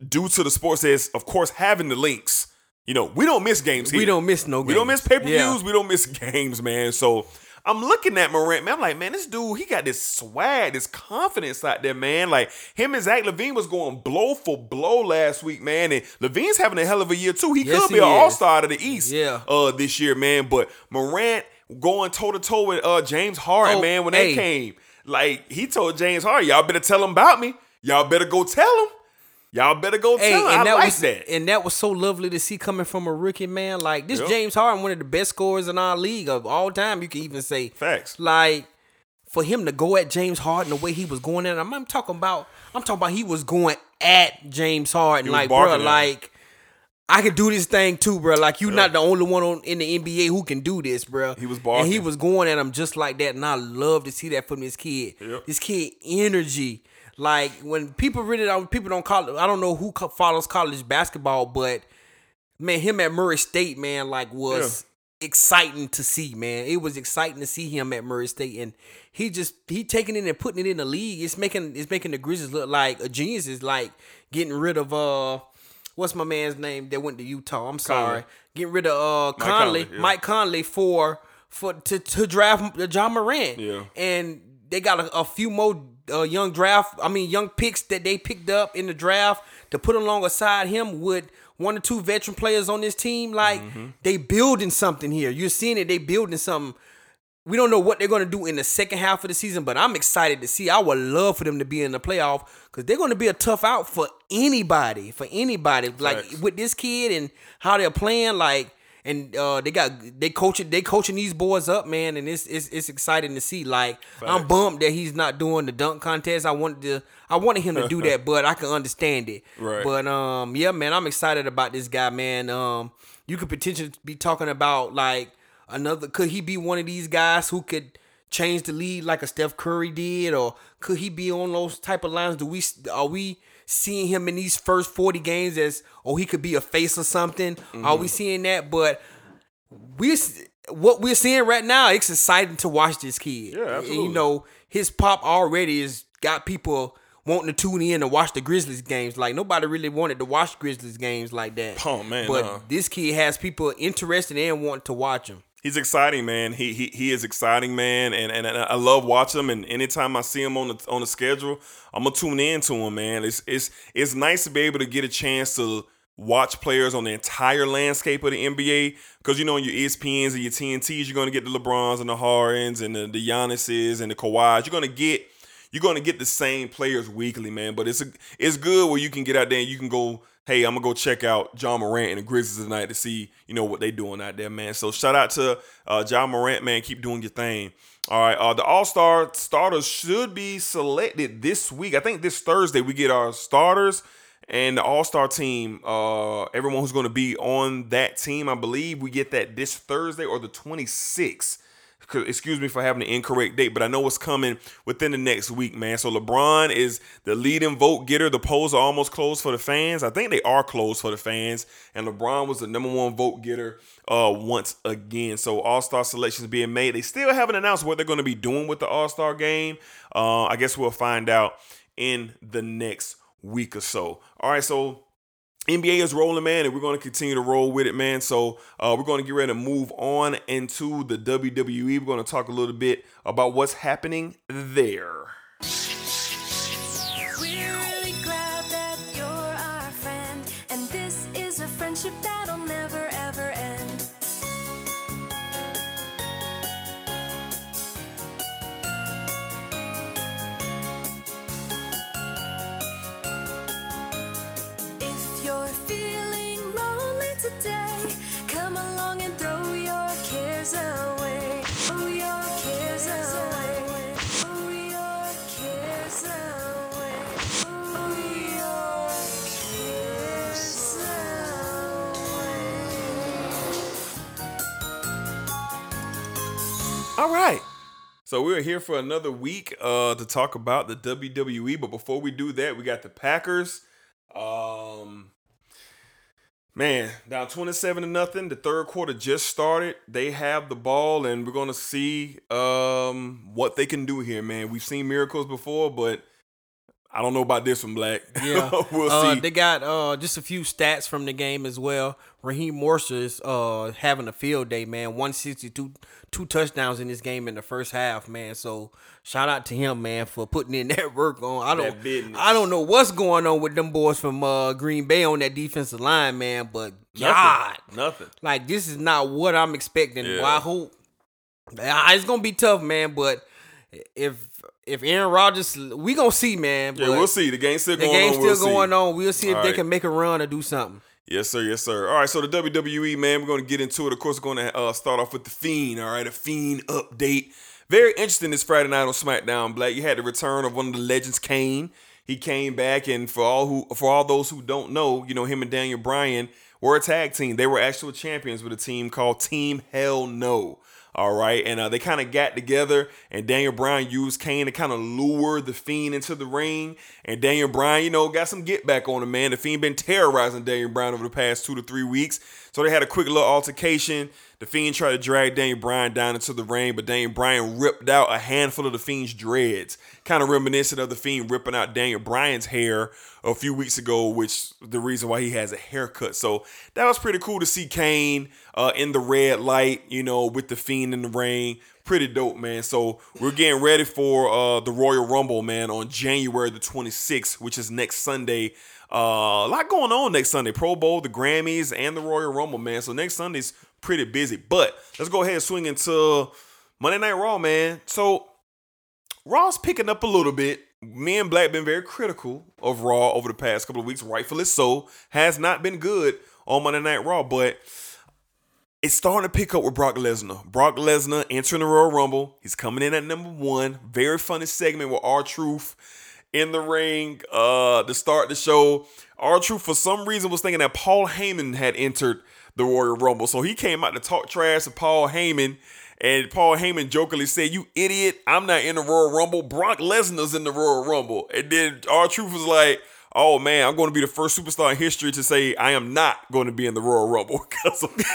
Due to the Sports Desk, of course, having the links. You know, we don't miss games here. We don't miss no games. We don't miss pay per views. Yeah. We don't miss games, man. So I'm looking at Morant, man. I'm like, man, this dude, he got this swag, this confidence out there, man. Like him and Zach LaVine was going blow for blow last week, man. And LaVine's having a hell of a year too. He Yes, could be an all star of the East, Yeah. uh, this year, man. But Morant going toe to toe with uh James Harden, Oh, man, when hey. they came, like he told James Harden, y'all better tell him about me. Y'all better go tell him. Y'all better go Hey, tell him. I and that like was that. and that was so lovely to see coming from a rookie man. Like this Yep. James Harden, one of the best scorers in our league of all time. You can even say Facts. Like for him to go at James Harden the way he was going at him, I'm talking about. I'm talking about he was going at James Harden. Like, bro, like I can do this thing too, bro. Like you're not the only one on, in the NBA who can do this, bro. He was and he was going at him just like that, and I love to see that from this kid. Yep. This kid energy. Like when people really don't, people don't call. it- I don't know who follows college basketball, but man, him at Murray State, man, like was exciting to see, man. It was exciting to see him at Murray State, and he just he taking it and putting it in the league. It's making it's making the Grizzlies look like a genius. Is like getting rid of uh, what's my man's name that went to Utah? I'm sorry, Conley. getting rid of uh Mike Conley, Conley, yeah. Mike Conley for for to to draft Ja Morant. Yeah. and they got a, a few more uh, young draft. I mean, young picks that they picked up in the draft to put alongside him with one or two veteran players on this team. Like Mm-hmm. they building something here. You're seeing it. They building something. We don't know what they're going to do in the second half of the season, but I'm excited to see. I would love for them to be in the playoff because they're going to be a tough out for anybody. For anybody, like with this kid and how they're playing, like and uh, they got they coaching they coaching these boys up, man, and it's it's, it's exciting to see. Like I'm bummed that he's not doing the dunk contest. I wanted to I wanted him to do that, but I can understand it. Right. But um, yeah, man, I'm excited about this guy, man. Um, you could potentially be talking about like another. Could he be one of these guys who could change the lead like a Steph Curry did, or could he be on those type of lines? Do we are we seeing him in these first 40 games as oh he could be a face or something? Are we mm-hmm. seeing that? But we what we're seeing right now, it's exciting to watch this kid. Yeah, And, absolutely. you know, his pop already has got people wanting to tune in to watch the Grizzlies games. Like nobody really wanted to watch Grizzlies games like that. Oh, man, But no. this kid has people interested and want to watch him. He's exciting, man. He he he is exciting, man, and and I love watching him. And anytime I see him on the on the schedule, I'm gonna tune in to him, man. It's it's it's nice to be able to get a chance to watch players on the entire landscape of the NBA. Because you know, your ESPNs and your TNTs, you're gonna get the LeBrons and the Hardens and the, the Giannis's and the Kawhis. You're gonna get you're gonna get the same players weekly, man. But it's a, it's good where you can get out there and you can go, hey, I'm gonna go check out Ja Morant and the Grizzlies tonight to see, you know, what they doing out there, man. So shout out to uh, Ja Morant, man. Keep doing your thing. All right, uh, the All Star starters should be selected this week. I think this Thursday we get our starters and the All Star team. Uh, everyone who's going to be on that team, I believe we get that this Thursday or the 26th. Excuse me for having the incorrect date, but I know it's coming within the next week, man. So LeBron is the leading vote getter. The polls are almost closed for the fans. I think they are closed for the fans, and LeBron was the number one vote getter uh, once again. So All Star selections being made. They still haven't announced what they're going to be doing with the All Star game. Uh, I guess we'll find out in the next week or so. All right, so NBA is rolling, man, and we're going to continue to roll with it, man. So uh, we're going to get ready to move on into the WWE. We're going to talk a little bit about what's happening there. All right. So we're here for another week uh, to talk about the WWE. But before we do that, we got the Packers. Um, man, down twenty-seven to nothing. The third quarter just started. They have the ball, and we're gonna see um, what they can do here, man. We've seen miracles before, but I don't know about this one, Black. Yeah, we'll uh, see. They got uh, just a few stats from the game as well. Raheem Mostert is uh, having a field day, man. 162, two touchdowns in this game in the first half, man. So shout out to him, man, for putting in that work on. I don't. I don't know what's going on with them boys from uh, Green Bay on that defensive line, man. But Nothing. God, Nothing. like this is not what I'm expecting. Yeah. Well, I hope it's gonna be tough, man. But if if Aaron Rodgers, we gonna see, man. Yeah, we'll see. The game's still the going game's on. We'll going see. on. We'll see if All they right. can make a run or do something. Yes, sir. Yes, sir. All right. So the WWE, man, we're going to get into it. Of course, we're going to uh, start off with the Fiend. All right, a Fiend update. Very interesting this Friday night on SmackDown. Black, you had the return of one of the legends, Kane. he came back, and for all who for all those who don't know, you know him and Daniel Bryan were a tag team. They were actual champions with a team called Team Hell No. All right, and uh, they kind of got together, and Daniel Bryan used Kane to kind of lure the Fiend into the ring. And Daniel Bryan, you know, got some get back on him, man. The Fiend been terrorizing Daniel Bryan over the past two to three weeks, so they had a quick little altercation. The Fiend tried to drag Daniel Bryan down into the ring, but Daniel Bryan ripped out a handful of the Fiend's dreads, kind of reminiscent of the Fiend ripping out Daniel Bryan's hair a few weeks ago, which the reason why he has a haircut. So that was pretty cool to see Kane uh, in the red light, you know, with the Fiend in the ring. Pretty dope, man. So we're getting ready for uh, the Royal Rumble, man, on January the 26th, which is next Sunday. Uh, a lot going on next Sunday. Pro Bowl, the Grammys, and the Royal Rumble, man. So next Sunday's pretty busy. But let's go ahead and swing into Monday Night Raw, man. So Raw's picking up a little bit. Me and Black been very critical of Raw over the past couple of weeks, rightfully so. Has not been good on Monday Night Raw, but it's starting to pick up with Brock Lesnar. Brock Lesnar entering the Royal Rumble. He's coming in at number one. Very funny segment with R Truth in the ring uh, to start the show. R Truth, for some reason, was thinking that Paul Heyman had entered the Royal Rumble. So he came out to talk trash to Paul Heyman. And Paul Heyman jokingly said, You idiot, I'm not in the Royal Rumble. Brock Lesnar's in the Royal Rumble. And then R Truth was like, Oh man, I'm going to be the first superstar in history to say I am not going to be in the Royal Rumble because of, because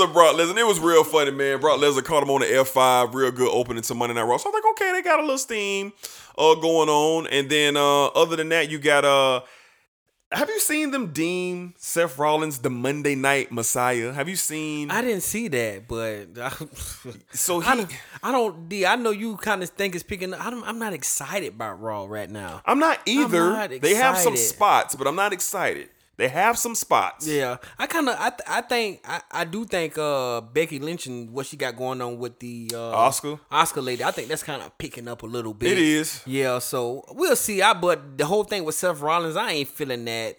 of Brock Lesnar. It was real funny, man. Brock Lesnar caught him on the F5, real good opening to Monday Night Raw. So I'm like, okay, they got a little steam uh, going on. And then uh, other than that, you got uh have you seen them deem Seth Rollins the Monday Night Messiah? Have you seen? I didn't see that, but so he, I don't, I don't. D, I know you kind of think it's picking. up. I I'm not excited about Raw right now. I'm not either. I'm not they have some spots, but I'm not excited. They have some spots. Yeah, I kind of, I, th- I think, I, I do think uh Becky Lynch and what she got going on with the uh, Asuka? Asuka lady. I think that's kind of picking up a little bit. It is. Yeah, so we'll see. I but the whole thing with Seth Rollins, I ain't feeling that.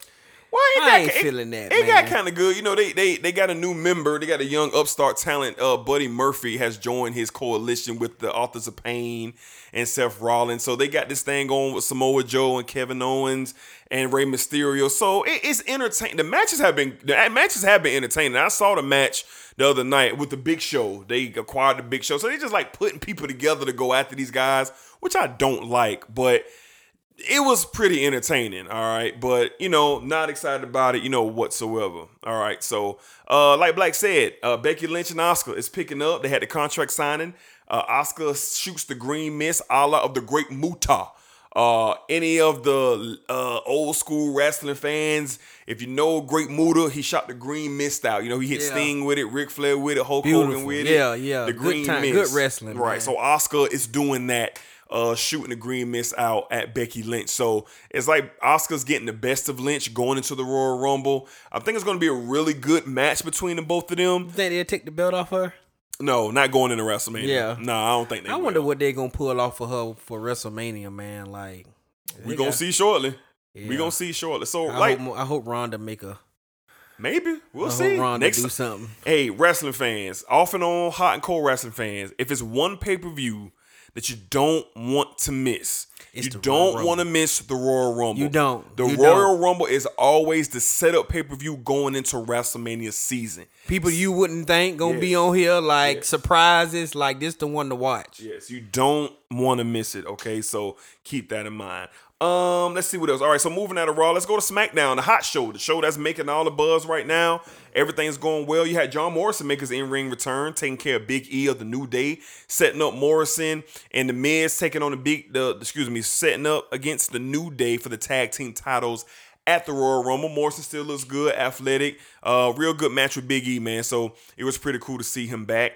Well, it I got, ain't it- feeling that. It man. got kind of good. You know, they they they got a new member. They got a young upstart talent. Uh, Buddy Murphy has joined his coalition with the Authors of Pain and Seth Rollins. So they got this thing going with Samoa Joe and Kevin Owens and Rey Mysterio. So it, it's entertaining. The matches have been the matches have been entertaining. I saw the match the other night with the Big Show. They acquired the Big Show, so they just like putting people together to go after these guys, which I don't like, but it was pretty entertaining, all right. But you know, not excited about it, you know, whatsoever. All right. So, uh, like Black said, uh, Becky Lynch and Asuka is picking up. They had the contract signing. Uh, Asuka shoots the green mist, a la of the Great Muta. Uh, any of the uh, old school wrestling fans, if you know Great Muta, he shot the green mist out. You know, he hit Yeah. Sting with it, Ric Flair with it, Hulk Hogan with Yeah, it. yeah. Yeah. The Good green time- good wrestling, Right. man. So Asuka is doing that, uh, shooting the green mist out at Becky Lynch. So it's like Asuka's getting the best of Lynch going into the Royal Rumble. I think it's going to be a really good match between the both of them. You think they'll take the belt off her? No, not going into WrestleMania. Yeah. No, I don't think they I will. wonder what they're gonna pull off for her for WrestleMania, man. Like We're going to got- see shortly. Yeah. We're going to see shortly. So, I like, hope, I hope Ronda make a Maybe we'll I see. Ronda Next do something. Hey, wrestling fans, off and on, hot and cold wrestling fans. If it's one pay per view that you don't want to miss, It's you don't want to miss the Royal Rumble. You don't. The You Royal don't. Rumble is always the setup pay per view going into WrestleMania season. people you wouldn't think gonna be on here like surprises. Like this, the one to watch. Yes, you don't want to miss it. Okay, so keep that in mind. Um, let's see what else. All right, so moving out of Raw, let's go to SmackDown, the hot show, the show that's making all the buzz right now. Everything's going well. You had John Morrison make his in-ring return, taking care of Big E of the New Day, setting up Morrison and the Miz taking on the big, the excuse me, setting up against the New Day for the tag team titles at the Royal Rumble. Morrison still looks good, athletic, uh, real good match with Big E, man. So it was pretty cool to see him back.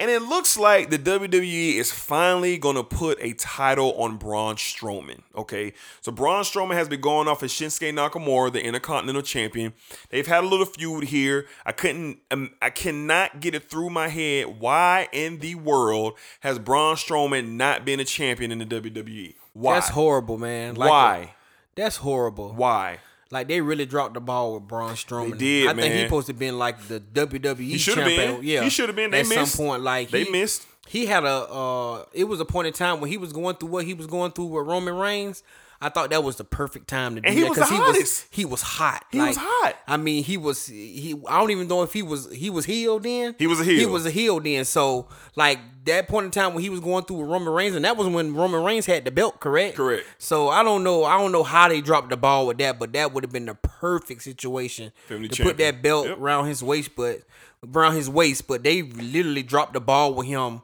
And it looks like the WWE is finally gonna put a title on Braun Strowman. Okay, so Braun Strowman has been going off as Shinsuke Nakamura, the Intercontinental Champion. They've had a little feud here. I couldn't, um, I cannot get it through my head. Why in the world has Braun Strowman not been a champion in the WWE? Why? That's horrible, man. Like, Why? That's horrible. Why? Like they really dropped the ball with Braun Strowman. They did, I think he man. supposed to been like the WWE He champion. been. Yeah, He should have been. They At missed. some point, like they he- missed. he had a uh it was a point in time when he was going through what he was going through with Roman Reigns. I thought that was the perfect time to do And he that the he was he was hot. He was hot. I mean, he was he. I don't even know if he was he was healed then. He was a He heel. was a heel then. So like that point in time when he was going through with Roman Reigns, and that was when Roman Reigns had the belt, correct? Correct. So I don't know. I don't know how they dropped the ball with that, but that would have been the perfect situation Family to put that belt Yep. around his waist, but around his waist. But they literally dropped the ball with him.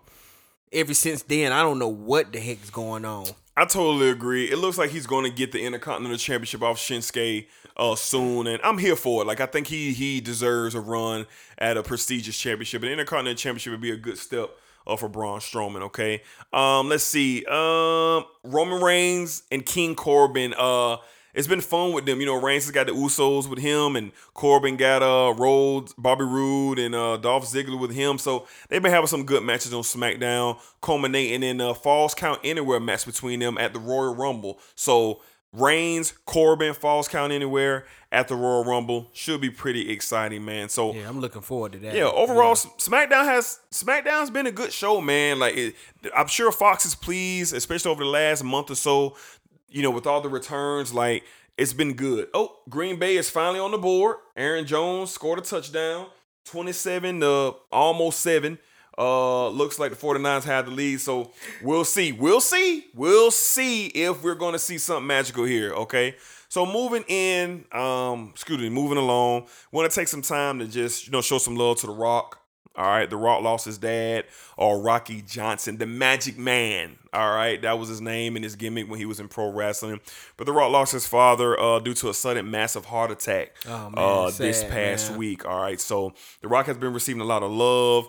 Ever since then, I don't know what the heck's going on. I totally agree. It looks like he's going to get the Intercontinental Championship off Shinsuke uh, soon, and I'm here for it. Like I think he he deserves a run at a prestigious championship. An Intercontinental Championship would be a good step uh, for Braun Strowman. Okay, um, let's see. Um, Roman Reigns and King Corbin. Uh, it's been fun with them. You know, Reigns has got the Usos with him, and Corbin got uh Rhodes, Bobby Roode, and uh Dolph Ziggler with him. So they've been having some good matches on SmackDown, culminating in a Falls Count Anywhere match between them at the Royal Rumble. So Reigns, Corbin, Falls Count Anywhere at the Royal Rumble should be pretty exciting, man. So Yeah, I'm looking forward to that. yeah, overall, S- SmackDown has SmackDown's been a good show, man. Like it, I'm sure Fox is pleased, especially over the last month or so. You know, with all the returns, like it's been good. Oh, Green Bay is finally on the board. Aaron Jones scored a touchdown, 27 to almost seven. Uh, looks like the 49ers have the lead, so we'll see. We'll see. We'll see if we're to see something magical here. Okay. So moving in, um, excuse me, moving along. Want to take some time to just you know show some love to the Rock. All right, the Rock lost his dad, or Rocky Johnson, the Magic Man. All right, that was his name and his gimmick when he was in pro wrestling. But the Rock lost his father uh, due to a sudden massive heart attack Oh, man, uh, this past man. week. All right, so the Rock has been receiving a lot of love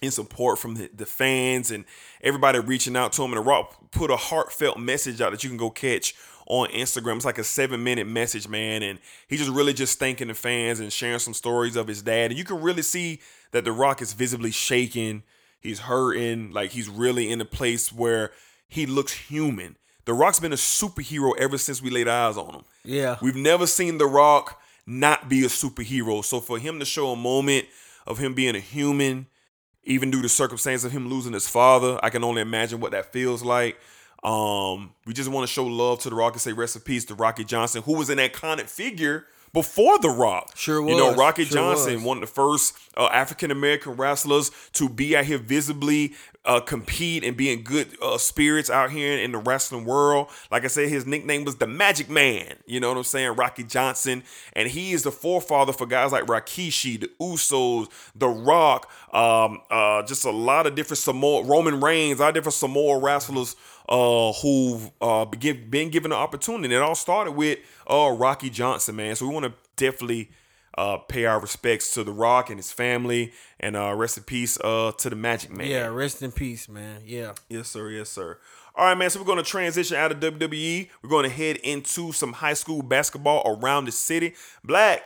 and support from the, the fans and everybody reaching out to him. And The Rock put a heartfelt message out that you can go catch on Instagram. It's like a seven minute message, man. And he's just really just thanking the fans and sharing some stories of his dad. And you can really see that The Rock is visibly shaking. He's hurting. Like he's really in a place where he looks human. The Rock's been a superhero ever since we laid eyes on him. Yeah. We've never seen The Rock not be a superhero. So for him to show a moment of him being a human, even due to circumstance of him losing his father, I can only imagine what that feels like. Um, we just want to show love to The Rock and say rest in peace to Rocky Johnson, who was an iconic figure before The Rock. Sure was. You know. Rocky Sure Johnson, was. one of the first uh, African American wrestlers to be out here visibly uh, compete and be in good uh, spirits out here in the wrestling world. Like I said, his nickname was the Magic Man. You know what I'm saying? Rocky Johnson, and he is the forefather for guys like Rikishi, the Usos, The Rock, um, uh, just a lot of different Samoa, Roman Reigns, a lot of different Samoa wrestlers uh, who've uh, been, been given an opportunity. It all started with uh, Rocky Johnson, man. So we want to definitely uh, pay our respects to The Rock and his family, and uh, rest in peace uh, to the Magic Man. Yeah, rest in peace, man. Yeah. Yes, sir. Yes, sir. All right, man. So we're going to transition out of WWE. We're going to head into some high school basketball around the city. Black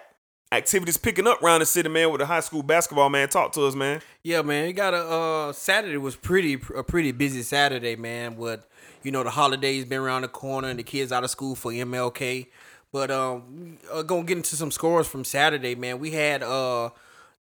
activities picking up around the city, man, with the high school basketball, man. Talk to us, man. Yeah, man. We got a uh Saturday was pretty a pretty busy Saturday, man. With you know the holidays been around the corner and the kids out of school for MLK. But um, gonna get into some scores from Saturday, man. We had uh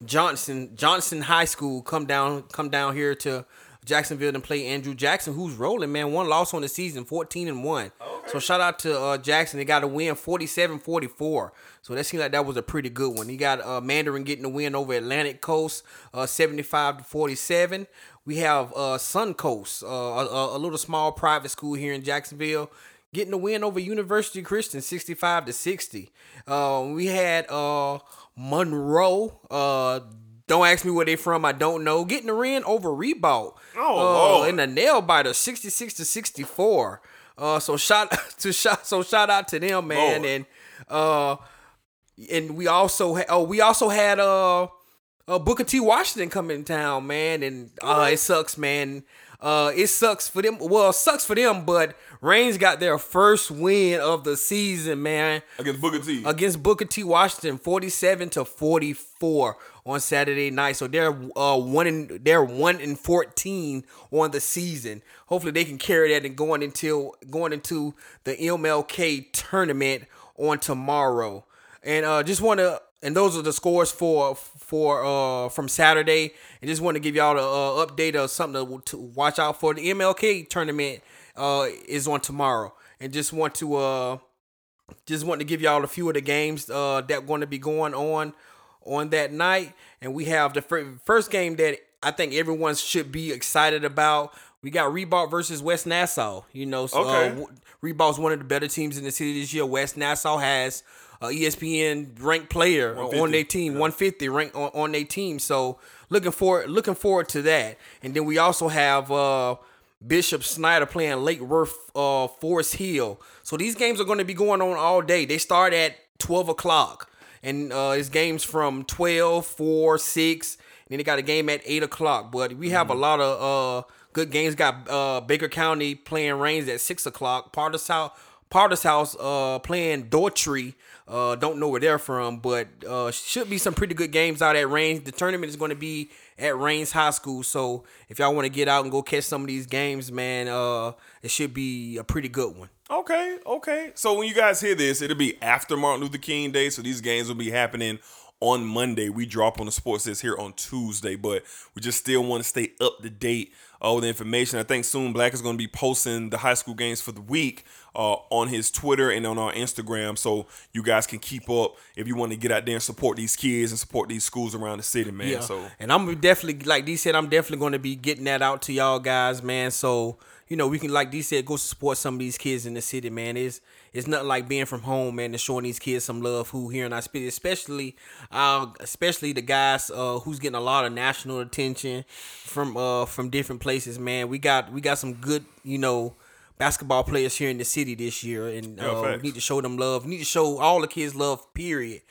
Johnson Johnson High School come down come down here to Jacksonville and play Andrew Jackson, who's rolling, man. One loss on the season, 14 and 1. So shout out to uh, Jackson. They got a win 47-44. So that seemed like that was a pretty good one. He got uh, Mandarin getting the win over Atlantic Coast, uh, 75 to 47. We have uh, Suncoast, uh, a, a little small private school here in Jacksonville, getting the win over University Christian, 65 to 60. Uh, we had uh, Monroe. Uh, don't ask me where they from. I don't know. Getting the win over Ribault. Oh, uh, in the nail biter, 66 to 64. Uh, so shout to shout so shout out to them, man. Lord. And uh, and we also ha- oh we also had uh, uh Booker T Washington coming in town, man, and uh it sucks, man. Uh, it sucks for them. Well, it sucks for them, but Raines got their first win of the season, man. Against Booker T. Against Booker T Washington, forty-seven to forty-four on Saturday night. So they're uh one in they're one in fourteen on the season. Hopefully they can carry that and going until going into the MLK tournament on tomorrow. And uh just want to and those are the scores for for uh from Saturday. And just want to give y'all a uh, update of something to, to watch out for. The MLK tournament uh is on tomorrow, and just want to uh just want to give y'all a few of the games uh that going to be going on on that night. And we have the fir- first game that I think everyone should be excited about. We got Ribault versus West Nassau. You know, so uh, Okay. w- Ribault's one of the better teams in the city this year. West Nassau has a ESPN ranked player on their team, 150 ranked on, on their team. So looking forward, looking forward to that. And then we also have uh, Bishop Snyder playing Lake Worth, uh, Forest Hill. So these games are going to be going on all day. They start at 12 o'clock, and uh, it's games from 12, 4, 6. And Then they got a game at 8 o'clock. But we have a lot of uh, good games. Got uh, Baker County playing Raines at 6 o'clock. Partis House, Partis House uh, playing Daughtry. Uh, don't know where they're from, but uh, should be some pretty good games out at Raines. The tournament is going to be at Raines High School, so if y'all want to get out and go catch some of these games, man, uh, it should be a pretty good one. Okay, okay. So when you guys hear this, it'll be after Martin Luther King Day. So these games will be happening on Monday. We drop on the Sports Desk here on Tuesday, but we just still want to stay up to date with the information. I think soon Black is going to be posting the high school games for the week uh, on his Twitter and on our Instagram, so you guys can keep up if you want to get out there and support these kids and support these schools around the city, man. So and I'm definitely like D said, I'm definitely going to be getting that out to y'all guys, man. So you know, we can like D said, go support some of these kids in the city, man. It's it's nothing like being from home, man, and showing these kids some love who here in our city, especially uh especially the guys uh who's getting a lot of national attention from uh from different places, man. We got we got some good, you know, basketball players here in the city this year and uh, we need to show them love. We need to show all the kids love, period.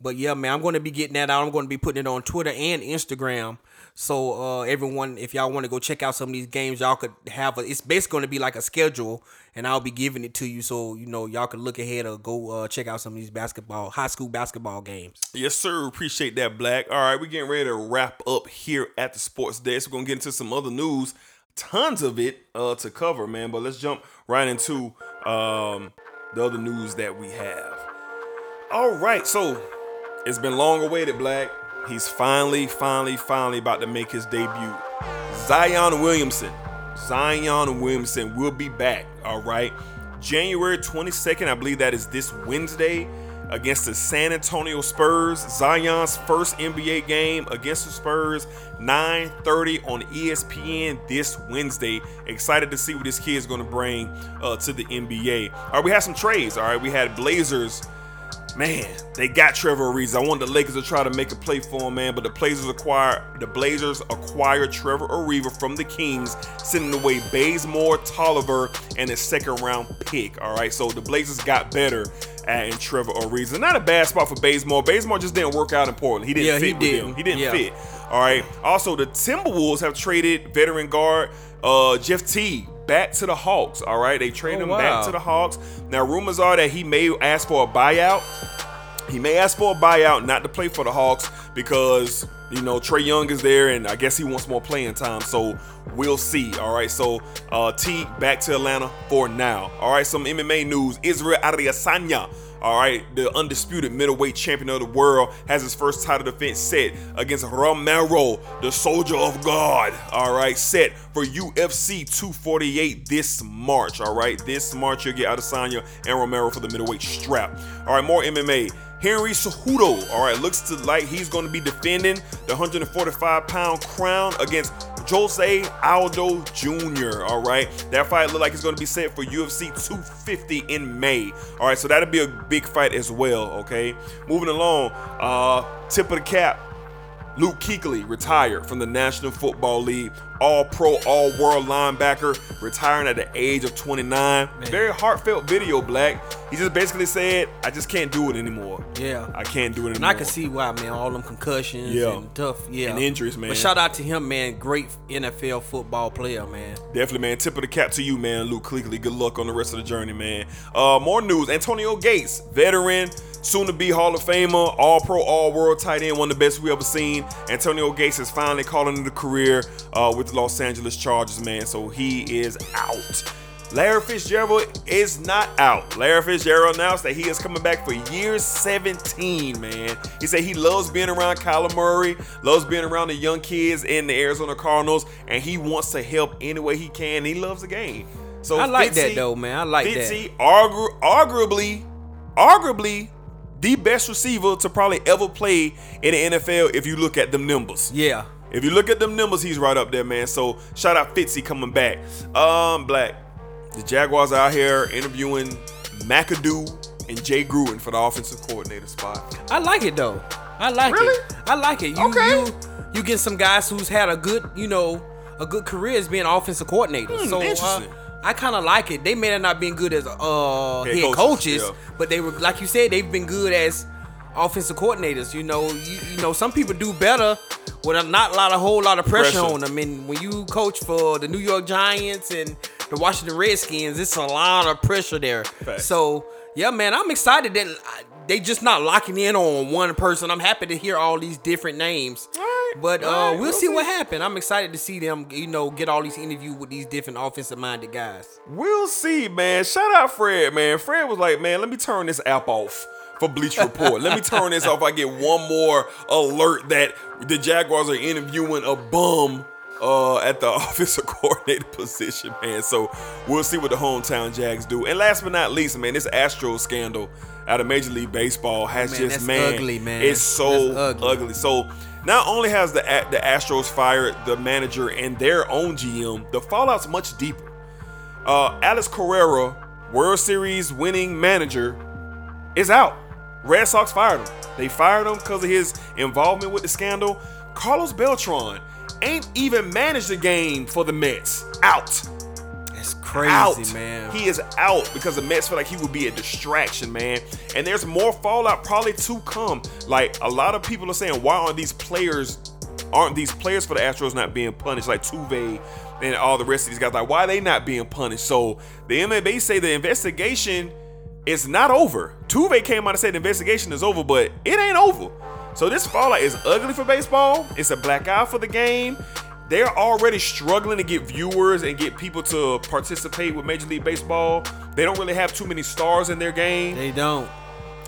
But yeah, man, I'm going to be getting that out. I'm going to be putting it on Twitter and Instagram. So uh, everyone, if y'all want to go check out some of these games, y'all could have a. It's basically going to be like a schedule, and I'll be giving it to you, so you know y'all could look ahead or go uh, check out some of these basketball, high school basketball games. Yes, sir. Appreciate that, Black. All right, we're getting ready to wrap up here at the Sports Desk. We're gonna get into some other news, tons of it uh, to cover, man. But let's jump right into um, the other news that we have. All right, so it's been long awaited, Black. He's finally, finally, finally about to make his debut. Zion Williamson. Zion Williamson will be back, all right? January 22nd, I believe that is this Wednesday against the San Antonio Spurs. Zion's first NBA game against the Spurs, 9:30 on ESPN this Wednesday. Excited to see what this kid is going to bring uh, to the NBA. All right, we had some trades. All right, we had Blazers. Man, they got Trevor Ariza. I want the Lakers to try to make a play for him, man. But the Blazers acquire the Blazers acquired Trevor Ariza from the Kings, sending away Bazemore, Tolliver, and a second round pick. All right, so the Blazers got better adding Trevor Ariza. Not a bad spot for Bazemore. Bazemore just didn't work out in Portland. He didn't Yeah, fit he with didn't. them. He didn't Yeah. fit. All right. Also, the Timberwolves have traded veteran guard uh, Jeff Teague back to the Hawks. All right, they traded Oh, him wow. back to the Hawks. Now, rumors are that he may ask for a buyout. He may ask for a buyout, not to play for the Hawks, because you know Trae Young is there, and I guess he wants more playing time. So we'll see. All right. So uh, T back to Atlanta for now. All right. Some MMA news: Israel Adesanya. All right, the undisputed middleweight champion of the world has his first title defense set against Romero, the soldier of God. All right, set for UFC 248 this March. All right, this March you'll get Adesanya and Romero for the middleweight strap. All right, more MMA. Henry Cejudo, all right, looks to like he's going to be defending the 145 pound crown against Jose Aldo Jr. All right, that fight look like it's going to be set for UFC 250 in May. All right, so that'll be a big fight as well. Okay, moving along, uh, tip of the cap. Luke Kuechly retired from the National Football League, all pro, all world linebacker, retiring at the age of 29. Very heartfelt video, Black. He just basically said, I just can't do it anymore. Yeah. I can't do it anymore. And. I can see why, man. All them concussions Yeah. and tough, yeah, And injuries, man. But shout out to him, man. Great NFL football player, man. Definitely, man. Tip of the cap to you, man, Luke Kuechly. Good luck on the rest of the journey, man. Uh, more news: Antonio Gates, veteran, soon to be Hall of Famer, All Pro, All World tight end, one of the best we ever seen. Antonio Gates is finally calling it a career uh, with the Los Angeles Chargers, man. So he is out. Larry Fitzgerald is not out. Larry Fitzgerald announced that he is coming back for year 17, man. He said he loves being around Kyler Murray, loves being around the young kids in the Arizona Cardinals, and he wants to help any way he can. He loves the game. So I like that though, man. I like that. Fitzy, argu- arguably, arguably the best receiver to probably ever play in the NFL if you look at them numbers. Yeah. If you look at them numbers, he's right up there, man. So shout out Fitzy coming back. Um, Black. The Jaguars are out here interviewing McAdoo and Jay Gruden for the offensive coordinator spot. I like it though. I like Really? it. I like it. You, Okay. You, you get some guys who's had a good, you know, a good career as being offensive coordinator. Hmm, so uh. I kind of like it. They may have not been good as uh, Head head, coaches, coaches, yeah. but they were, like you said, they've been good as offensive coordinators. You know, you, you know, some people do better with a not lot, a whole lot of pressure, Pressure. on them. And when you coach for the New York Giants and the Washington Redskins, it's a lot of pressure there. So yeah, man, I'm excited that I- they just not locking in on one person. I'm happy to hear all these different names. But uh, we'll, we'll see, what see. happens. I'm excited to see them, you know, get all these interviews with these different offensive minded guys. We'll see, man. Shout out Fred, man. Fred was like, man, let me turn this app off for Bleacher Report. let me turn this off. I get one more alert that the Jaguars are interviewing a bum uh, at the offensive coordinator position, man. So we'll see what the hometown Jags do. And last but not least, man, this Astro scandal out of Major League Baseball has Man, just man, ugly, man. It's so ugly. ugly. So not only has the the Astros fired the manager and their own GM, the fallout's much deeper. Uh, Alex Cora, World Series winning manager, is out. Red Sox fired him. They fired him because of his involvement with the scandal. Carlos Beltran ain't even managed the game for the Mets. Out. That's crazy, out. man. He is out because the Mets feel like he would be a distraction, man. And there's more fallout probably to come. Like a lot of people are saying, why aren't these players aren't these players for the Astros not being punished? Like Tuve and all the rest of these guys. Like, why are they not being punished? So the MLB say the investigation is not over. Tuve came out and said the investigation is over, but it ain't over. So this fallout is ugly for baseball. It's a black eye for the game. They're already struggling to get viewers and get people to participate with Major League Baseball. They don't really have too many stars in their game. They don't.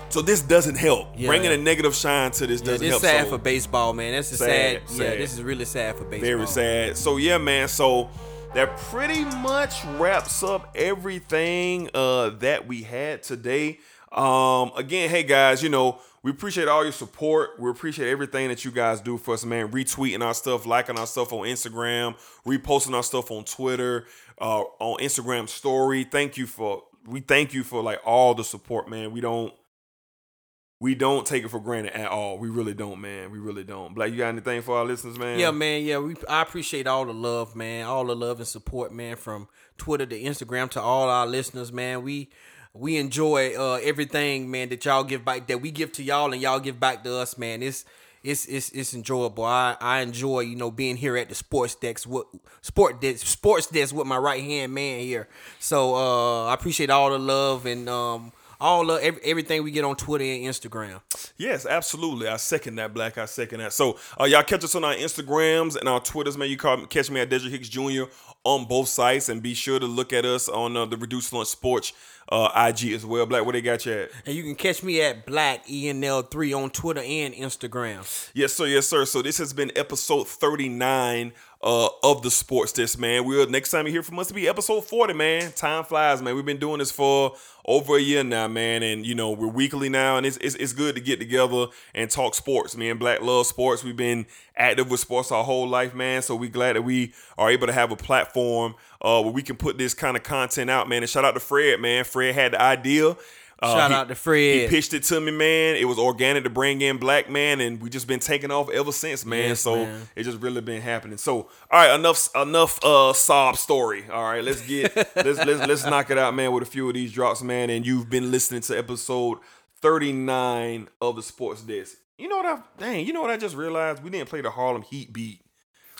So this doesn't help. Yeah. Bringing a negative shine to this doesn't help. this help. sad So- for baseball, man. That's a Sad, sad. Yeah, sad. this is really sad for baseball. Very sad. So yeah, man. So that pretty much wraps up everything uh, that we had today. Um, again, hey guys, you know we appreciate all your support. We appreciate everything that you guys do for us, man. Retweeting our stuff, liking our stuff on Instagram, reposting our stuff on Twitter, uh, on Instagram story. Thank you for we thank you for like all the support, man. We don't we don't take it for granted at all. We really don't, man. We really don't. Black, you got anything for our listeners, man? Yeah, man. Yeah, we I appreciate all the love, man. All the love and support, man, from Twitter to Instagram to all our listeners, man. We we enjoy uh everything, man, that y'all give back that we give to y'all and y'all give back to us, man. It's it's it's it's enjoyable. I I enjoy, you know, being here at the sports desk what sport desk sports desk with my right hand man here. So uh I appreciate all the love and um all the every, everything we get on Twitter and Instagram. Yes, absolutely. I second that, Black. I second that. So, uh, y'all catch us on our Instagrams and our Twitters, man. You call catch me at Desert Hicks Jr. on both sites, and be sure to look at us on uh, the Reduced Lunch Sports uh, IG as well. Black, where they got you at? And you can catch me at Black ENL3 on Twitter and Instagram. Yes, sir. Yes, sir. So this has been episode 39 uh, of the Sports Desk, man. We'll next time you hear from us to be episode 40, man. Time flies, man. We've been doing this for over a year now, man. And you know, we're weekly now, and it's it's, it's good to get together and talk sports. Me and Black love sports. We've been active with sports our whole life, man. So we're glad that we are able to have a platform uh, where we can put this kind of content out, man. And shout out to Fred, man. Fred had the idea. Uh, Shout he- out to Fred. He pitched it to me, man. It was organic to bring in Black Man, and we just been taking off ever since, man. Yes, so man. it just really been happening. So, all right, enough enough uh sob story. All right, let's get let's let's let's knock it out, man, with a few of these drops, man. And you've been listening to episode 39 of the Sports Desk. You know what I dang, you know what I just realized? We didn't play the Harlem Heat beat.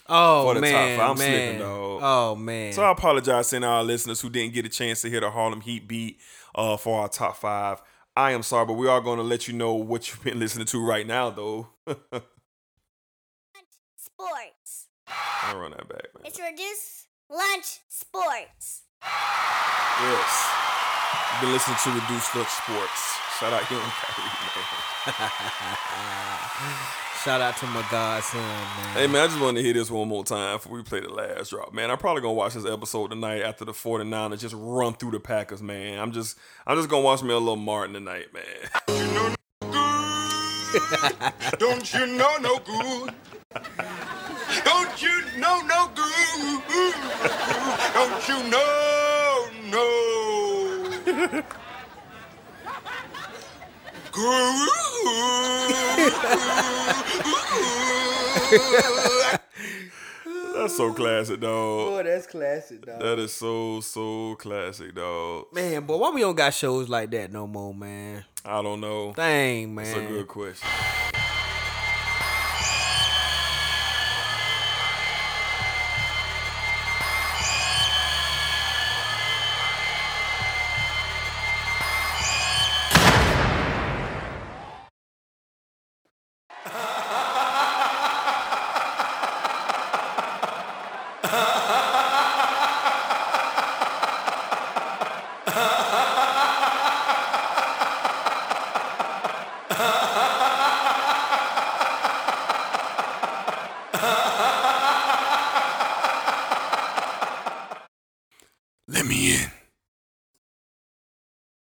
Oh for the man, top five. I'm man. slipping, dog. Oh man. So I apologize to our listeners who didn't get a chance to hear the Harlem Heat beat uh, for our top five. I am sorry, but we are going to let you know what you've been listening to right now, though. Sports. I'll run that back, man. It's reduced lunch sports. Yes. You've been listening to Reduced Lunch Sports. Shout out Young Kyrie, man. Shout out to my godson, man. Hey man, I just want to hear this one more time before we play the last drop. Man, I'm probably gonna watch this episode tonight after the 49ers just run through the Packers, man. I'm just I'm just gonna watch me a little Martin tonight, man. Don't you know no good? Don't you know no good? Don't you know no good? That's so classic, dog. Boy, that's classic, dog. That is so so classic, dog. Man, boy, why we don't got shows like that no more, man? I don't know. Dang, man. That's a good question.